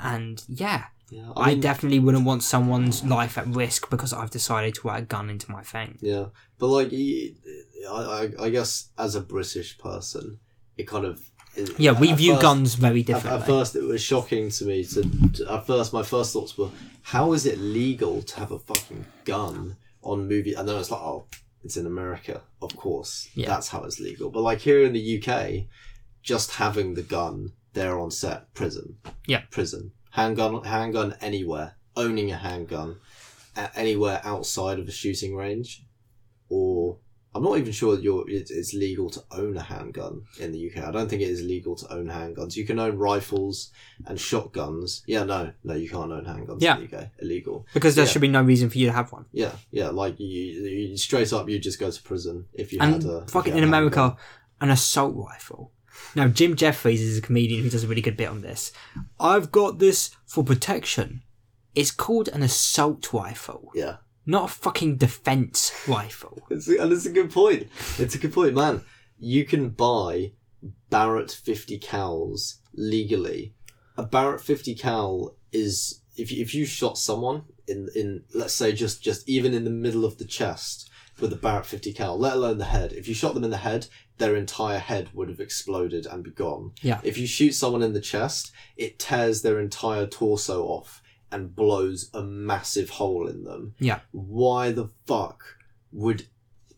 And yeah, yeah. I, mean, definitely wouldn't want someone's life at risk because I've decided to write a gun into my thing. Yeah, but like, I I guess as a British person, it kind of it- Yeah, we view first- guns very At, differently. at first, it was shocking to me. To, to at first, my first thoughts were, how is it legal to have a fucking gun on movie? And then it's like, oh, it's in America, of course. Yeah. That's how it's legal. But like here in the UK, just having the gun there on set, prison. Yeah. prison. Handgun, handgun anywhere. Owning a handgun anywhere outside of a shooting range, or I'm not even sure that you're, it, it's legal to own a handgun in the UK. I don't think it is legal to own handguns. You can own rifles and shotguns. Yeah, no, no, you can't own handguns Yeah. in the UK. Illegal. because there yeah. should be no reason for you to have one. Yeah, yeah, like you, you straight up, you just go to prison if you had a fucking in a America, handgun. an assault rifle. Now Jim Jeffries is a comedian who does a really good bit on this. I've got this for protection. It's called an assault rifle, Yeah, not a fucking defense rifle. it's, and it's a good point. It's a good point, man. You can buy Barrett 50 cals legally. A Barrett 50 cal is if you, if you shot someone in in let's say just just even in the middle of the chest with a Barrett 50 cal, let alone the head. If you shot them in the head, their entire head would have exploded and be gone. Yeah. If you shoot someone in the chest, it tears their entire torso off and blows a massive hole in them. Yeah. Why the fuck would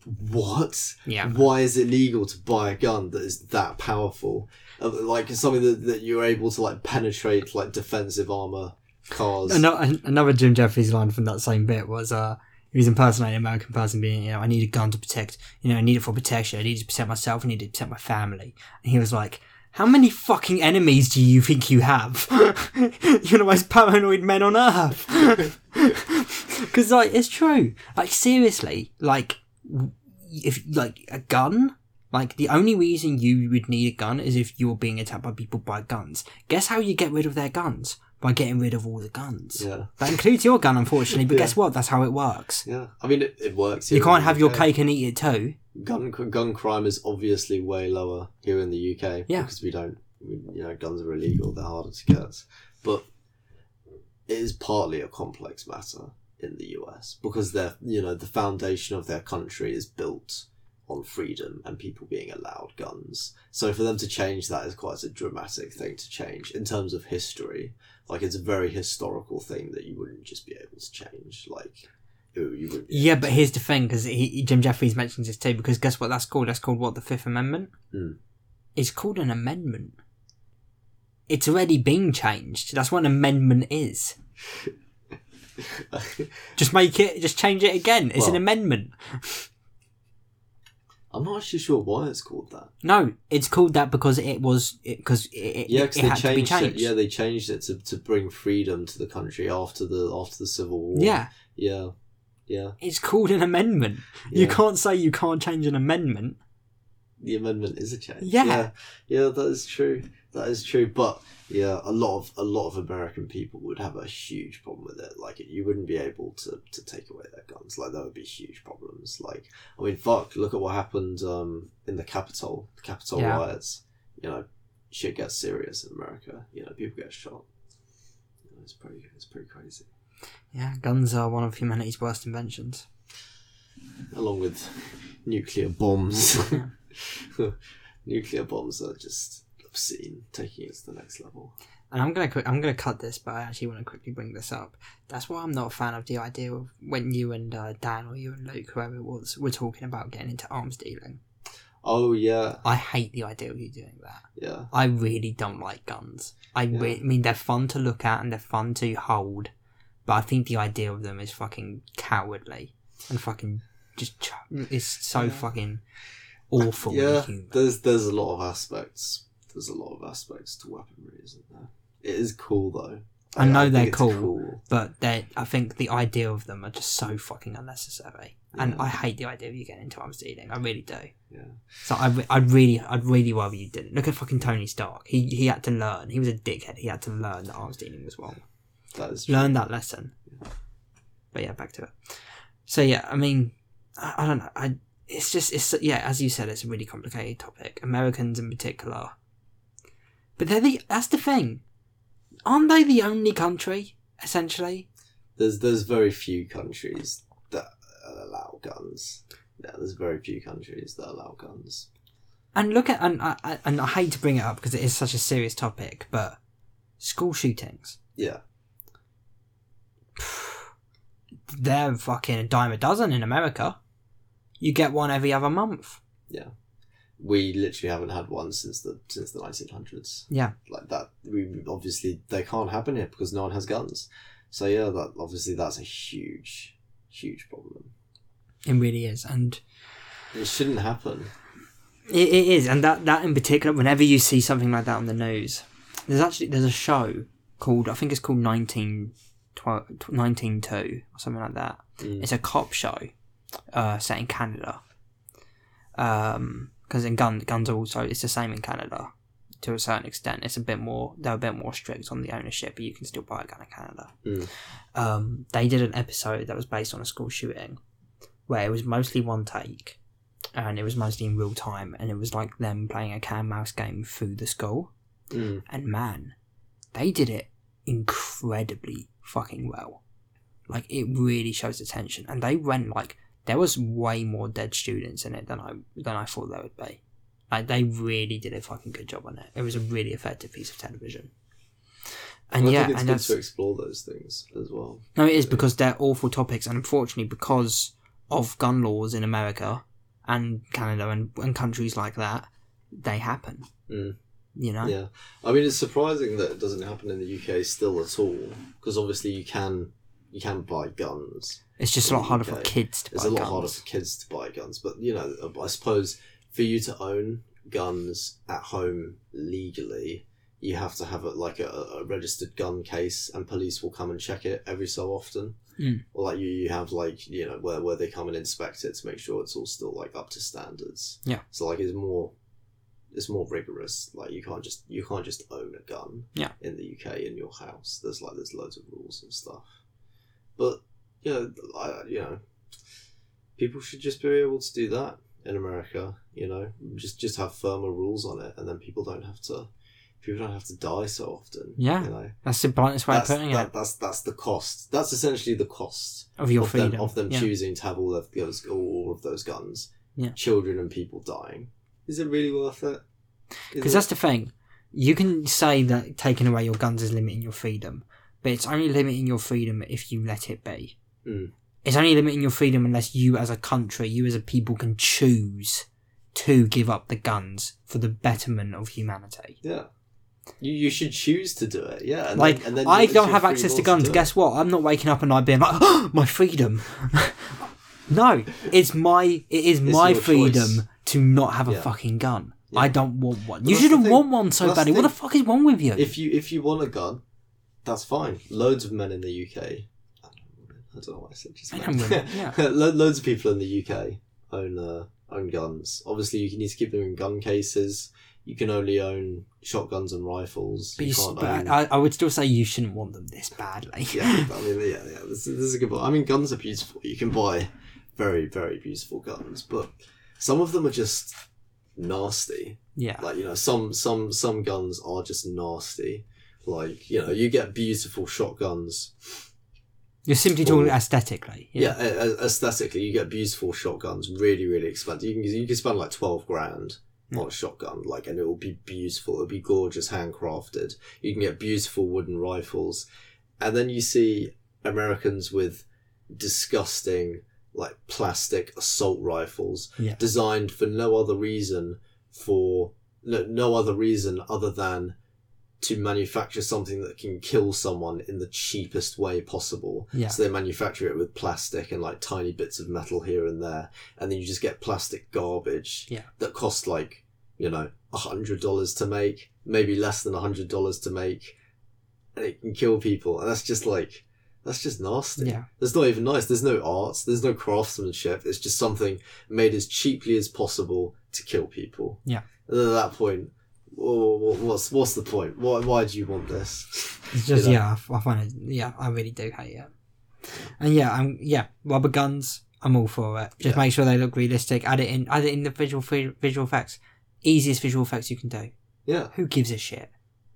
what? Yeah. Why is it legal to buy a gun that is that powerful? Uh, Like something that, that you're able to like penetrate like defensive armor cars. Another, another Jim Jeffries line from that same bit was uh he was impersonating an American person being, you know, I need a gun to protect, you know, I need it for protection. I need it to protect myself. I need it to protect my family. And he was like, how many fucking enemies do you think you have? You're the most paranoid men on earth. Because, like, it's true. Like, seriously, like, if, like, a gun, like, the only reason you would need a gun is if you're being attacked by people by guns. Guess how you get rid of their guns? By getting rid of all the guns. Yeah, That includes your gun, unfortunately, but Yeah. guess what? That's how it works. yeah. I mean, it, it works. You can't have your cake and eat it too. gun gun crime is obviously way lower here in the UK. Yeah. because we don't, you know, guns are illegal. They're harder to get, but it is partly a complex matter in the US because they're, you know, the foundation of their country is built on freedom and people being allowed guns. So for them to change that is quite a dramatic thing to change in terms of history. Like it's a very historical thing that you wouldn't just be able to change. Like you you would. Yeah, but here's the thing, because Jim Jeffries mentions this too, because guess what that's called? That's called what? The Fifth Amendment? Hmm. It's called an amendment. It's already been changed. That's what an amendment is. Just make it, just change it again. It's an amendment. I'm not actually sure why it's called that. No, it's called that because it was, because it, it, Yeah, it, because they had to be changed, it. Yeah, they changed it to, to bring freedom to the country after the after the civil war. yeah, yeah, yeah. it's called an amendment. You can't say you can't change an amendment. the amendment is a change. Yeah. yeah, yeah, that is true. That is true. But yeah, a lot of a lot of American people would have a huge problem with it. Like you wouldn't be able to, to take away their guns. Like there would be huge problems. Like I mean, fuck, look at what happened um, in the Capitol, the Capitol Yeah. riots. You know, shit gets serious in America. You know, people get shot. You know, it's pretty it's pretty crazy. Yeah, guns are one of humanity's worst inventions. Along with nuclear bombs. Nuclear bombs are just obscene, taking it to the next level. And I'm gonna I'm gonna cut this, but I actually want to quickly bring this up. That's why I'm not a fan of the idea of when you and uh, Dan or you and Luke, whoever it was, were talking about getting into arms dealing. Oh yeah, I hate the idea of you doing that. yeah. I really don't like guns. I, Yeah. re- I mean, they're fun to look at and they're fun to hold, but I think the idea of them is fucking cowardly and fucking just ch- it's so Yeah. fucking awful. yeah, there's there's a lot of aspects. There's a lot of aspects to weaponry, isn't there? It is cool though. I know think they're it's cool. but they I think the idea of them are just so fucking unnecessary. And I hate the idea of you getting into arms dealing. I really do. Yeah, So I, re- I'd really, I'd really rather you didn't. Look at fucking Tony Stark. He he had to learn. He was a dickhead. He had to learn that arms dealing was wrong. that is true. Learn that lesson. But yeah, back to it. So yeah, I mean, I, I don't know. I it's just it's yeah, as you said, it's a really complicated topic. Americans in particular, but they're the that's the thing. Aren't they the only country essentially? There's there's very few countries that uh, allow guns. Yeah, there's very few countries that allow guns. And look at and I, I and I hate to bring it up because it is such a serious topic, but school shootings. Yeah, They're fucking a dime a dozen in America. You get one every other month. We literally haven't had one since the since the 1900s. Yeah. like that. We obviously they can't happen here because no one has guns. So yeah, that obviously that's a huge, huge problem. It really is, and It shouldn't happen. it, it is, and that that in particular. Whenever you see something like that on the news, there's actually there's a show called I think it's called 19, 192 or something like that. Mm. It's a cop show, uh, set in Canada. Um, because in gun guns are also it's the same in Canada to a certain extent. It's a bit more they're a bit more strict on the ownership, but you can still buy a gun in Canada. Mm. Um, they did an episode that was based on a school shooting, where it was mostly one take, and it was mostly in real time, and it was like them playing a cat and mouse game through the school. Mm. And man, they did it incredibly fucking well. Like it really shows attention, and they went like there was way more dead students in it than I than I thought there would be. Like they really did a fucking good job on it. It was a really effective piece of television. And yeah, and good to explore those things as well. no, it is because they're awful topics, and unfortunately, because of gun laws in America and Canada and, and countries like that, they happen. Mm. You know, Yeah, I mean it's surprising that it doesn't happen in the UK still at all because obviously you can you can buy guns. it's just a lot harder for kids to. It's buy a lot guns. harder for kids to buy guns, but you know, I suppose for you to own guns at home legally, you have to have a, like a, a registered gun case, and police will come and check it every so often. Mm. Or like you, you have like you know where where they come and inspect it to make sure it's all still like up to standards. Yeah. So like it's more. It's more rigorous. Like you can't just you can't just own a gun. Yeah. In the UK in your house, there's like there's loads of rules and stuff. But you know, I, you know, people should just be able to do that in America. You know, just just have firmer rules on it, and then people don't have to people don't have to die so often. Yeah. you know, That's the bluntest way that's, of putting that, it that's that's the cost. That's essentially the cost of your of freedom. them of them yeah. choosing to have all of those all of those guns. Yeah. children and people dying. Is it really worth it? Because that's the thing. You can say that taking away your guns is limiting your freedom, but it's only limiting your freedom if you let it be. Mm. It's only limiting your freedom unless you, as a country, you as a people, can choose to give up the guns for the betterment of humanity. yeah. You, you should choose to do it, yeah. And like, then, and then I don't have access to guns. it. Guess what? I'm not waking up and I being like, oh, my freedom. no, it's my it is It's my freedom choice. to not have a Yeah. fucking gun. Yeah. I don't want one. But you shouldn't want one so badly. What the fuck is wrong with you? If you if you want a gun, that's fine. Loads of men in the UK. I don't know why I said just men. yeah. Lo- Loads of people in the UK own uh, own guns. Obviously, you need to keep them in gun cases. You can only own shotguns and rifles. But, you you, can't but own. I, I would still say you shouldn't want them this badly. yeah, I mean, yeah, yeah. This, is- this is a good point. I mean, guns are beautiful. You can buy very, very beautiful guns, but some of them are just nasty. yeah. Like you know, some some some guns are just nasty. Like you know, you get beautiful shotguns. You're simply talking Or- aesthetically. Yeah, a- aesthetically, you get beautiful shotguns. Really, really expensive. You can you can spend like twelve grand on hmm. a shotgun, like, and it will be beautiful. It'll be gorgeous, handcrafted. You can get beautiful wooden rifles, and then you see Americans with disgusting like plastic assault rifles Yeah. designed for no other reason for no, no other reason other than to manufacture something that can kill someone in the cheapest way possible. Yeah. So they manufacture it with plastic and like tiny bits of metal here and there, and then you just get plastic garbage Yeah. that costs like you know a hundred dollars to make, maybe less than a hundred dollars to make, and it can kill people, and that's just like that's just nasty. Yeah. That's not even nice. There's no art. There's no craftsmanship. It's just something made as cheaply as possible to kill people. Yeah. And then at that point, what's what's the point? Why why do you want this? It's just You know? yeah, I find it. Yeah, I really do hate it. And yeah, I'm yeah, rubber guns. I'm all for it. Just Yeah. make sure they look realistic. Add it in. Add it in the visual visual effects. Easiest visual effects you can do. Yeah, Who gives a shit?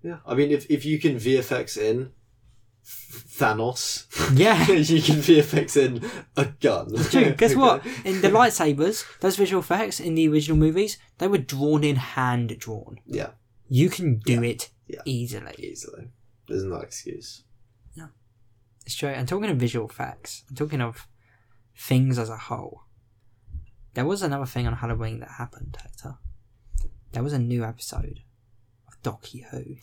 yeah. I mean, if if you can VFX in Thanos, Yeah. you can VFX in a gun. It's true. Guess what? In the lightsabers, those visual effects in the original movies, they were drawn in hand drawn. Yeah, You can do it Yeah. easily. easily. There's no excuse. Yeah. It's true. I'm talking of visual effects. I'm talking of things as a whole. There was another thing on Halloween that happened, Hector. There was a new episode of Docky Who.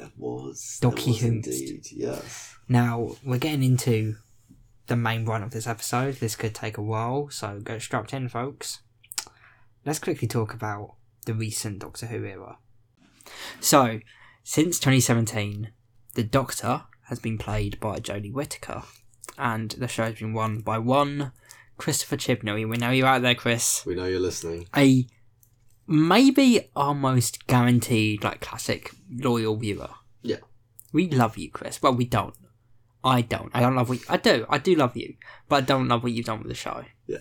That was Docky that was Hoomst. indeed yes. Now, we're getting into the main run of this episode. This could take a while, so go strapped in, folks. Let's quickly talk about the recent Doctor Who era. So, since 2017, the Doctor has been played by Jodie Whittaker, and the show has been won by one Christopher Chibnall. We know you're out there, Chris. We know you're listening. A maybe our most guaranteed, like classic loyal viewer. Yeah. We love you, Chris. Well, we don't. I don't. I don't love what I do. I do love you, but I don't love what you've done with the show. Yeah.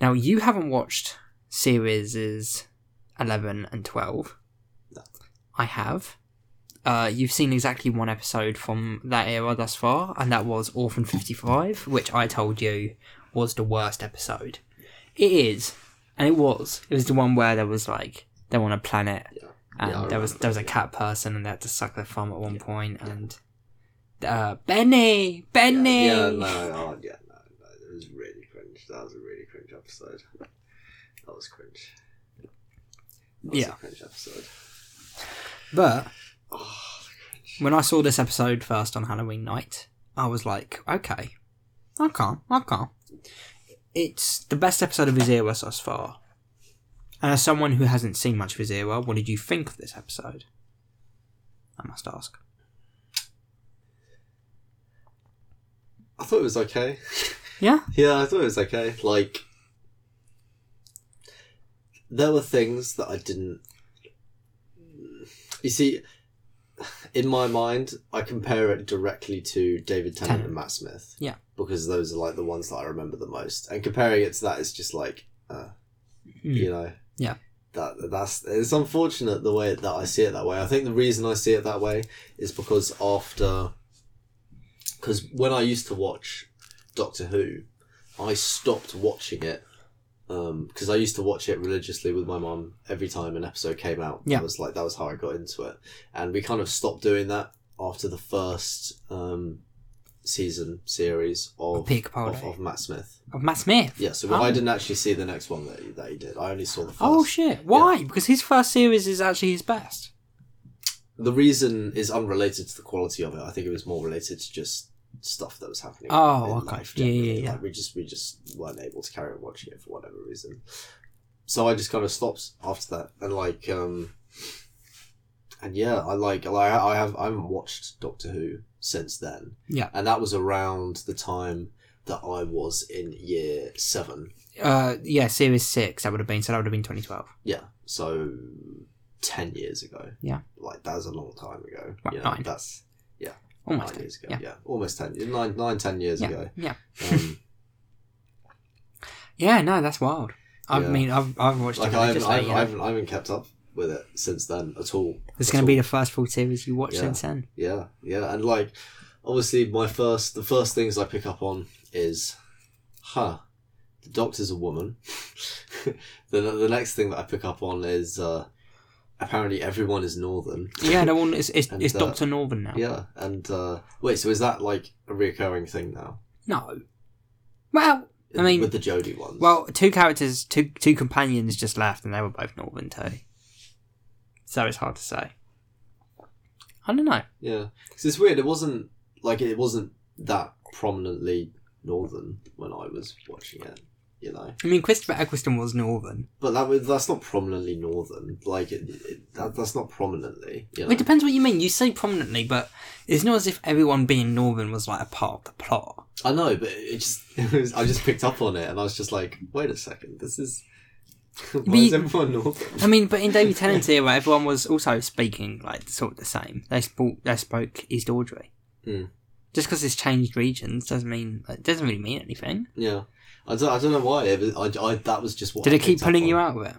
Now you haven't watched series eleven and twelve. No. I have. Uh, you've seen exactly one episode from that era thus far, and that was Orphan Fifty Five, which I told you was the worst episode. It is, and it was. It was the one where there was like they're on a planet, Yeah. and Yeah, there was there was a cat person, and they had to suck their thumb at one point, and uh, Benny, Benny. Yeah, yeah, no, oh, yeah, no, no, it was really cringe. That was a really cringe episode. That was cringe. That was Yeah. a cringe episode. But Oh, when I saw this episode first on Halloween night, I was like, okay, okay, okay. It's the best episode of his era thus far. And as someone who hasn't seen much of his era, what did you think of this episode? I must ask. I thought it was okay. Yeah? Yeah, I thought it was okay. Like, there were things that I didn't. You see, in my mind, I compare it directly to David Tennant Tennant. and Matt Smith. Yeah. Because those are like the ones that I remember the most, and comparing it to that is just like, uh, Mm. you know. Yeah. That that's it's unfortunate the way that I see it that way. I think the reason I see it that way is because after, because when I used to watch Doctor Who, I stopped watching it because I used to watch it religiously with my mom every time an episode came out. Yeah. That was like that was how I got into it, and we kind of stopped doing that after the first um, season series of Peter of, of Matt Smith. Of Matt Smith? Yeah, so Oh. I didn't actually see the next one that he, that he did. I only saw the first. Oh shit! Why? Because his first series is actually his best. the reason is unrelated to the quality of it. I think it was more related to just stuff that was happening. Oh, in okay. life Yeah, yeah, yeah. Like, we just we just weren't able to carry on watching it for whatever reason. So I just kind of stopped after that, and like, um, and yeah, I like like I have I haven't watched Doctor Who since then. Yeah. and that was around the time that I was in year seven. Uh, yeah, Series Six. That would have been so. That would have been 2012. Yeah, so ten years ago. Yeah. like that was a long time ago. Right, know, nine. That's Almost. nine years ago. Yeah. Yeah. almost ten. Nine, nine, ten years Yeah. ago. Yeah. Um, Yeah. No, that's wild. I Yeah. mean, I've, I've watched like it I haven't. I, haven't. I, haven't, I haven't kept up with it since then at all. It's going to be the first full series you watch Yeah. since then. Yeah, yeah, and like obviously my first the first things I pick up on is, huh, the doctor's a woman. the the next thing that I pick up on is uh, apparently everyone is northern. Yeah, no one. is And, it's uh, Doctor Northern now. Yeah, and uh, wait, so is that like a reoccurring thing now? No. Well, I mean- with the Jodie ones. well, two characters, two two companions just left, and they were both Northern too. So it's hard to say. I don't know. yeah, 'Cause it's weird. It wasn't like it wasn't that prominently northern when I was watching it. You know. I mean, Christopher Eccleston was Northern. But that was- that's not prominently northern. Like it, it, that, that's not prominently. You know? It depends what you mean. You say prominently, but it's not as if everyone being Northern was like a part of the plot. I know, but it just it was, I just picked up on it, and I was just like, wait a second, this is why But is everyone northern? I mean, but in David Tennant's era, everyone was also speaking like sort of the same. They spoke, they spoke Estuary. Hmm. Just because it's changed regions doesn't mean it doesn't really mean anything. Yeah, I don't, I don't know why. It was, I, I that was just what. Did I it keep pulling you out of it?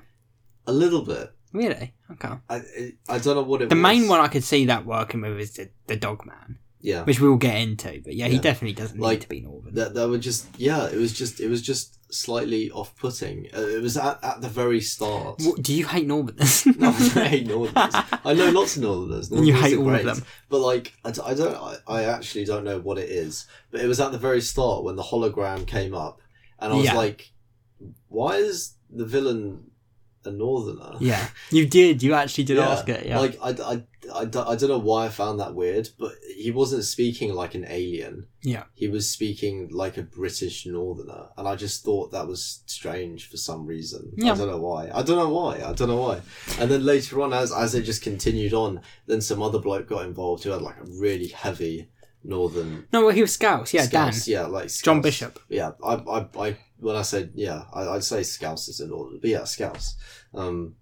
A little bit. Really? Okay. I it, I don't know what it. The was. main one I could see that working with is the, the Dog Man, Yeah. which we will get into. But yeah, he definitely doesn't Like, need to be Northern. That that would just yeah. It was just it was just slightly off putting. Uh, it was at, at the very start. What, do you hate Northerners? No, I hate Northerners. I know lots of Northerners. And you Northerners hate all of great. them. But like, I don't, I, I actually don't know what it is. But it was at the very start when the hologram came up, and I was Yeah. like, why is the villain a Northerner? yeah, you did. You actually did Yeah, ask it. Yeah. Like, I, I, I, don't- I don't know why I found that weird, but he wasn't speaking like an alien. Yeah. He was speaking like a British Northerner, and I just thought that was strange for some reason. Yeah. I don't know why. I don't know why. I don't know why. And then later on, as as it just continued on, then some other bloke got involved who had like a really heavy Northern. no, well, he was Scouse. Yeah, Scouse. Dan. Yeah, like John Bishop. Yeah, I, I, I, when I said yeah, I, I'd say Scouse is a Northern, but yeah, Scouse. Um,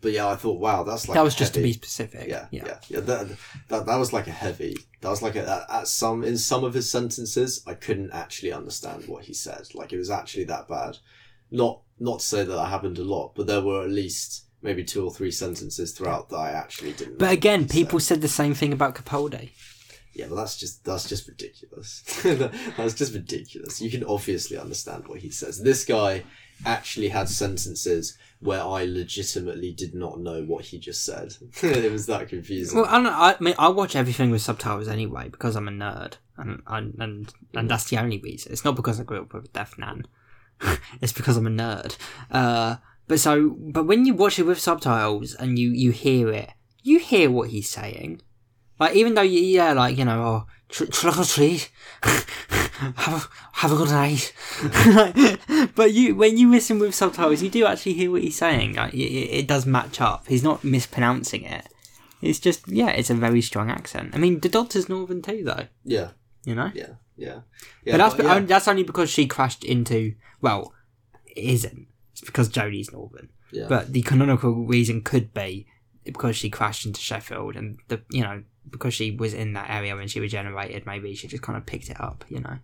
but yeah, I thought, wow, that's like that was just to be specific. yeah, yeah. yeah, yeah. That, that that was like a heavy. That was like a, at, some in some of his sentences, I couldn't actually understand what he said. Like it was actually that bad. Not not to say that that happened a lot, but there were at least maybe two or three sentences throughout that I actually didn't. But again, people said. said the same thing about Capaldi. Yeah, but that's just that's just ridiculous. that's just ridiculous. You can obviously understand what he says. This guy actually had sentences where I legitimately did not know what he just said. it was that confusing. Well, I, I mean, I watch everything with subtitles anyway because I'm a nerd, and and and, and that's the only reason. It's not because I grew up with a deaf nan. it's because I'm a nerd. Uh, but so, but when you watch it with subtitles and you you hear it, you hear what he's saying. Like even though you, yeah, like you know, oh, tr- trick or treat, have a, have a good night. but you when you listen with subtitles, you do actually hear what he's saying. Like it, it does match up. He's not mispronouncing it. It's just yeah, it's a very strong accent. I mean, the Doctor's Northern too, though. yeah, You know, yeah, yeah. yeah but that's but yeah. only, that's only because she crashed into. Well, it isn't. It's because Jodie's Northern. Yeah. But the canonical reason could be because she crashed into Sheffield, and the you know because she was in that area when she regenerated, maybe she just kind of picked it up. You know.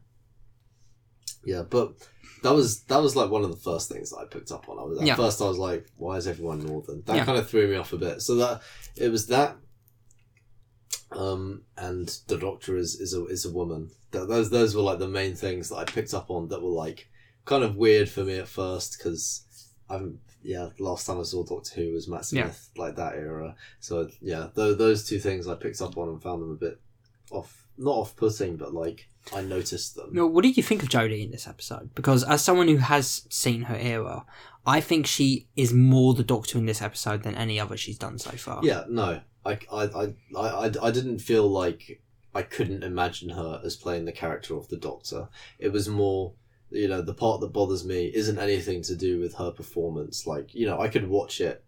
Yeah, but that was that was like one of the first things that I picked up on. I was at Yeah. first I was like, why is everyone northern? That Yeah. kind of threw me off a bit. So that it was that um and the doctor is is a is a woman. That those those were like the main things that I picked up on that were like kind of weird for me at first cuz I'm yeah, last time I saw Doctor Who was Matt Yeah. Smith, like that era. So yeah, those those two things I picked up on and found them a bit off, not off putting, but like I noticed them. No, what did you think of Jodie in this episode? Because as someone who has seen her era, I think she is more the Doctor in this episode than any other she's done so far. Yeah, no, I, I, I, I, I didn't feel like I couldn't imagine her as playing the character of the Doctor. It was more, you know, the part that bothers me isn't anything to do with her performance. Like, you know, I could watch it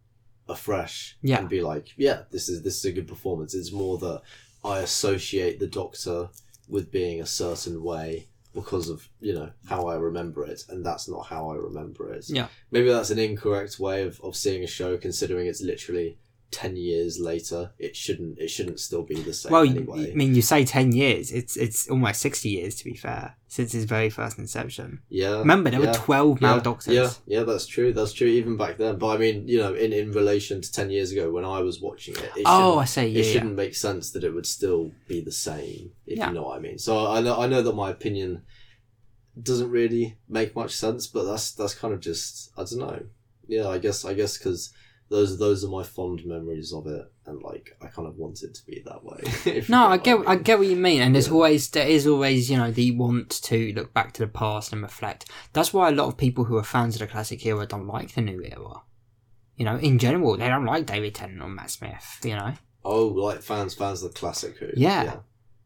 afresh Yeah. and be like, yeah, this is this is a good performance. It's more that I associate the Doctor with being a certain way, because of you know how I remember it, and that's not how I remember it. Yeah. maybe that's an incorrect way of, of seeing a show, considering it's literally ten years later. It shouldn't it shouldn't still be the same Well, anyway. I mean, you say ten years. It's it's almost sixty years to be fair since his very first inception. yeah, Remember, there yeah. were twelve male yeah, doctors. Yeah, yeah, that's true. That's true. Even back then, but I mean, you know, in, in relation to ten years ago when I was watching it, it Oh, shouldn't- I see. Yeah, it shouldn't make sense that it would still be the same, if you know what I mean. So I know I know that my opinion doesn't really make much sense, but that's that's kind of just I don't know. Yeah, I guess I guess because those those are my fond memories of it, and like I kind of want it to be that way. No, I get I mean. get what you mean, and there's Yeah. always there is always you know the want to look back to the past and reflect. That's why a lot of people who are fans of the classic era don't like the new era. You know, in general, they don't like David Tennant or Matt Smith. You know, Oh, like fans fans of the classic Who. Yeah.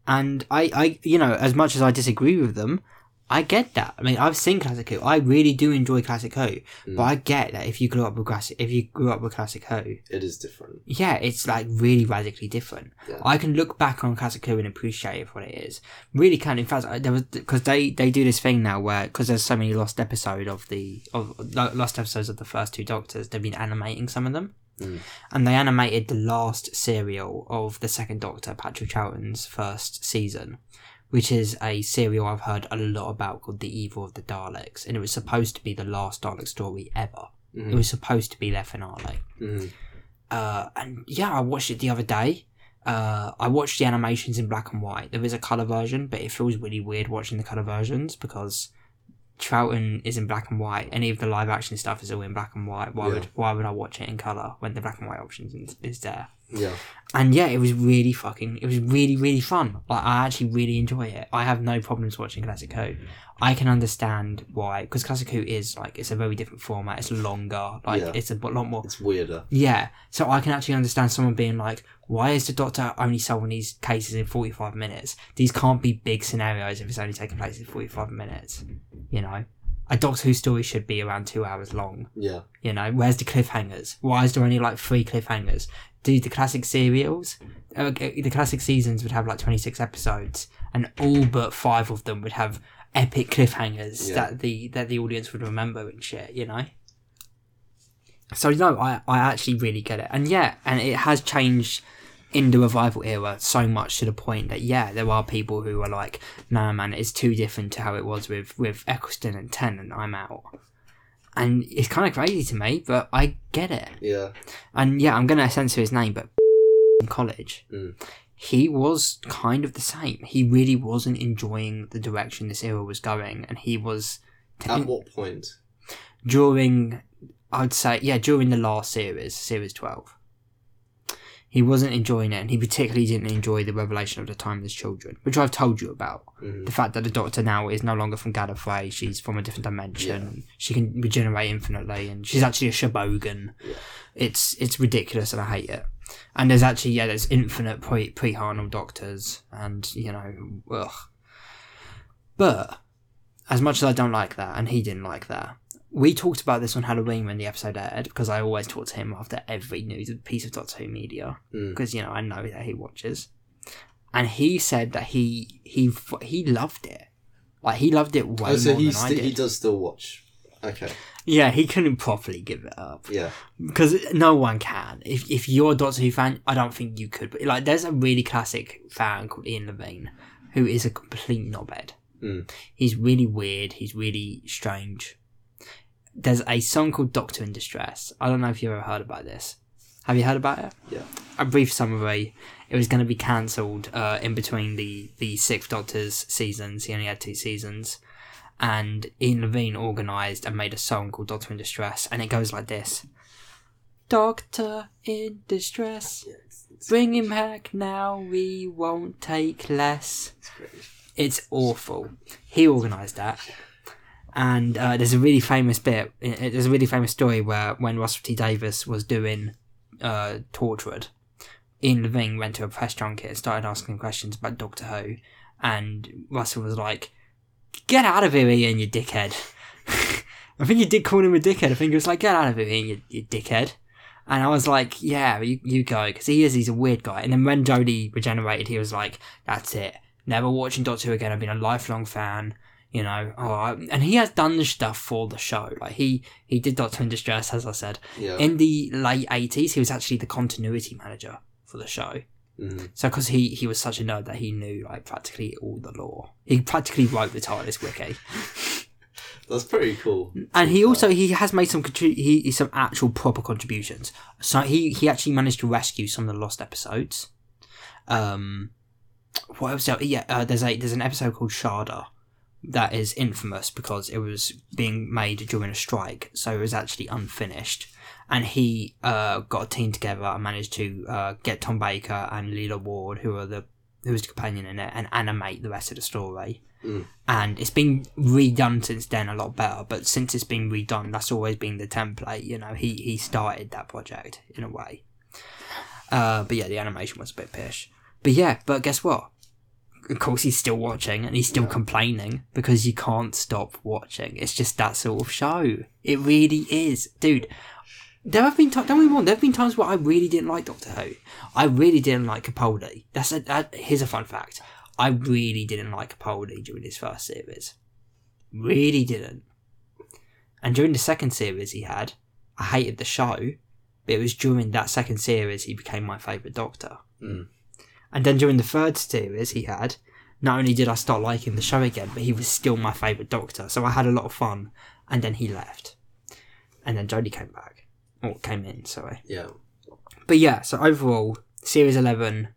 and I, I, you know, as much as I disagree with them, I get that. I mean, I've seen Classic Who. I really do enjoy Classic Who, Mm. but I get that if you grew up with classic, if you grew up with Classic Who, it is different. yeah, it's like really radically different. Yeah. I can look back on Classic Who and appreciate it for what it is. Really can. In fact, I- there was because they they do this thing now where because there's so many lost episode of the of lost episodes of the first two Doctors, they've been animating some of them, Mm. and they animated the last serial of the second Doctor, Patrick Troughton's first season. Which is a serial I've heard a lot about called The Evil of the Daleks, and it was supposed to be the last Dalek story ever. It Mhm. was supposed to be their finale. Mhm. Uh, and yeah, I watched it the other day. Uh, I watched the animations in black and white. There is a color version, but it feels really weird watching the color versions because Troughton is in black and white. Any of the live action stuff is all in black and white. Why Yeah. would why would I watch it in color when the black and white option is, is there? Yeah. And yeah, it was really fucking. It was really really fun. Like I actually really enjoy it. I have no problems watching Classic Who. I can understand why because Classic Who is like it's a very different format. It's longer. Like Yeah. it's a lot more It's weirder. yeah, so I can actually understand someone being like, why is the Doctor only solving these cases in 45 minutes? These can't be big scenarios if it's only taking place in 45 minutes. You know? A Doctor Who story should be around two hours long. Yeah. You know? Where's the cliffhangers? Why is there only like three cliffhangers? Dude, the classic serials, uh, the classic seasons would have like 26 episodes, and all but five of them would have epic cliffhangers Yeah. that the that the audience would remember and shit, you know? So no, I, I actually really get it. And yeah, and it has changed in the revival era so much to the point that yeah, there are people who are like, nah man, it's too different to how it was with, with Eccleston and Tennant, I'm out. And it's kind of crazy to me, but I get it. Yeah. And yeah, I'm gonna censor his name, but in college, Mm. He was kind of the same. He really wasn't enjoying the direction this era was going, and he was At what point? during, I'd say, yeah, during the last series, series twelve. He wasn't enjoying it, and he particularly didn't enjoy the revelation of the timeless children, which I've told you about. Mhm. The fact that the Doctor now is no longer from Gallifrey; she's from a different dimension. Yeah. She can regenerate infinitely, and she's actually a Shabogan. Yeah. It's it's ridiculous, and I hate it. And there's actually yeah, there's infinite pre pre Hartnell Doctors, and you know, ugh. But as much as I don't like that, and he didn't like that, we talked about this on Halloween when the episode aired because I always talk to him after every news piece of Doctor Who media Mm. because you know I know that he watches, and he said that he he he loved it, like he loved it way Oh, so more he than I did. he does still watch. Okay. Yeah, he couldn't properly give it up Yeah. because no one can. If if you're a Doctor Who fan, I don't think you could. But like, there's a really classic fan called Ian Levine, who is a complete knobhead. Mm. He's really weird. He's really strange. There's a song called Doctor in Distress. I don't know if you've ever heard about this. Have you heard about it? Yeah. A brief summary. It was going to be cancelled uh, in between the the Sixth Doctor's seasons. He only had two seasons, and Ian Levine organised and made a song called Doctor in Distress, and it goes like this: Doctor in distress, Yeah. It's, it's, bring him back now. We won't take less. it's awful. He organised that. And uh, there's a really famous bit. There's a really famous story where when Russell T Davies was doing uh, Torchwood, Ian Levine went to a press junket and started asking questions about Doctor Who, and Russell was like, "Get out of here, Ian, you dickhead." I think he did call him a dickhead. I think he was like, "Get out of here, Ian, you, you dickhead." And I was like, "Yeah, you, you go," because he is. He's a weird guy. And then when Jodie regenerated, he was like, "That's it. Never watching Doctor Who again. I've been a lifelong fan. You know, oh, I- and he has done the stuff for the show. Like he he did Doctor in Distress, as I said. Yeah. In the late eighties, he was actually the continuity manager for the show. Mhm. So, because he he was such a nerd that he knew like practically all the lore, he practically wrote the TARDIS wiki. That's pretty cool. And he also he has made some contri- he some actual proper contributions. So he he actually managed to rescue some of the lost episodes. Um, what else? Yeah, uh, there's a there's an episode called Shada that is infamous because it was being made during a strike, so it was actually unfinished. And he uh, got a team together and managed to uh, get Tom Baker and Leela Ward, who are the who was the companion in it, and animate the rest of the story. And it's been redone since then a lot better but since it's been redone that's always been the template you know. He he started that project in a way. Uh but yeah the animation was a bit pish. But yeah but guess what? Of course he's still watching and he's still complaining because you can't stop watching. It's just that sort of show. It really is. Dude there have been times, don't me wrong, there have been times where I really didn't like Doctor Who. I really didn't like Capaldi. That's a, that, here's a fun fact. I really didn't like Capaldi during his first series. Really didn't. And during the second series he had, I hated the show, but it was during that second series he became my favourite Doctor. Mm. And then during the third series he had, not only did I start liking the show again, but he was still my favourite Doctor. So I had a lot of fun. And then he left. And then Jodie came back. Or came in, sorry. Yeah. But yeah, so overall, Series 11,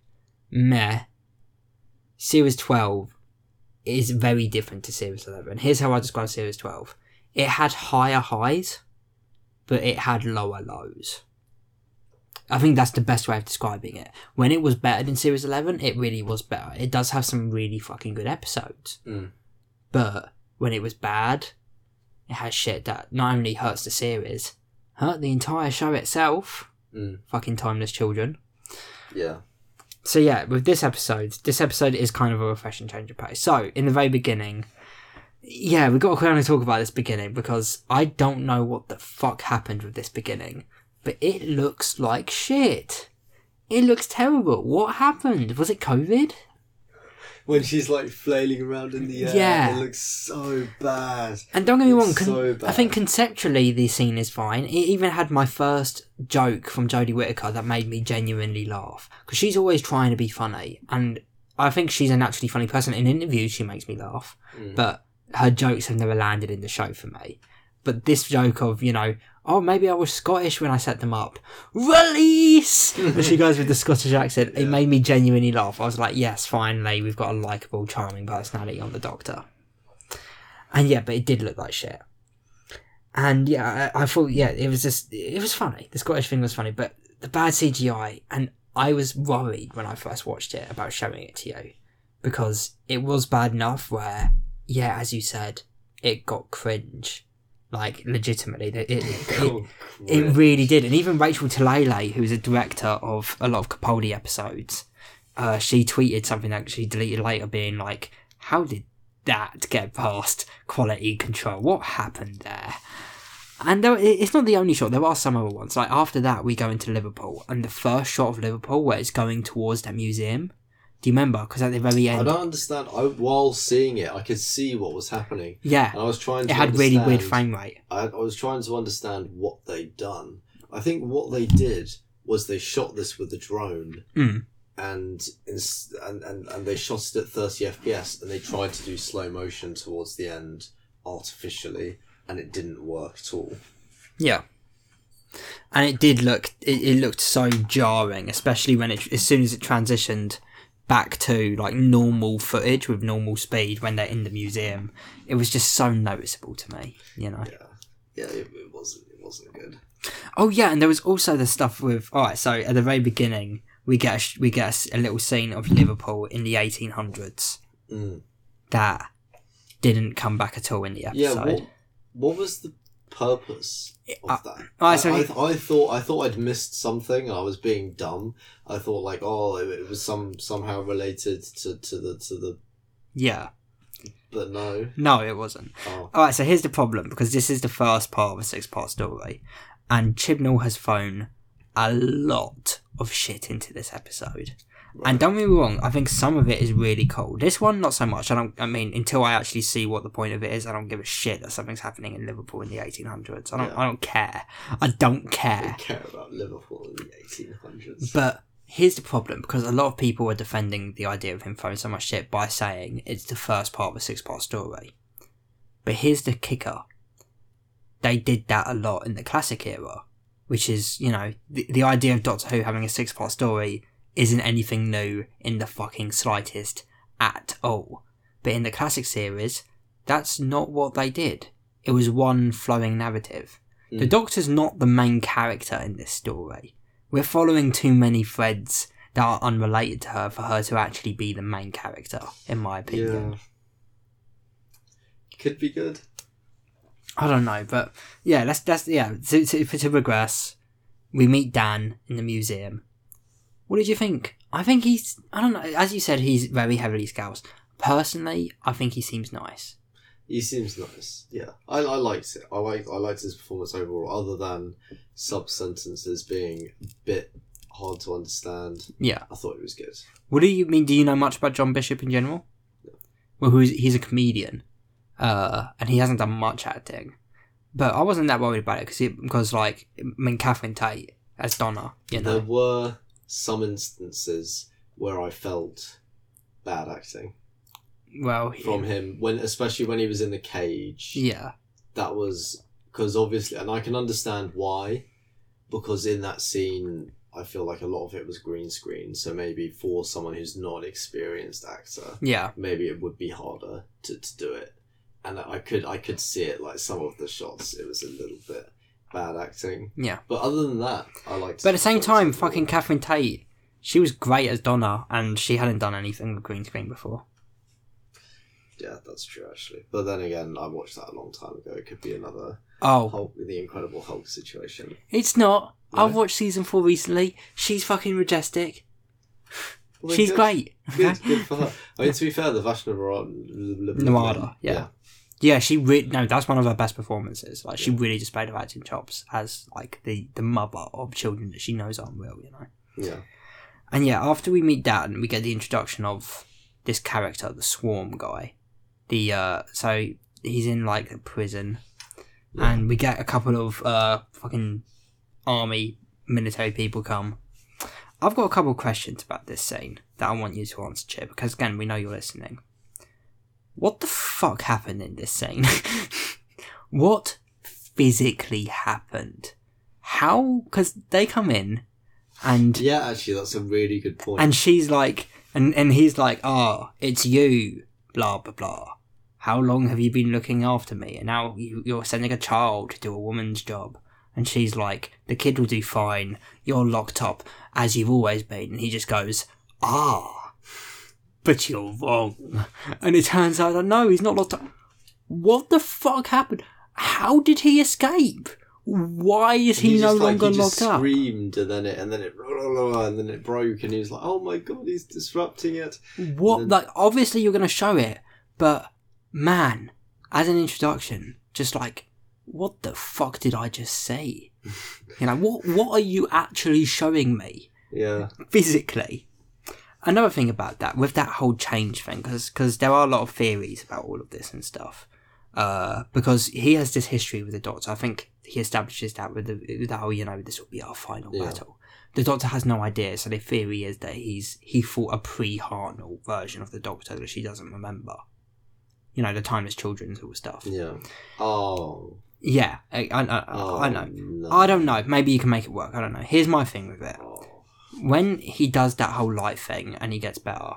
meh. Series 12 is very different to Series 11. Here's how I describe Series 12 it had higher highs, but it had lower lows. I think that's the best way of describing it. When it was better than Series 11, it really was better. It does have some really fucking good episodes. Mm. But when it was bad, it has shit that not only hurts the series, hurt the entire show itself. Mm. Fucking timeless children. Yeah. So yeah, with this episode, this episode is kind of a refreshing change of pace. So in the very beginning, yeah, we got to kind of talk about this beginning because I don't know what the fuck happened with this beginning, but it looks like shit. It looks terrible. What happened? Was it COVID? When she's like flailing around in the air, Yeah. it looks so bad. And don't get me wrong, con- so I think conceptually the scene is fine. It even had my first joke from Jodie Whittaker that made me genuinely laugh because she's always trying to be funny, and I think she's a naturally funny person. In interviews, she makes me laugh, Mm. but her jokes have never landed in the show for me. But this joke of you know, oh maybe I was Scottish when I set them up, release, and she goes with the Scottish accent. It made me genuinely laugh. I was like, yes, finally we've got a likable, charming personality on the Doctor. And yeah, but it did look like shit. And yeah, I, I thought yeah, it was just it was funny. The Scottish thing was funny, but the bad CGI, and I was worried when I first watched it about showing it to you because it was bad enough where yeah, as you said, it got cringe, like legitimately. It it, it, Oh, it really did. And even Rachel Talalay, who's a director of a lot of Capaldi episodes, uh, she tweeted something that she deleted later, being like, "How did that get past quality control? What happened there?" And there, it's not the only shot. There are some other ones. Like after that, we go into Liverpool, and the first shot of Liverpool where it's going towards that museum. Do you remember? Because at the very end, I don't understand. I, while seeing it, I could see what was happening, yeah, and I was trying. to it had really weird frame rate. I, I was trying to understand what they'd done. I think what they did was they shot this with a drone, Mm. and, and and and they shot it at thirty FPS, and they tried to do slow motion towards the end artificially, and it didn't work at all. Yeah. And it did look it, it looked so jarring, especially when it as soon as it transitioned back to like normal footage with normal speed when they're in the museum. It was just so noticeable to me, you know. Yeah, yeah, it, it wasn't. It wasn't good. Oh yeah, and there was also the stuff with all right. So at the very beginning, we get a, we get a a, little scene of Liverpool in the 1800s Mm. that didn't come back at all in the Yeah. episode. What, what was the purpose of Uh, that? so I, I, I thought I thought I'd missed something. and I was being dumb. I thought like, oh, it, it was some somehow related to, to the to the, yeah, but no. no, it wasn't. Oh, All right, so here's the problem because this is the first part of a six-part story, and Chibnall has thrown a lot of shit into this episode, And don't get me wrong, I think some of it is really cool. This one, not so much. I don't. I mean, until I actually see what the point of it is, I don't give a shit that something's happening in Liverpool in the 1800s. I don't. Yeah. I don't care. I don't I care. don't care about Liverpool in the 1800s. But here's the problem because a lot of people are defending the idea of him throwing so much shit by saying it's the first part of a six part story. But here's the kicker they did that a lot in the classic era, which is, you know, the, the idea of Doctor Who having a six part story isn't anything new in the fucking slightest at all. But in the classic series, that's not what they did. It was one flowing narrative. The Mm. Doctor's not the main character in this story. We're following too many threads that are unrelated to her for her to actually be the main character, in my opinion. yeah. Could be good. I don't know, but yeah, let's that's yeah. To, to, to regress, we meet Dan in the museum. What did you think? I think he's I don't know. As you said, he's very heavily scoused. Personally, I think he seems nice. He seems nice. Yeah, I, I liked it. I like I liked his performance overall. Other than sub sentences being a bit hard to understand, Yeah. I thought it was good. What do you mean? Do you know much about John Bishop in general? Well, who's he's a comedian, uh, and he hasn't done much acting. But I wasn't that worried about it because because like I mean Catherine Tate as Donna, you know. There were some instances where I felt bad acting well, he- from him when, especially when he was in the cage. yeah, that was because obviously, and I can understand why, because in that scene, I feel like a lot of it was green screen. So maybe for someone who's not an experienced actor, yeah, maybe it would be harder to, to do it. And I could I could see it like some of the shots, it was a little bit bad acting. yeah. But other than that, I liked. But at the same time, fucking Catherine Tate, she was great as Donna, and she hadn't done anything with green screen before. yeah, that's true actually. But then again, I watched that a long time ago. It could be another Oh, Hulk, the Incredible Hulk situation. it's not. No? I've watched season four recently. She's fucking majestic. Well, She's good. great. Good, good for her. I mean, to be fair, the Vashta Nerada, yeah. Yeah, she re- no, that's one of her best performances. Like she really displayed her acting chops as like the the mother of children that she knows aren't real, you know. yeah, And yeah, after we meet Dan, we get the introduction of this character, the Swarm guy. The uh, so he's in like a prison, Yeah. and we get a couple of uh fucking army military people come. I've got a couple of questions about this scene that I want you to answer, Chip, because again, we know you're listening. What the fuck happened in this scene? what physically happened? How? Because they come in, and yeah. Actually, that's a really good point. and she's like, and, and he's like, oh, it's you, blah, blah, blah. How long have you been looking after me? And now you, you're sending a child to do a woman's job. And she's like, the kid will do fine. You're locked up as you've always been. And he just goes, ah, but you're wrong. And it turns out that no, he's not locked up. What the fuck happened? How did he escape? Why is he, no just, like, longer he just locked up? Screamed and then it and then it and then it broke and he was like, "Oh my god, he's disrupting it." What? then- Like, obviously you're going to show it, but man, as an introduction, just like, what the fuck did I just say? you know, what what are you actually showing me Yeah, physically? Another thing about that, with that whole change thing, because there are a lot of theories about all of this and stuff. Uh, because he has this history with the Doctor. I think he establishes that with the, with the whole, you know, this will be our final Yeah. battle. The Doctor has no idea, so the theory is that he's he fought a pre-Hartnell version of the Doctor that she doesn't remember. You know, the time timeless children sort of stuff. yeah. Oh, Yeah, I, I, I, oh I know. No. I don't know. Maybe you can make it work. I don't know. Here's my thing with it. When he does that whole light thing and he gets better,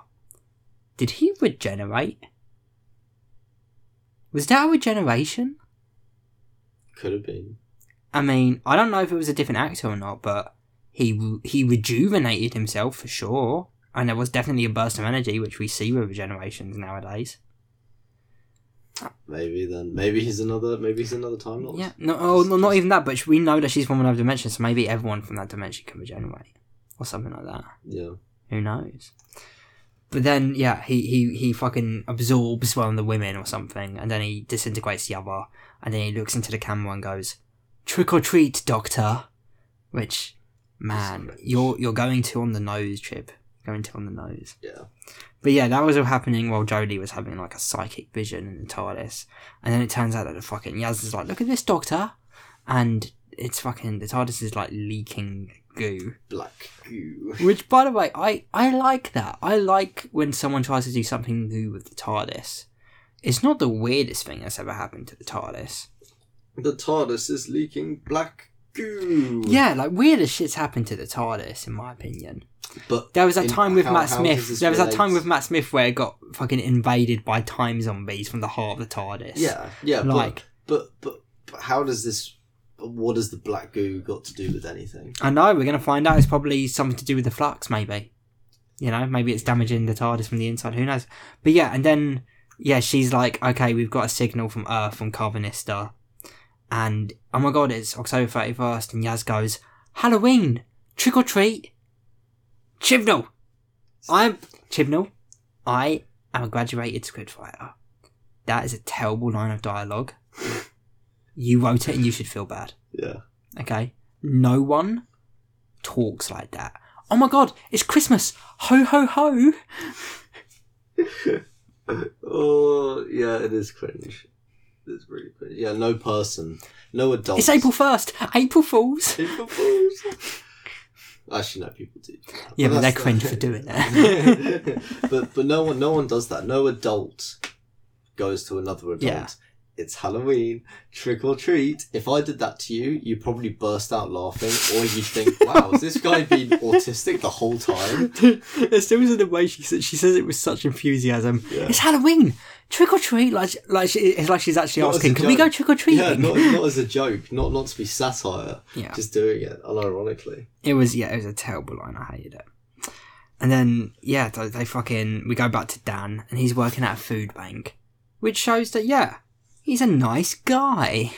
did he regenerate? Was that a regeneration? Could have been. I mean, I don't know if it was a different actor or not, but he he rejuvenated himself for sure, and there was definitely a burst of energy, which we see with regenerations nowadays. Maybe then. Maybe he's another. Maybe he's another time lord. Yeah, no, oh, no, not even that, but we know that she's from another dimension, so maybe everyone from that dimension can regenerate, or something like that. Yeah. Who knows? But then, yeah, he, he, he fucking absorbs one of the women or something, and then he disintegrates the other, and then he looks into the camera and goes, "Trick or treat, Doctor," which, man, you're you're going to on the nose, Trip. going to on the nose. Yeah. But yeah, that was all happening while Jodie was having like a psychic vision in the TARDIS. And then it turns out that the fucking Yaz is like, look at this doctor. And it's fucking, the TARDIS is like leaking goo. Black goo. Which, by the way, I, I like that. I like when someone tries to do something new with the TARDIS. It's not the weirdest thing that's ever happened to the TARDIS. The TARDIS is leaking black goo. Yeah, like weirdest shit's happened to the TARDIS, in my opinion. But There was that time with how- Matt how Smith. There was that time with Matt Smith where it got fucking invaded by time zombies from the heart of the TARDIS. Yeah, yeah. Like- but, but but but how does this? What has the black goo got to do with anything? I know, we're going to find out. It's probably something to do with the flux, maybe. You know, maybe it's damaging the TARDIS from the inside. Who knows? But yeah, and then, yeah, she's like, okay, we've got a signal from Earth, from Karvanista. And, oh my god, it's October 31st. And Yaz goes, Halloween! Trick or treat! Chibnall! I'm. Chibnall, I am a graduated scriptwriter. That is a terrible line of dialogue. You wrote it and you should feel bad Yeah. okay? No one talks like that. Oh my god, it's Christmas! Ho ho ho! oh yeah, it is cringe. It's really cringe. Yeah, no person, no adult. It's April 1st! April Fools! April Fools. Actually, no, people do. do. Yeah, but they're that's the- cringe for doing that. but but no one no one does that. No adult goes to another adult. Yeah. It's Halloween, trick or treat. If I did that to you, you'd probably burst out laughing, or you'd think, "Wow, has this guy been autistic the whole time?" There's still in the way she says, she says it with such enthusiasm. Yeah. It's Halloween! Trick or treat! Like, like she, it's like she's actually Not asking, can we go trick or treating? Yeah, not, not as a joke, not not to be satire, Yeah. just doing it unironically. It was yeah, it was a terrible line. I hated it. And then yeah, they, they fucking we go back to Dan, and he's working at a food bank, which shows that yeah, he's a nice guy.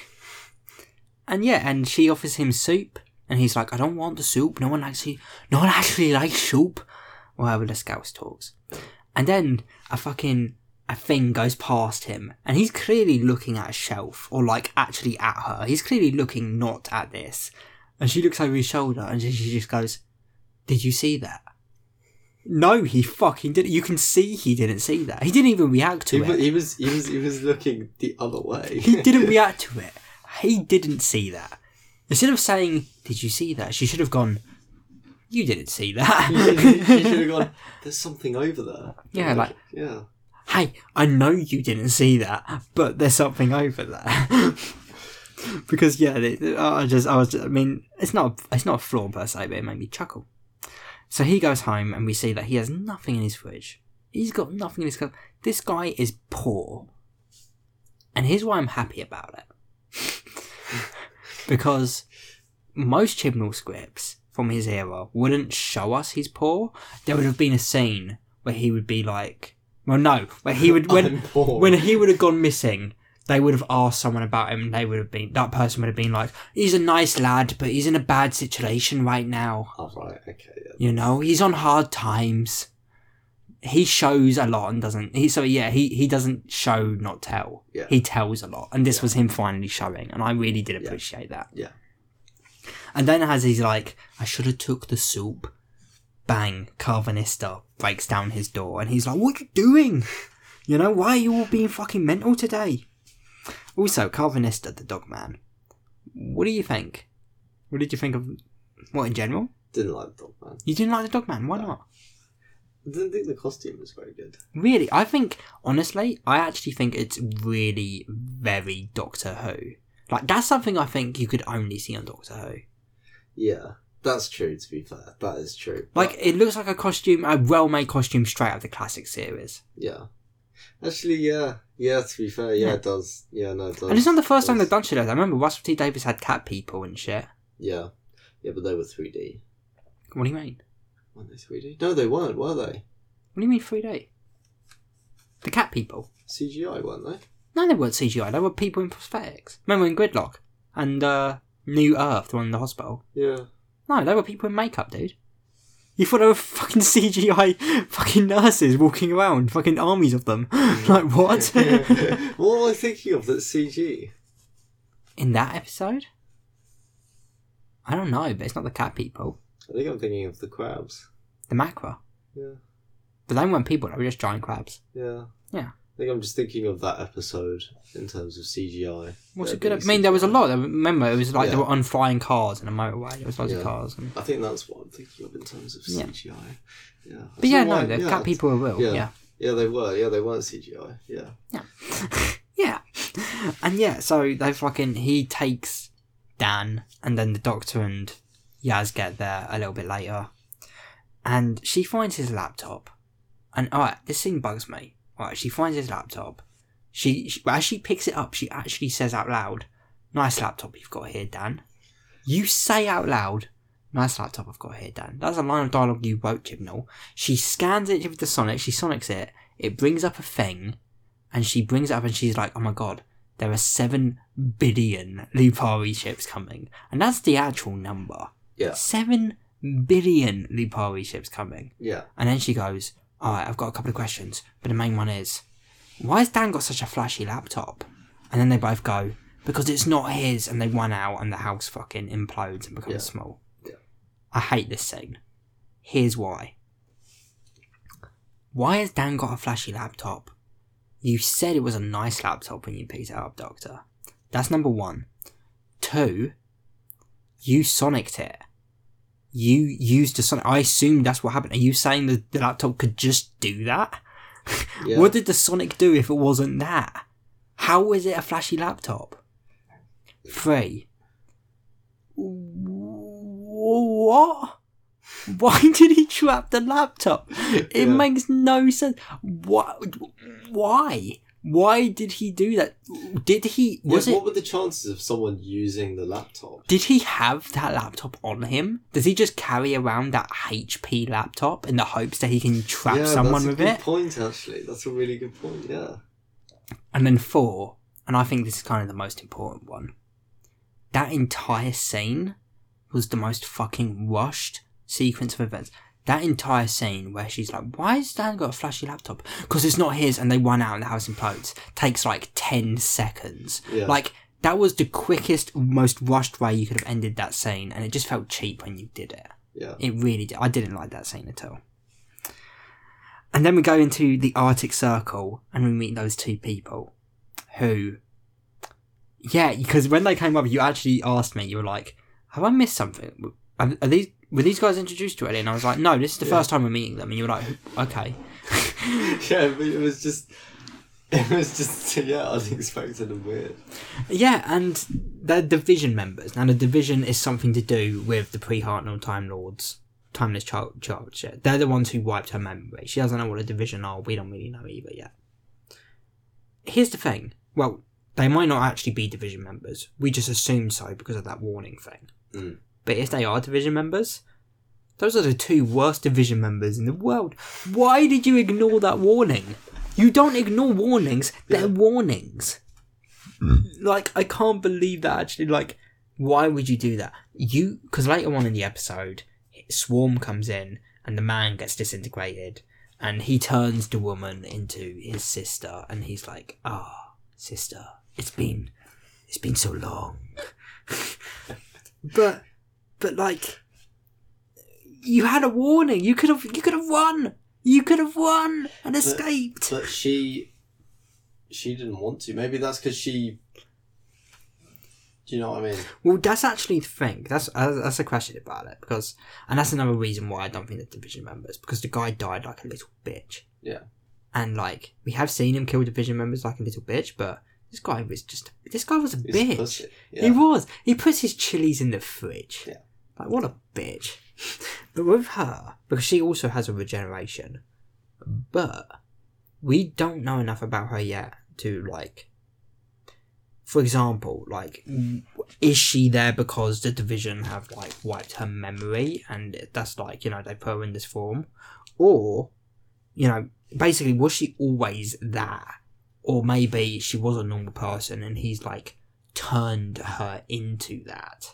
And yeah, and she offers him soup, and he's like, I don't want the soup. No one actually, no one actually likes soup. Whatever the scouse talks. And then a fucking a thing goes past him, and he's clearly looking at a shelf, or like actually at her. He's clearly looking not at this. And she looks over his shoulder and she just goes, Did you see that? No, he fucking didn't. You can see he didn't see that. He didn't even react to wa- it. he was he was he was looking the other way. He didn't react to it. He didn't see that. Instead of saying, Did you see that? She should have gone, You didn't see he that. should have gone. There's something over there. Yeah, like- yeah. hey, I know you didn't see that, but there's something over there. because yeah, they- I just, I was, I mean, it's not, it's not a flaw per se, but it made me chuckle. So he goes home, and we see that he has nothing in his fridge. He's got nothing in his cup. This guy is poor, and here's why I'm happy about it. because most Chibnall scripts from his era wouldn't show us he's poor. There would have been a scene where he would be like, well, no, where he would when when he would have gone missing. They would have asked someone about him. and They would have been that person would have been like, "He's a nice lad, but he's in a bad situation right now. Oh, right. Okay. Yeah. You know, he's on hard times. He shows a lot and doesn't. He so yeah, he he doesn't show not tell. Yeah. He tells a lot, and this Yeah. was him finally showing, and I really did appreciate that. Yeah. And then as he's like, I should have took the soup. Bang! Karvanista breaks down his door, and he's like, "What are you doing? You know why are you all being fucking mental today?" Also, Karvanista, the dog man. What do you think? What did you think of what in general? Didn't like the dog man. You didn't like the dog man. Why No. not? I didn't think the costume was very good. Really, I think honestly, I actually think it's really very Doctor Who. Like that's something I think you could only see on Doctor Who. Yeah, that's true. To be fair, that is true. Like But, it looks like a costume, a well-made costume straight out of the classic series. yeah, actually, yeah, yeah. To be fair, yeah, Yeah. it does. Yeah, no, it does. And it's not the first time they've done shit like that. I remember Russell T Davies had cat people and shit. Yeah, yeah, but they were three D. What do you mean? Weren't they three D? No, they weren't. Were they What do you mean 3D? The cat people? CGI? Weren't they? No, they weren't CGI. They were people in prosthetics. Remember in Gridlock and uh, New Earth, the one in the hospital. Yeah. No, they were people in makeup, dude. You thought they were fucking CGI fucking nurses walking around, fucking armies of them. like what? what am I thinking of? That's CG. in that episode? I don't know, but it's not the cat people. I think I'm thinking of the crabs. The macra. Yeah. But they weren't people; they were just giant crabs. Yeah. Yeah. I think I'm just thinking of that episode in terms of CGI. What's it good? I mean, there was a lot. Remember, it was like there Yeah. were on flying cars in a motorway. There was loads of cars. And... I think that's what I'm thinking of in terms of Yeah. CGI. Yeah. But yeah, no, why- the yeah, cat people are real. yeah. yeah. Yeah, they were. Yeah, they weren't CGI. Yeah. Yeah. And yeah, so they fucking he takes Dan and then the doctor and Yaz get there a little bit later. And she finds his laptop. And alright, this scene bugs me. Alright, she finds his laptop. She, she as she picks it up, she actually says out loud, Nice laptop you've got here, Dan. You say out loud, Nice laptop I've got here, Dan. That's a line of dialogue you wrote, Chibnall. She scans it with the Sonic, she Sonics it, it brings up a thing, and she brings it up and she's like, oh my god, there are 7 billion Lupari ships coming. And that's the actual number. Yeah. 7 billion Lupari ships coming. Yeah. And then she goes, alright, I've got a couple of questions, but the main one is, why has Dan got such a flashy laptop? And then they both go, because it's not his, and they run out and the house fucking implodes and becomes Yeah. small. Yeah. I hate this scene. Here's why. Why has Dan got a flashy laptop? You said it was a nice laptop when you picked it up, Doctor. That's number one. Two, you sonicked it. You used a sonic. I assume that's what happened. Are you saying that the laptop could just do that? Yeah. What did the Sonic do if it wasn't that? How is it a flashy laptop? Three. What? Why did he trap the laptop? It Yeah. makes no sense. What? Why? Why did he do that? Did he? Yeah, it? what were the chances of someone using the laptop? Did he have that laptop on him? Does he just carry around that HP laptop in the hopes that he can trap yeah, someone that's a with good it? point. Actually, that's a really good point. Yeah. And then four, and I think this is kind of the most important one. That entire scene was the most fucking rushed sequence of events. That entire scene where she's like, "Why has Dan got a flashy laptop? Because it's not his," and they run out and the house implodes. Takes like ten seconds. Yeah. Like that was the quickest, most rushed way you could have ended that scene, and it just felt cheap when you did it. Yeah. It really did. I didn't like that scene at all. And then we go into the Arctic Circle and we meet those two people who, yeah, because when they came up, you actually asked me, you were like, have I missed something? Are these, were these guys introduced already? And I was like, no, this is the Yeah. first time we're meeting them. And you were like, okay. yeah, but it was just. It was just yeah, unexpected and weird. Yeah, and they're division members. Now, the division is something to do with the pre Hartnell Time Lords, Timeless Child, child shit. They're the ones who wiped her memory. She doesn't know what a division are. We don't really know either yet. Here's the thing. Well, they might not actually be division members. We just assume so because of that warning thing. Mm. But if they are division members, those are the two worst division members in the world. Why did you ignore that warning? You don't ignore warnings, they're Yeah. warnings. Like, I can't believe that actually. Like, why would you do that? You, because later on in the episode, Swarm comes in and the man gets disintegrated and he turns the woman into his sister and he's like, ah, sister, it's been, it's been so long. but, but like, you had a warning. You could have, you could have won. You could have won and escaped. But she, she didn't want to. Maybe that's because she. Do you know what I mean? Well, that's actually the thing. That's uh, that's a question about it because, and that's another reason why I don't think they're division members because the guy died like a little bitch. Yeah. And like we have seen him kill division members like a little bitch, but this guy was just this guy was a He's a bitch. He was. He puts his chilies in the fridge. Yeah. Like what a bitch. but with her, because she also has a regeneration, but we don't know enough about her yet to like. For example, like, is she there because the division have like wiped her memory, and that's like you know they put her in this form, or, you know, basically was she always that, or maybe she was a normal person and he's like turned her into that,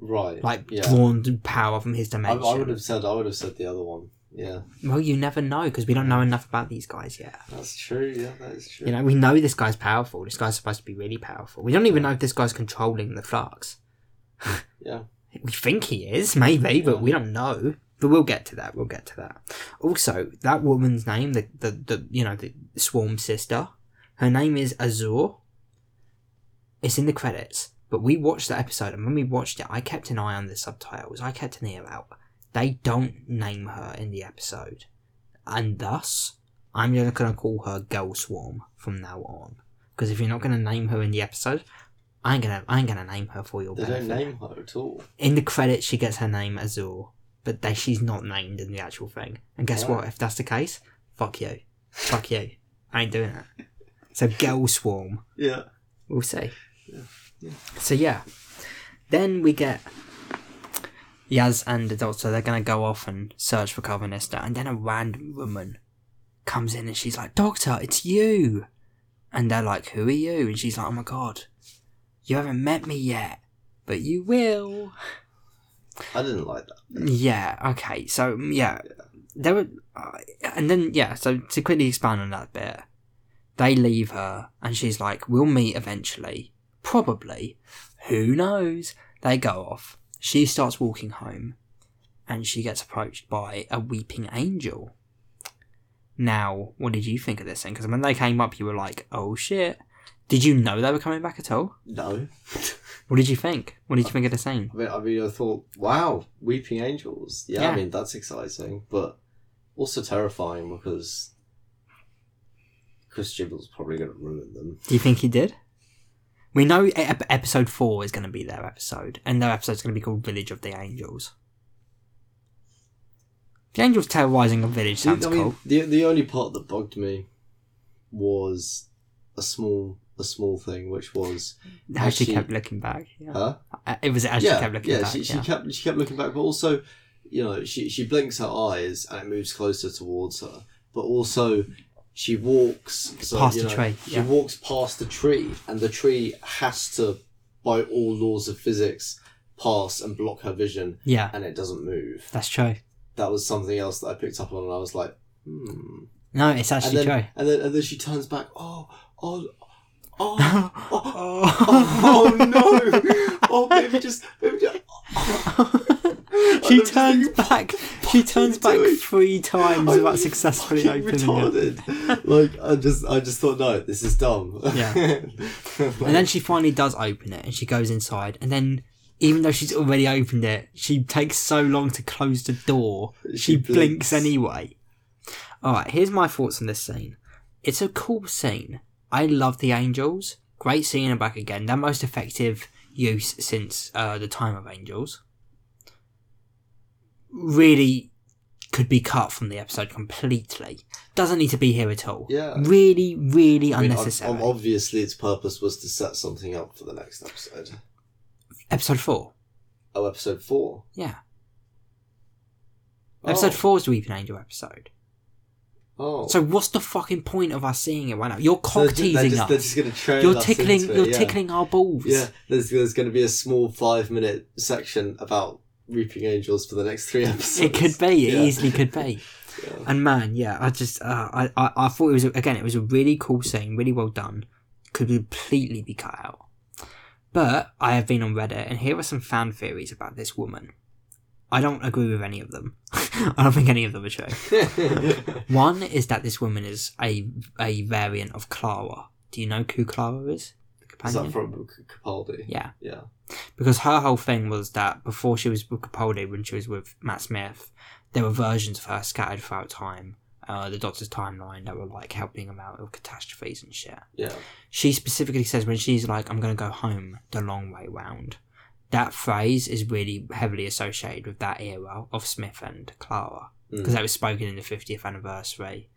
Right. like yeah. drawn power from his I, dimension. I would have said. I would have said the other one. Yeah. Well, you never know because we don't know enough about these guys yet. That's true. Yeah, that is true. You know, we know this guy's powerful. This guy's supposed to be really powerful. We don't even know if this guy's controlling the flux. Yeah. We think he is, maybe, but we don't know. But we'll get to that. We'll get to that. Also, that woman's name, the the, the you know the swarm sister, her name is Azure. It's in the credits, but we watched that episode, and when we watched it, I kept an eye on the subtitles. I kept an ear out. They don't name her in the episode, and thus I'm just gonna call her Girl Swarm from now on. Because if you're not gonna name her in the episode, I ain't gonna I ain't gonna name her for your They benefit. don't name her at all. In the credits, she gets her name Azure, but they, she's not named in the actual thing. And guess Right. what? If that's the case, fuck you, fuck you. I ain't doing it. So Girl Swarm, Yeah. we'll see. yeah. So yeah, then we get Yaz and the doctor. They're gonna go off and search for Karvanista, and then a random woman comes in and she's like, "Doctor, it's you." And they're like, "Who are you?" And she's like, "Oh my god, you haven't met me yet, but you will." I didn't like that. Yeah. Okay. So mm, yeah, there were, uh, and then yeah. So to quickly expand on that bit, they leave her, and she's like, "We'll meet eventually, probably. Who knows?" They go off. She starts walking home, and she gets approached by a weeping angel. Now, what did you think of this thing? Because when they came up, you were like, "Oh shit." Did you know they were coming back at all? No. What did you think? What did you think of the scene? I mean, I mean, I thought, wow, weeping angels. Yeah, Yeah. I mean, that's exciting, but also terrifying because Chris Gibble's probably going to ruin them. Do you think he did? We know episode four is going to be their episode, and their episode is going to be called Village of the Angels. The angels terrorizing a village sounds I mean, cool. the the only part that bugged me was a small a small thing, which was How she she- kept looking back. Yeah. huh? Uh, It was as yeah, she kept looking yeah, back. she, she yeah. kept she kept looking back, but also, you know, she she blinks her eyes and it moves closer towards her, but also she walks so, Past you the know, tree, She yeah. walks past the tree, and the tree has to, by all laws of physics, pass and block her vision, yeah, and it doesn't move. that's true. That was something else that I picked up on, and I was like, hmm. No, it's And actually then, true. and then and then she turns back. Oh, oh. Oh, oh, oh, oh, no! Oh, maybe just, maybe just. she turns back. She turns back doing? three times without successfully opening it. like I just, I just thought, no, this is dumb. Yeah. And then she finally does open it and she goes inside. And then, even though she's already opened it, she takes so long to close the door. She, She blinks. blinks. anyway. Alright, here's my thoughts on this scene. It's a cool scene. I love the angels. Great seeing them back again. Their most effective use since uh, the time of angels. Really could be cut from the episode completely. Doesn't need to be here at all. Yeah. Really, really I mean, unnecessary. ob- obviously, its purpose was to set something up for the next episode. episode 4. Oh, episode four. Yeah. Oh. Episode Oh. four is the Weeping Angel episode. Oh, So what's the fucking point of us seeing it right now? You're cock teasing just, They're us. just to train You're us tickling. into it, You're yeah. tickling our balls. Yeah, there's there's going to be a small five minute section about reaping angels for the next three episodes. It could be. It Yeah. easily could be. Yeah. And man, yeah, I just, uh, I, I, I thought it was again, it was a really cool scene, really well done. Could completely be cut out. But I have been on Reddit, and here are some fan theories about this woman. I don't agree with any of them. I don't think any of them are true. One is that this woman is a a variant of Clara. Do you know who Clara is? Is that from C- Capaldi? yeah, Yeah. because her whole thing was that before she was with Capaldi, when she was with Matt Smith, there were versions of her scattered throughout time. Uh, the Doctor's timeline that were like helping him out with catastrophes and shit. Yeah. She specifically says when she's like, "I'm gonna go home the long way round." That phrase is really heavily associated with that era of Smith and Clara because Mm. that was spoken in the 50th anniversary,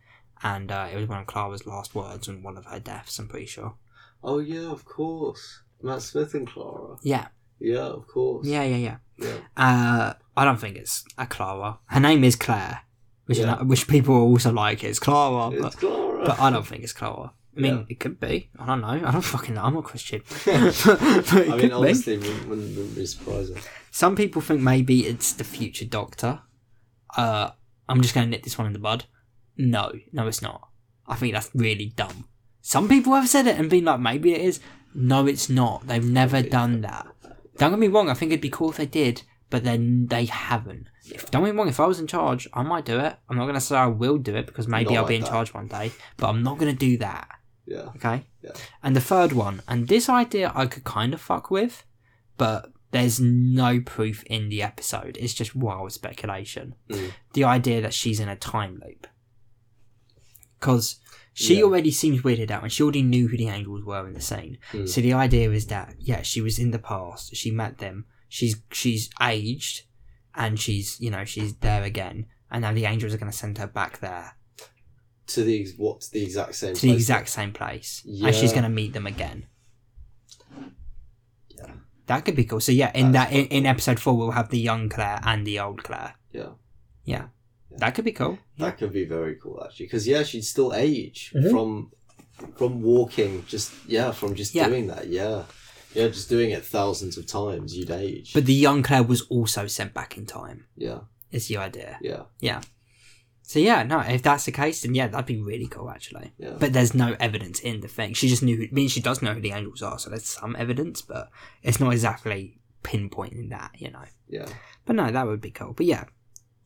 and uh, it was one of Clara's last words on one of her deaths. I'm pretty sure. Oh yeah, of course. Matt Smith and Clara. Yeah, Yeah, of course. yeah, yeah, yeah. Yeah. Uh, I don't think it's a Clara. Her name is Claire, which Yeah. not, which people also like. It's Clara, It's but, Clara. but I don't think it's Clara. I mean, Yeah. it could be. I don't know. I don't fucking know. I'm not Christian. I But it could mean, honestly, wouldn't, wouldn't, wouldn't be surprising. Some people think maybe it's the future Doctor. Uh, I'm just going to nip this one in the bud. No, no, it's not. I think that's really dumb. Some people have said it and been like, maybe it is. No, it's not. They've never done that. Don't get me wrong. I think it'd be cool if they did, but then they haven't. If, don't get me wrong, if I was in charge, I might do it. I'm not going to say I will do it because maybe Not I'll be like in that. charge one day, but I'm not going to do that. Yeah. Okay? Yeah. And the third one, and this idea I could kind of fuck with, but there's no proof in the episode. It's just wild speculation. Mm. The idea that she's in a time loop. Because she Yeah. already seems weirded out and she already knew who the angels were in the scene. Mm. So the idea is that, yeah, she was in the past, she met them, she's she's aged, and she's, you know, she's there again. And now the angels are going to send her back there To the what? To the exact same. to the place? exact same place. And she's going to meet them again. Yeah. That could be cool. So yeah, in That that in, in episode four, we'll have the young Claire and the old Claire. Yeah. Yeah, that could be cool. That could be very cool actually, because yeah, she'd still age Mhm. from from walking. Just yeah, from just Yeah. doing that. Yeah, yeah, just doing it thousands of times, you'd age. But the young Claire was also sent back in time. yeah, Is the idea? yeah, Yeah. So yeah, no, if that's the case, then yeah, that'd be really cool actually. yeah. But there's no evidence in the thing. She just knew. Who, I mean, she does know who the angels are, so there's some evidence, but it's not exactly pinpointing that, you know. yeah, But no, that would be cool. But yeah,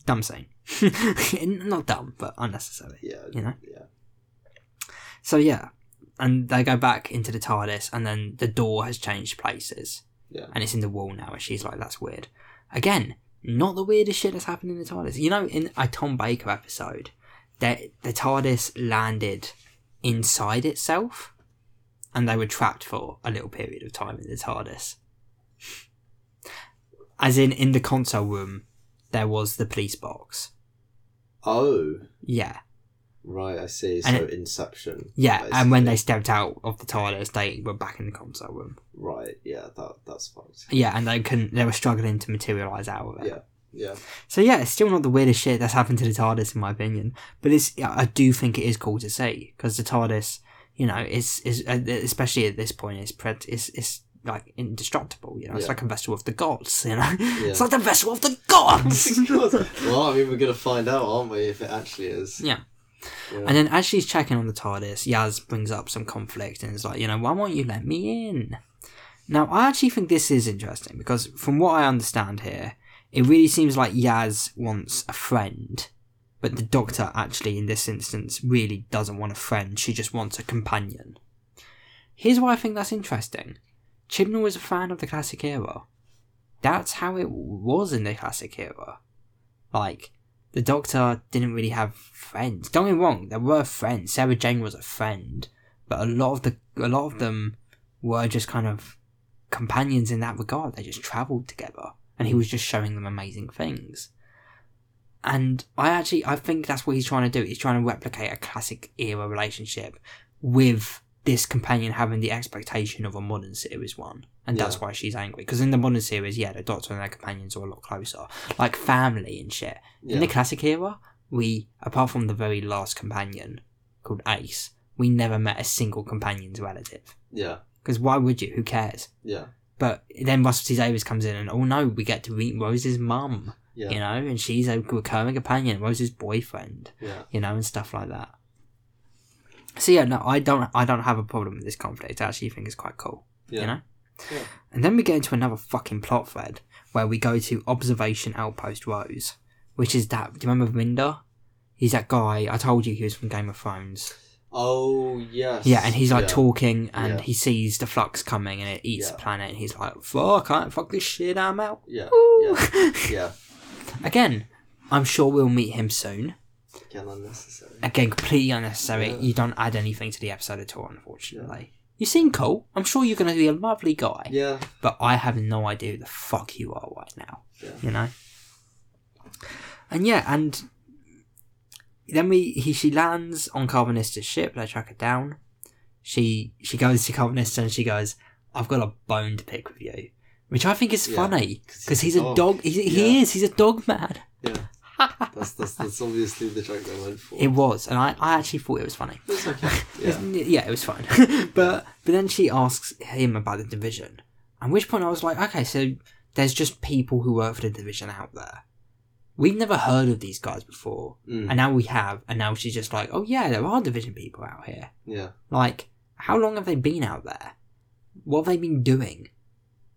dumb scene. not dumb, but unnecessary. yeah, You know? yeah, So yeah, and they go back into the TARDIS, and then the door has changed places, yeah, and it's in the wall now. And she's like, "That's weird." Again, not the weirdest shit that's happened in the TARDIS. You know, in a Tom Baker episode, that the TARDIS landed inside itself, and they were trapped for a little period of time in the TARDIS. As in, in the console room, there was the police box. Oh, Yeah, right. I see. So And Inception. yeah, and when they stepped out of the TARDIS, they were back in the console room. right, yeah, that that's fucked. Yeah, and they couldn't. They were struggling to materialize out of it. Yeah, yeah, So yeah, it's still not the weirdest shit that's happened to the TARDIS, in my opinion. But it's. I do think it is cool to see because the TARDIS, you know, is is uh, especially at this point, is pred is is like indestructible. You know, it's Yeah. like a vessel of the gods. You know, it's like the vessel of the gods. well, I mean, we're gonna find out, aren't we? If it actually is. yeah. Yeah. And then as she's checking on the TARDIS, Yaz brings up some conflict and is like, you know, why won't you let me in? Now, I actually think this is interesting because from what I understand here, it really seems like Yaz wants a friend, but the Doctor actually, in this instance, really doesn't want a friend. She just wants a companion. Here's why I think that's interesting. Chibnall was a fan of the classic era. That's how it was in the classic era. Like, the Doctor didn't really have friends. Don't get me wrong, there were friends. Sarah Jane was a friend, but a lot of the a lot of them were just kind of companions in that regard. They just travelled together, and he was just showing them amazing things. And I actually I think that's what he's trying to do. He's trying to replicate a classic era relationship with this companion having the expectation of a modern series one. And that's why she's angry. Because in the modern series, yeah, the Doctor and their companions are a lot closer. Like family and shit. In the classic era, we, apart from the very last companion called Ace, we never met a single companion's relative. yeah, Because why would you? Who cares? yeah, But then Russell T Davies comes in and, oh no, we get to meet Rose's mum, yeah, you know, and she's a recurring companion, Rose's boyfriend, yeah, you know, and stuff like that. So yeah, no, I don't, I don't have a problem with this conflict. I actually think it's quite cool, yeah. you know. Yeah. And then we get into another fucking plot thread where we go to Observation Outpost Rose, which is that. Do you remember Vinder? He's that guy. I told you he was from Game of Thrones. Oh yes. Yeah, and he's like yeah. talking, and Yeah. he sees the flux coming, and it eats Yeah. the planet, and he's like, "Fuck, I can't fuck this shit. I'm out." Yeah, Woo. yeah, yeah. Again, I'm sure we'll meet him soon. Again, unnecessary. Again, completely unnecessary. Yeah. You don't add anything to the episode at all, unfortunately. You seem cool. I'm sure you're going to be a lovely guy. Yeah, but I have no idea who the fuck you are right now. Yeah. You know? And yeah, and then we he she lands on Karvanista's ship, they track her down. She she goes to Carbonista and she goes, I've got a bone to pick with you. Which I think is Yeah, funny. 'cause Because he's he's a dog. dog. He, he is. He's a dog man. yeah. That's that's that's obviously the joke they went for. It was, and I, I actually thought it was funny. It's okay. Yeah, yeah, it was fine. but but then she asks him about the division. At which point I was like, okay, so there's just people who work for the division out there. We've never heard of these guys before, Mm, and now we have. And now she's just like, oh yeah, there are division people out here. yeah, Like, how long have they been out there? What have they been doing?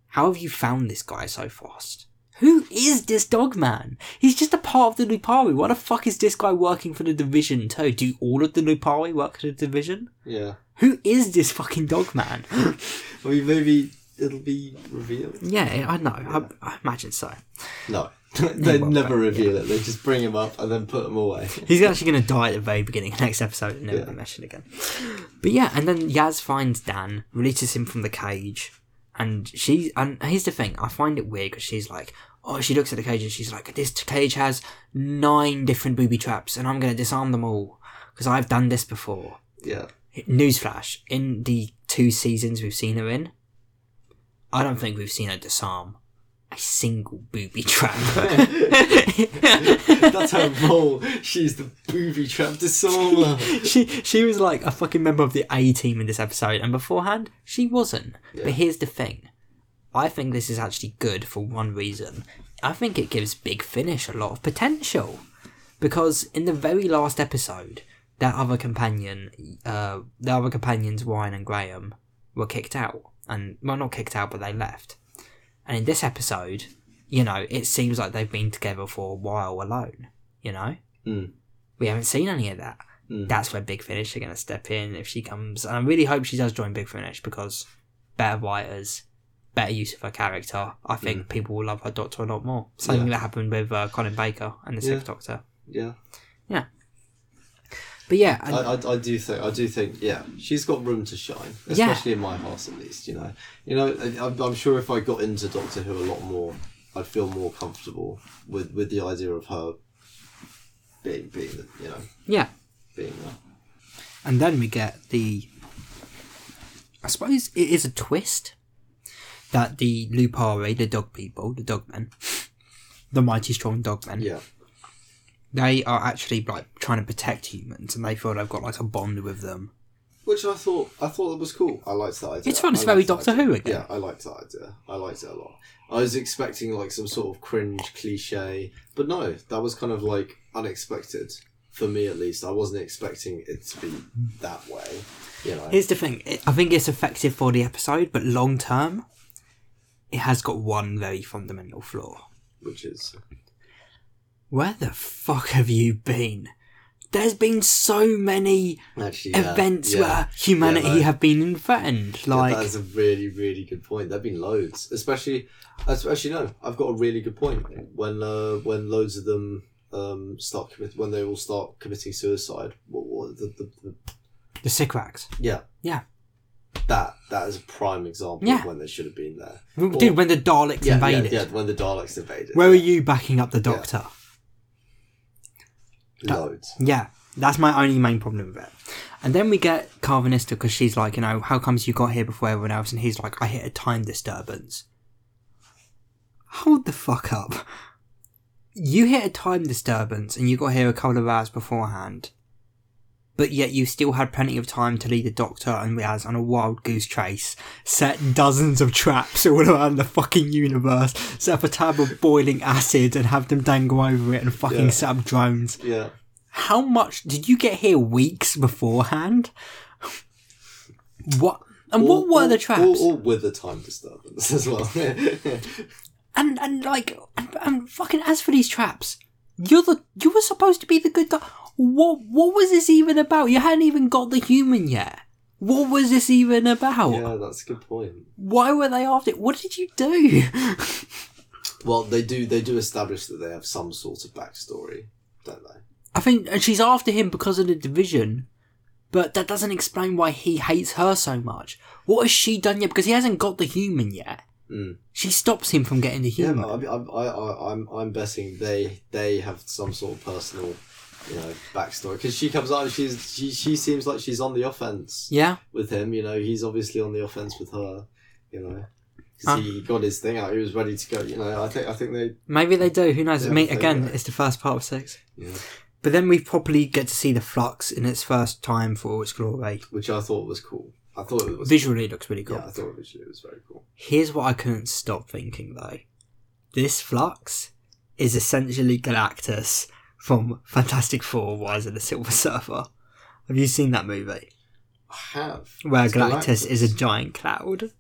How have you found this guy so fast? Who is this dog man? He's just a part of the Lupari. Why the fuck is this guy working for the division too? Do all of the Lupari work for the division? Yeah. Who is this fucking dog man? I mean, maybe it'll be revealed. yeah, I know. I, I imagine so. No. they won't, never reveal it. They just bring him up and then put him away. He's actually going to die at the very beginning of next episode and never Yeah. be mentioned again. But yeah, and then Yaz finds Dan, releases him from the cage, and she. And here's the thing: I find it weird because she's like, oh, she looks at the cage and she's like, this cage has nine different booby traps, and I'm going to disarm them all because I've done this before. Yeah. Newsflash: in the two seasons we've seen her in, I don't think we've seen her disarm a single booby trap. That's her role. She's the booby trap disarmer. she she was like a fucking member of the A team in this episode, and beforehand she wasn't. But here's the thing: I think this is actually good for one reason. I think it gives Big Finish a lot of potential because in the very last episode, that other companion, uh, the other companions Ryan and Graham were kicked out, and well, not kicked out, but they left. And in this episode, you know, it seems like they've been together for a while alone. You know, Mm. we haven't seen any of that. Mm. That's where Big Finish are going to step in if she comes. And I really hope she does join Big Finish because better writers, better use of her character. I think people will love her Doctor a lot more. Something Yeah. that happened with uh, Colin Baker and the Yeah. Sixth Doctor. Yeah. Yeah. But yeah, and, I, I, I do think I do think yeah she's got room to shine Yeah. especially in my heart at least you know you know I- I'm, sure if I got into Doctor Who a lot more I'd feel more comfortable with with the idea of her being being the, you know yeah. being there And then we get the. I suppose it is a twist that the Lupari, the dog people, the dogmen, the mighty strong dogmen, yeah they are actually like trying to protect humans and they feel they've got like a bond with them. which I thought I thought that was cool I liked that idea It's fun, it's I very liked that Doctor idea. Who again. yeah I liked that idea I liked it a lot I was expecting like some sort of cringe cliche but no that was kind of like unexpected for me at least I wasn't expecting it to be that way you know Here's the thing. I think it's effective for the episode, but long term, it has got one very fundamental flaw. which is Where the fuck have you been? There's been so many actually yeah, events yeah. where humanity Yeah, no. have been threatened. Like, that is a really really good point there've been loads especially especially no I've got a really good point when uh, when loads of them um, start commit when they all start committing suicide what, what the, the, the the Sycorax. yeah Yeah. That that is a prime example Yeah. of when they should have been there Dude, when the Daleks yeah, invaded. yeah, yeah when the Daleks invaded Where are you backing up the Doctor? loads Yeah, that's my only main problem with it. And then we get Karvanista because she's like, you know, how comes you got here before everyone else? And he's like, I hit a time disturbance. Hold the fuck up. You hit a time disturbance and you got here a couple of hours beforehand. But yet you still had plenty of time to lead the Doctor and Riaz on a wild goose chase, set dozens of traps all around the fucking universe, set up a tab of boiling acid and have them dangle over it and fucking Yeah. set up drones yeah how much did you get here weeks beforehand? What and what were the traps? all, all with the time disturbance as well and and like and, and fucking as for these traps, you're the you were supposed to be the good guy. What what was this even about? You hadn't even got the human yet. What was this even about? yeah that's a good point Why were they after it? What did you do? well they do they do establish that they have some sort of backstory don't they I think and she's after him because of the division, but that doesn't explain why he hates her so much. What has she done yet? Because he hasn't got the human yet. Mm. She stops him from getting the Yeah, human. I, I, I, I, I'm, I'm betting they, they have some sort of personal, you know, backstory. Because she comes out and she's, she, she seems like she's on the offense yeah, with him. You know, he's obviously on the offense with her. You know, because Uh. he got his thing out. He was ready to go. You know, I think, I think they, maybe they do. Who knows? Yeah, I mean, again, do. it's the first part of six. yeah, But then we probably get to see the flux in its first time for all its glory. which I thought was cool. I thought it was Visually, it looks really cool. Yeah, I thought visually it was very cool. Here's what I couldn't stop thinking though. This flux is essentially Galactus from Fantastic Four: Rise of the Silver Surfer. Have you seen that movie? I have. Where It's Galactus, is a giant cloud.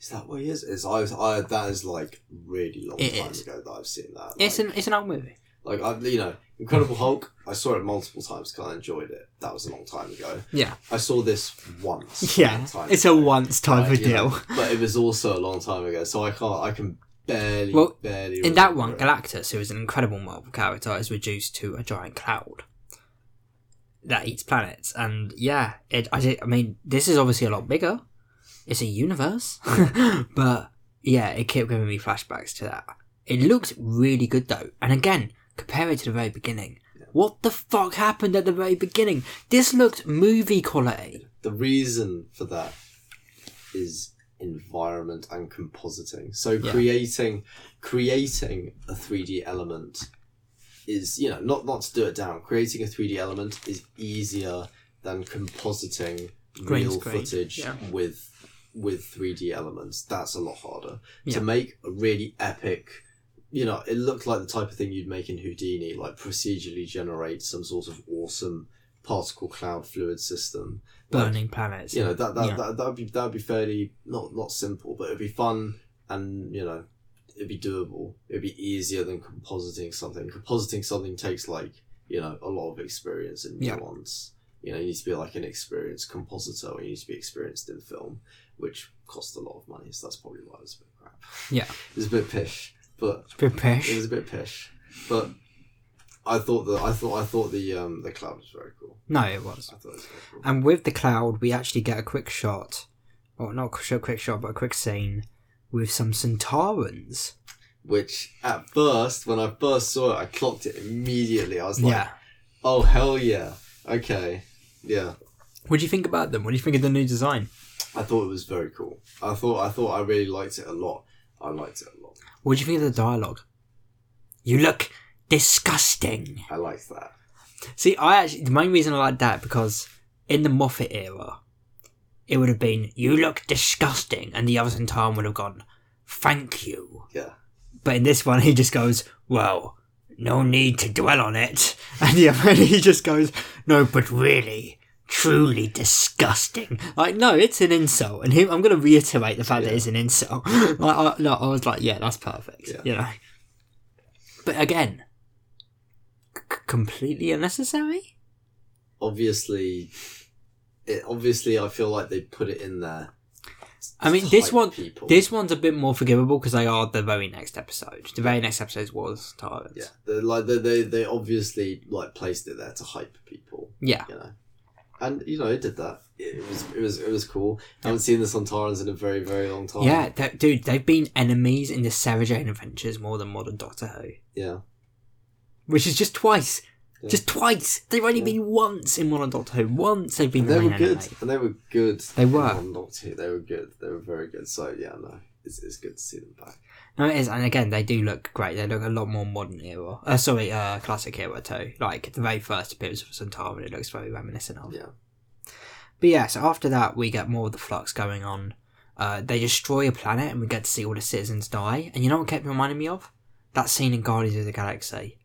Is that what he is? Is I, I that is like really long It time is. ago that I've seen that. It's like, an it's an old movie. like I, you know, Incredible Hulk. I saw it multiple times because I enjoyed it. That was a long time ago. Yeah, I saw this once. yeah. It's a once type of you know, deal. but it was also a long time ago, so I can't. I can barely, Well, barely. In that one, it. Galactus, who is an incredible Marvel character, is reduced to a giant cloud that eats planets. And yeah, it. I, I mean, this is obviously a lot bigger. It's a universe, but yeah, it kept giving me flashbacks to that. It looked really good though, and again, compare it to the very beginning. What the fuck happened at the very beginning? This looked movie quality. the reason for that is environment and compositing. So Yeah. creating creating a 3D element is you know not not to do it down. Creating a 3D element is easier than compositing real footage yeah. with with 3D elements. That's a lot harder Yeah. to make a really epic. You know, it looked like the type of thing you'd make in Houdini, like procedurally generate some sort of awesome particle cloud fluid system. Like, Burning planets. you know that that Yeah. that that would be that would be fairly not not simple, but it'd be fun and you know it'd be doable. It'd be easier than compositing something. Compositing something takes like you know a lot of experience and Yeah. nuance. You know, you need to be like an experienced compositor, or you need to be experienced in film, which costs a lot of money. So that's probably why it was a bit crap. Yeah. it was a bit pish, but it's a Bit it pish. was a bit pish. But I thought that I thought I thought the um the cloud was very cool. No, it was. I thought it was very cool. And with the cloud, we actually get a quick shot, or not a quick shot, but a quick scene with some Sontarans. which at first, when I first saw it, I clocked it immediately. I was like, yeah. "Oh hell yeah, okay, yeah." What do you think about them? What do you think of the new design? I thought it was very cool. I thought I thought I really liked it a lot. I liked it a lot. What do you think of the dialogue? You look disgusting. I liked that. See, I actually the main reason I like that because in the Moffat era, it would have been you look disgusting, and the other Sontaran would have gone, "Thank you." Yeah, But in this one, he just goes, "Well, no need to dwell on it," and the other he just goes, "No, but really." Truly disgusting. Like, no, it's an insult, and him, I'm going to reiterate the fact that it's an insult. like, I, no, I was like, yeah, that's perfect. Yeah. You know. But again, c- completely unnecessary. obviously, it obviously I feel like they put it in there. I mean, this one, people. this one's a bit more forgivable because they are the very next episode. The very next episode was Tyrants. yeah, they like they, they they obviously like placed it there to hype people. Yeah. you know, and you know it did that. It was it was it was cool. I haven't seen this on Sontarans in a very very long time. Yeah, that, dude, they've been enemies in the Sarah Jane Adventures more than modern Doctor Who, yeah. Which is just twice. Yeah. Just twice. They've only Yeah. been once in modern Doctor Who. Once they've been they were good, and they were good. They were. on Doctor Who. They were good. They were very good. So yeah, no, it's, it's good to see them back. No, it is, and again, they do look great. They look a lot more modern era. Uh, sorry, uh, classic era too. Like the very first appearance of Centaur, it looks very reminiscent of. Yeah, But yeah, so after that, we get more of the flux going on. Uh, they destroy a planet, and we get to see all the citizens die. And you know what kept reminding me of? That scene in Guardians of the Galaxy,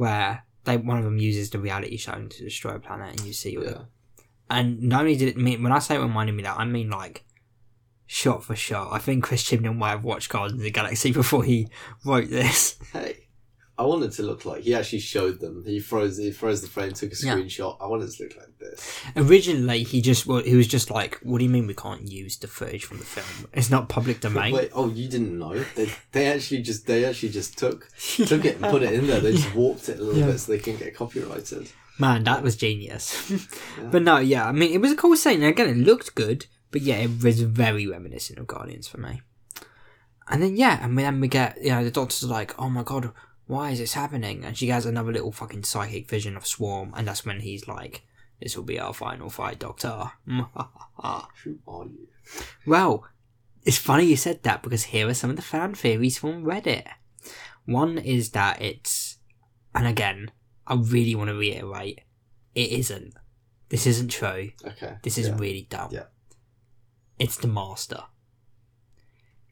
where they one of them uses the reality stone to destroy a planet, and you see all yeah. the And not only did it mean when I say it reminded me that, I mean like shot for shot. I think Chris Chibnall might have watched Guardians of the Galaxy before he wrote this. Hey, I want it to look like he actually showed them. He froze. He froze the frame, took a Yeah. screenshot. I want it to look like this. Originally, he just well, he was just like, "What do you mean we can't use the footage from the film? It's not public domain." Wait, oh, you didn't know? They, they actually just they actually just took took it and put it in there. They just warped it a little Yeah. bit so they couldn't get copyrighted. Man, that was genius. Yeah. But no, yeah, I mean, it was a cool scene. Again, it looked good, but yeah, it was very reminiscent of Guardians for me. And then yeah, and then we get you know the doctor's are like, "Oh my god, why is this happening?" And she has another little fucking psychic vision of Swarm, and that's when he's like, "This will be our final fight, Doctor." Who are you? Well, it's funny you said that because here are some of the fan theories from Reddit. One is that it's, and again, I really want to reiterate, it isn't. This isn't true. Okay. This is yeah. really dumb. Yeah. It's the master.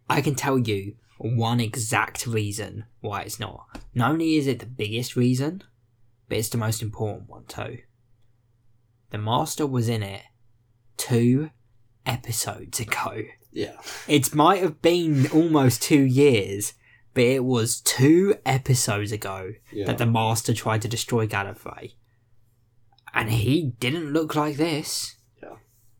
I can tell you one exact reason why it's not. Not only is it the biggest reason, but it's the most important one too. The master was in it two episodes ago. Yeah. It might have been almost two years, but it was two episodes ago Yeah. that the Master tried to destroy Gallifrey, and he didn't look like this. Yeah.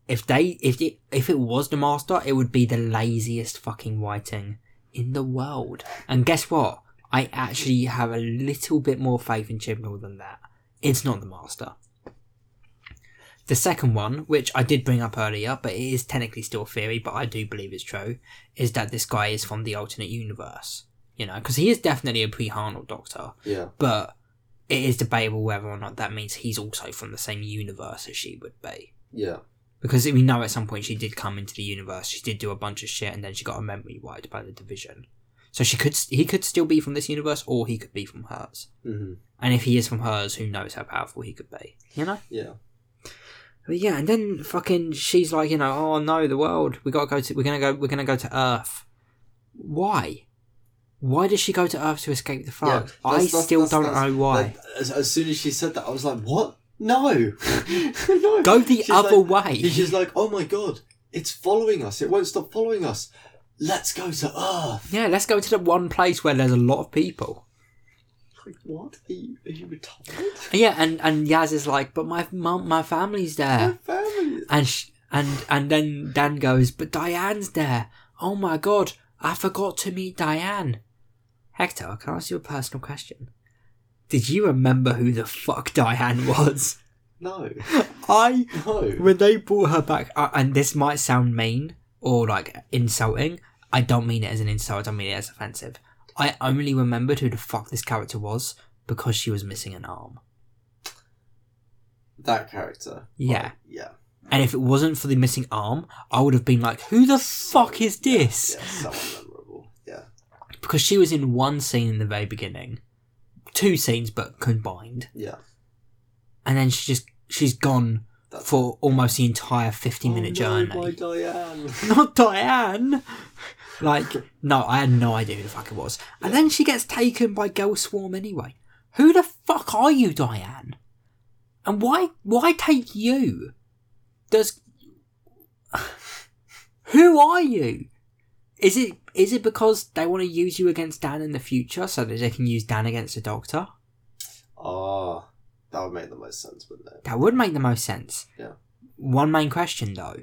If they, if it, if it was the Master, it would be the laziest fucking writing in the world. And guess what? I actually have a little bit more faith in Chibnall than that. It's not the Master. The second one, which I did bring up earlier, but it is technically still a theory, but I do believe it's true, is that this guy is from the alternate universe. You know, because he is definitely a pre-Hartnell Doctor, Yeah. but it is debatable whether or not that means he's also from the same universe as she would be. Yeah. Because we know at some point she did come into the universe, she did do a bunch of shit, and then she got a memory wiped by the division. So she could, he could still be from this universe, or he could be from hers. hmm And if he is from hers, who knows how powerful he could be? You know. Yeah. But yeah, and then fucking she's like, you know, oh no, the world. We gotta go to. We're gonna go. We're gonna go to Earth. Why? Why does she go to Earth to escape the Yeah. I that's- still that's- don't that's- know why. like, as, as soon as she said that, I was like, "What? No, no." Go the She's other like- way. She's like, "Oh my god, it's following us. It won't stop following us. Let's go to Earth." Yeah, let's go to the one place where there's a lot of people. Like, what? Are you, are you retarded? Yeah, and and Yaz is like, but my mum, my family's there. My family. and sh- and and then Dan goes, but Diane's there. Oh my god, I forgot to meet Diane. Hector, can I ask you a personal question? Did you remember who the fuck Diane was? No, I no. when they brought her back, uh, and this might sound mean or like insulting. I don't mean it as an insult. I don't mean it as offensive. I only remembered who the fuck this character was because she was missing an arm. That character. Yeah. Like, yeah. And if it wasn't for the missing arm, I would have been like, "Who the fuck is this?" Yeah, someone memorable. Yeah. Because she was in one scene in the very beginning, two scenes but combined, Yeah. and then she just she's gone That's for almost the entire fifty-minute oh, no, journey. My Diane. not Diane. Like, no, I had no idea who the fuck it was. And then she gets taken by Girl Swarm anyway. Who the fuck are you, Diane? And why why take you? Does Who are you? Is it is it because they want to use you against Dan in the future so that they can use Dan against the Doctor? Ah, that would make the most sense, wouldn't it? That would make the most sense. Yeah. One main question though.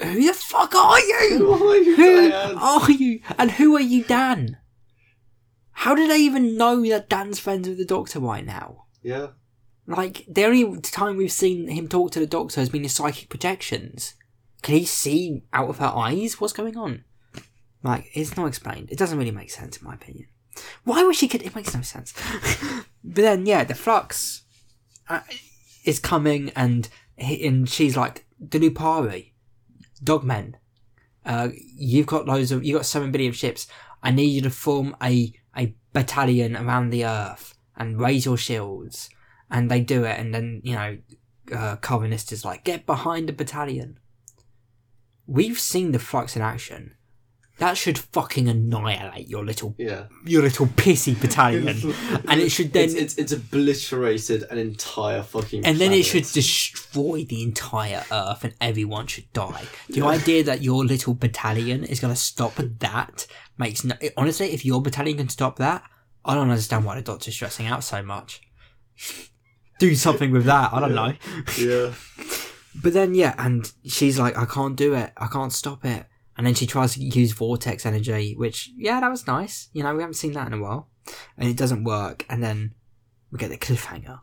Who the fuck are you? Who are you, Who are you? And who are you, Dan? How do they even know that Dan's friends with the Doctor right now? Yeah. Like, the only time we've seen him talk to the Doctor has been his psychic projections. Can he see out of her eyes what's going on? Like, it's not explained. It doesn't really make sense, in my opinion. Why would she get it? makes no sense. but then, yeah, the flux uh, is coming, and he, and she's like, the Lupari, Dogmen, uh, you've got loads of, you've got seven billion ships. I need you to form a, a battalion around the Earth and raise your shields. And they do it, and then, you know, uh, Karvanista is like, get behind the battalion. We've seen the flux in action. That should fucking annihilate your little, Yeah. your little pissy battalion. and it should then It's, it's, it's obliterated an entire fucking. and then it should destroy the entire earth and everyone should die. The idea that your little battalion is going to stop that makes no. Honestly, if your battalion can stop that, I don't understand why the doctor's stressing out so much. Do something with that. I don't know. Yeah. But then, yeah, and she's like, I can't do it. I can't stop it. And then she tries to use vortex energy, which, yeah, that was nice. You know, we haven't seen that in a while. And it doesn't work. And then we get the cliffhanger.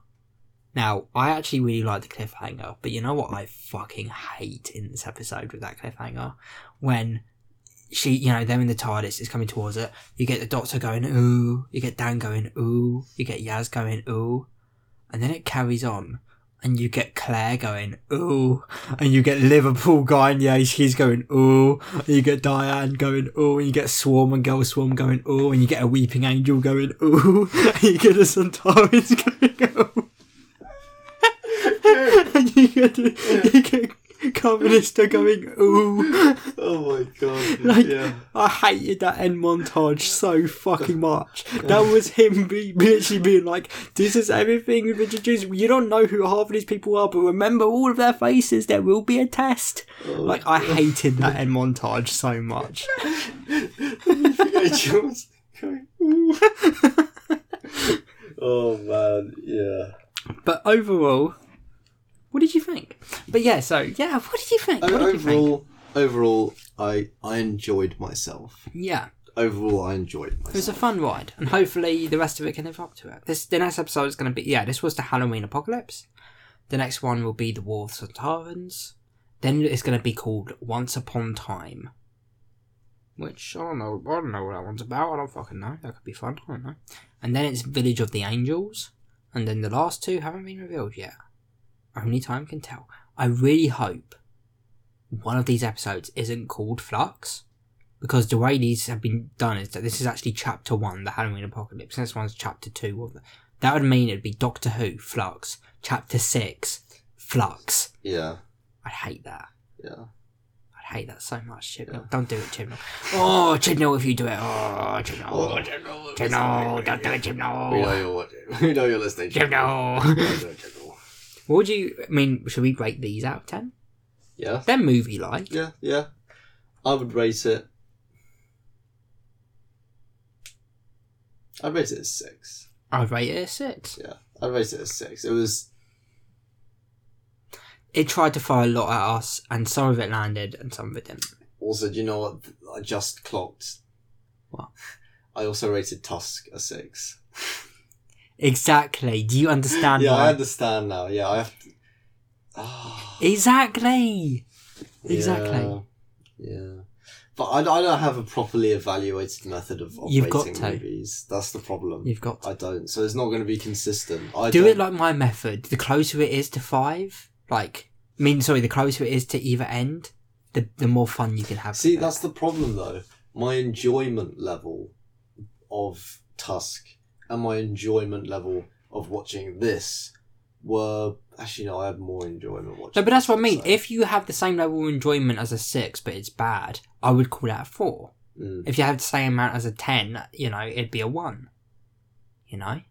Now, I actually really like the cliffhanger, but you know what I fucking hate in this episode with that cliffhanger? When she, you know, they're in the TARDIS, it's coming towards it. You get the Doctor going, ooh. You get Dan going, ooh. You get Yaz going, ooh. And then it carries on and you get Claire going, ooh, and you get Liverpool going, yeah, she's going, ooh, and you get Diane going, ooh, and you get Swarm and Girl Swarm going, ooh, and you get a Weeping Angel going, ooh, and you get a Sontarans going, ooh. and you get, you get Karvanista going, ooh. Oh my god. Like, yeah. I hated that end montage so fucking much. That was him be, literally being like, "This is everything we've introduced. You don't know who half of these people are, but remember all of their faces. There will be a test." Oh, Like I hated that end montage so much. Jules going, "Ooh." oh man, yeah. But overall, what did you think? But yeah, so yeah, what did you think? What did you think? overall, overall, I I enjoyed myself. Yeah, Overall, I enjoyed it was a fun ride, and hopefully the rest of it can live up to it. This the next episode is going to be yeah. This was the Halloween apocalypse. The next one will be the War of the Sontarans. Then it's going to be called Once Upon Time. Which I don't know. I don't know what that one's about. I don't fucking know. That could be fun. I don't know. And then it's Village of the Angels. And then the last two haven't been revealed yet. Only time can tell. I really hope one of these episodes isn't called Flux. Because the way these have been done is that this is actually chapter one, the Halloween Apocalypse. and This one's chapter two of the, That would mean it'd be Doctor Who, Flux. Chapter six, Flux. Yeah, I'd hate that. yeah. I'd hate that so much, Chibnall. Yeah. Don't do it, Chibnall. Oh, Chibnall, if you do it. Oh, Chibnall. Oh, Chibnall, Chibnall, don't do it, We know Chibnall. you're watching. We know you're listening. Chibnall. Chibnall. What would you, I mean, should we rate these out of 10? Yeah, They're movie like. yeah, yeah. I would rate it. I'd rate it a six. I'd rate it a 6. Yeah, I'd rate it a six. It was It tried to fire a lot at us, and some of it landed, and some of it didn't. also. Do you know what? I just clocked. What? I also rated Tusk a six. Exactly. Do you understand yeah, why? I understand now. Yeah, I have to. Ah, Exactly. Exactly. Yeah. yeah. But I, I don't have a properly evaluated method of, of You've got rating to. movies. That's the problem. You've got to. I don't. So it's not going to be consistent. I do don't, it like my method. The closer it is to five, like, I mean, sorry, the closer it is to either end, the the more fun you can have. See, that's the problem though. My enjoyment level of Tusk and my enjoyment level of watching this were actually no. I had more enjoyment watching. No, but that's what I mean. so- If you have the same level of enjoyment as a six, but it's bad, I would call that a four. Mm. If you have the same amount as a ten, you know, it'd be a one. You know?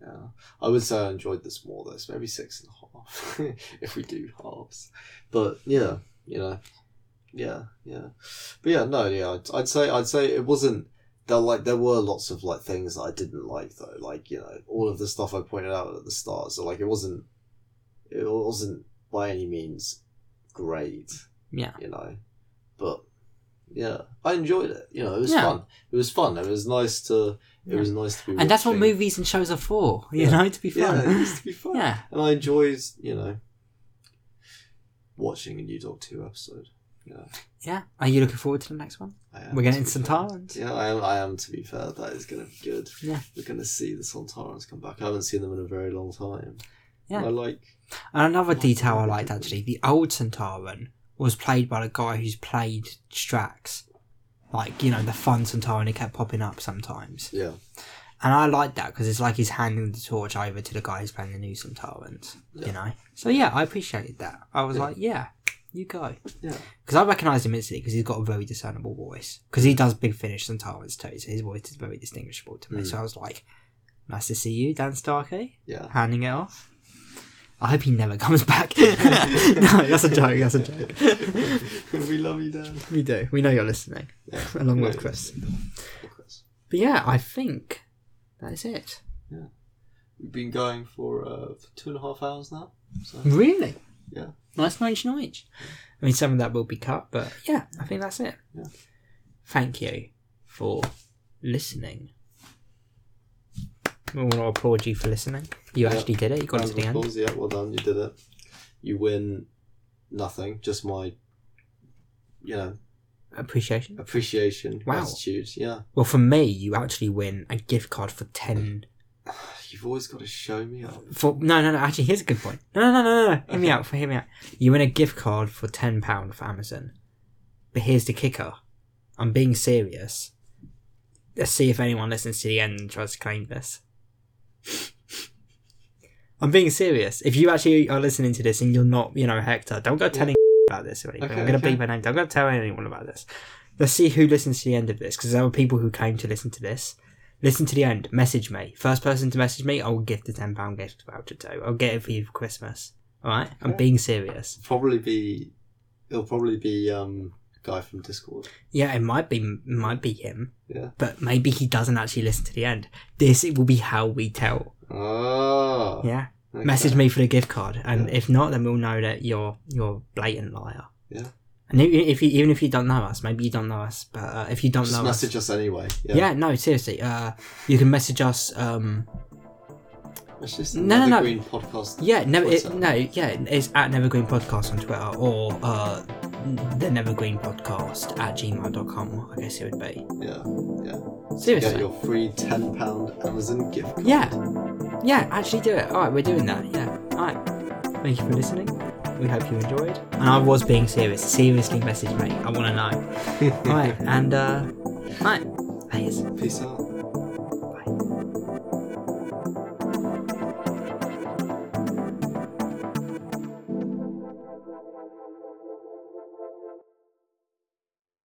Yeah, I would say I enjoyed this more. though. This maybe six and a half if we do halves. But yeah, you know, yeah, yeah. But yeah, no, yeah. I'd, I'd say I'd say it wasn't. There like there were lots of like things that I didn't like though. Like you know all of the stuff I pointed out at the start. So like it wasn't. It wasn't by any means great. Yeah. You know, but yeah, I enjoyed it. You know, it was Yeah. fun. It was fun. It was nice to. It Yeah. was nice to be. And that's what movies and shows are for, you Yeah. know, to be Yeah, it fun. used to be fun. Yeah. And I enjoyed, you know, watching a New Dog 2 episode. Yeah. Yeah. Are you looking forward to the next one? I am, We're getting some. Tarans. Yeah, I am, I am, to be fair. That is going to be good. Yeah. We're going to see the Sontarans come back. I haven't seen them in a very long time. Yeah. I like. And another detail I liked actually, the old Sontaran was played by the guy who's played Strax. Like, you know, the fun Sontaran, he kept popping up sometimes. Yeah. And I like that because it's like he's handing the torch over to the guy who's playing the new Sontarans, Yeah. you know? So yeah, I appreciated that. I was Yeah. like, yeah, you go. Yeah. Because I recognised him instantly because he's got a very discernible voice. Because he does Big Finish Sontarans too, so his voice is very distinguishable to me. Mm. So I was like, nice to see you, Dan Starkey, Yeah. handing it off. I hope he never comes back. no, that's a joke, that's a joke. we love you, Dan. We do. We know you're listening. Yeah. Along with Chris. yeah, yeah. Chris. But yeah, I think that is it. Yeah. We've been going for, uh, for two and a half hours now. So, Really? Yeah. Nice noich noich. I mean, some of that will be cut, but yeah, I think that's it. Yeah. Thank you for listening. We want to applaud you for listening. You Yeah. actually did it. You got round to the end. Yeah, well done. You did it. You win nothing, just my, you know, Appreciation. appreciation, Wow. gratitude. Yeah. Well, for me, you actually win a gift card for ten. You've always got to show me up. For no, no, no. Actually, here's a good point. No, no, no, no, no. Hear me out. For Hear me out. You win a gift card for ten pound for Amazon. But here's the kicker. I'm being serious. Let's see if anyone listens to the end and tries to claim this. I'm being serious. If you actually are listening to this and you're not, you know, Hector, don't go telling about this or anything. Okay, I'm going to okay. bleep her name. Don't go tell anyone about this. Let's see who listens to the end of this because there were people who came to listen to this. Listen to the end. Message me. First person to message me, I will gift a ten pound gift voucher to. I'll get it for you for Christmas. All right. I'm being serious. Probably be. It'll probably be um guy from Discord. Yeah, it might be might be him, Yeah. but maybe he doesn't actually listen to the end. This it will be how we tell. Oh. Yeah. okay. Message me for the gift card, and Yeah. if not, then we'll know that you're you're a blatant liar. Yeah. And if, if you even if you don't know us, maybe you don't know us, but uh, if you don't Just know message us, us anyway. yeah. Yeah. no, seriously, uh, you can message us. Um, It's just No, no, no. Green podcast. yeah, never, it, no, yeah, it's at Nevergreen Podcast on Twitter or uh, the Nevergreen Podcast at gmail.com, I guess it would be. Yeah. Yeah. Seriously. Get your free ten pound Amazon gift card. Yeah, yeah, actually do it. All right, we're doing that. Yeah, all right. Thank you for listening. We hope you enjoyed. And I was being serious. Seriously, message me. I want to know. all right, and uh, all right, peace. Peace out.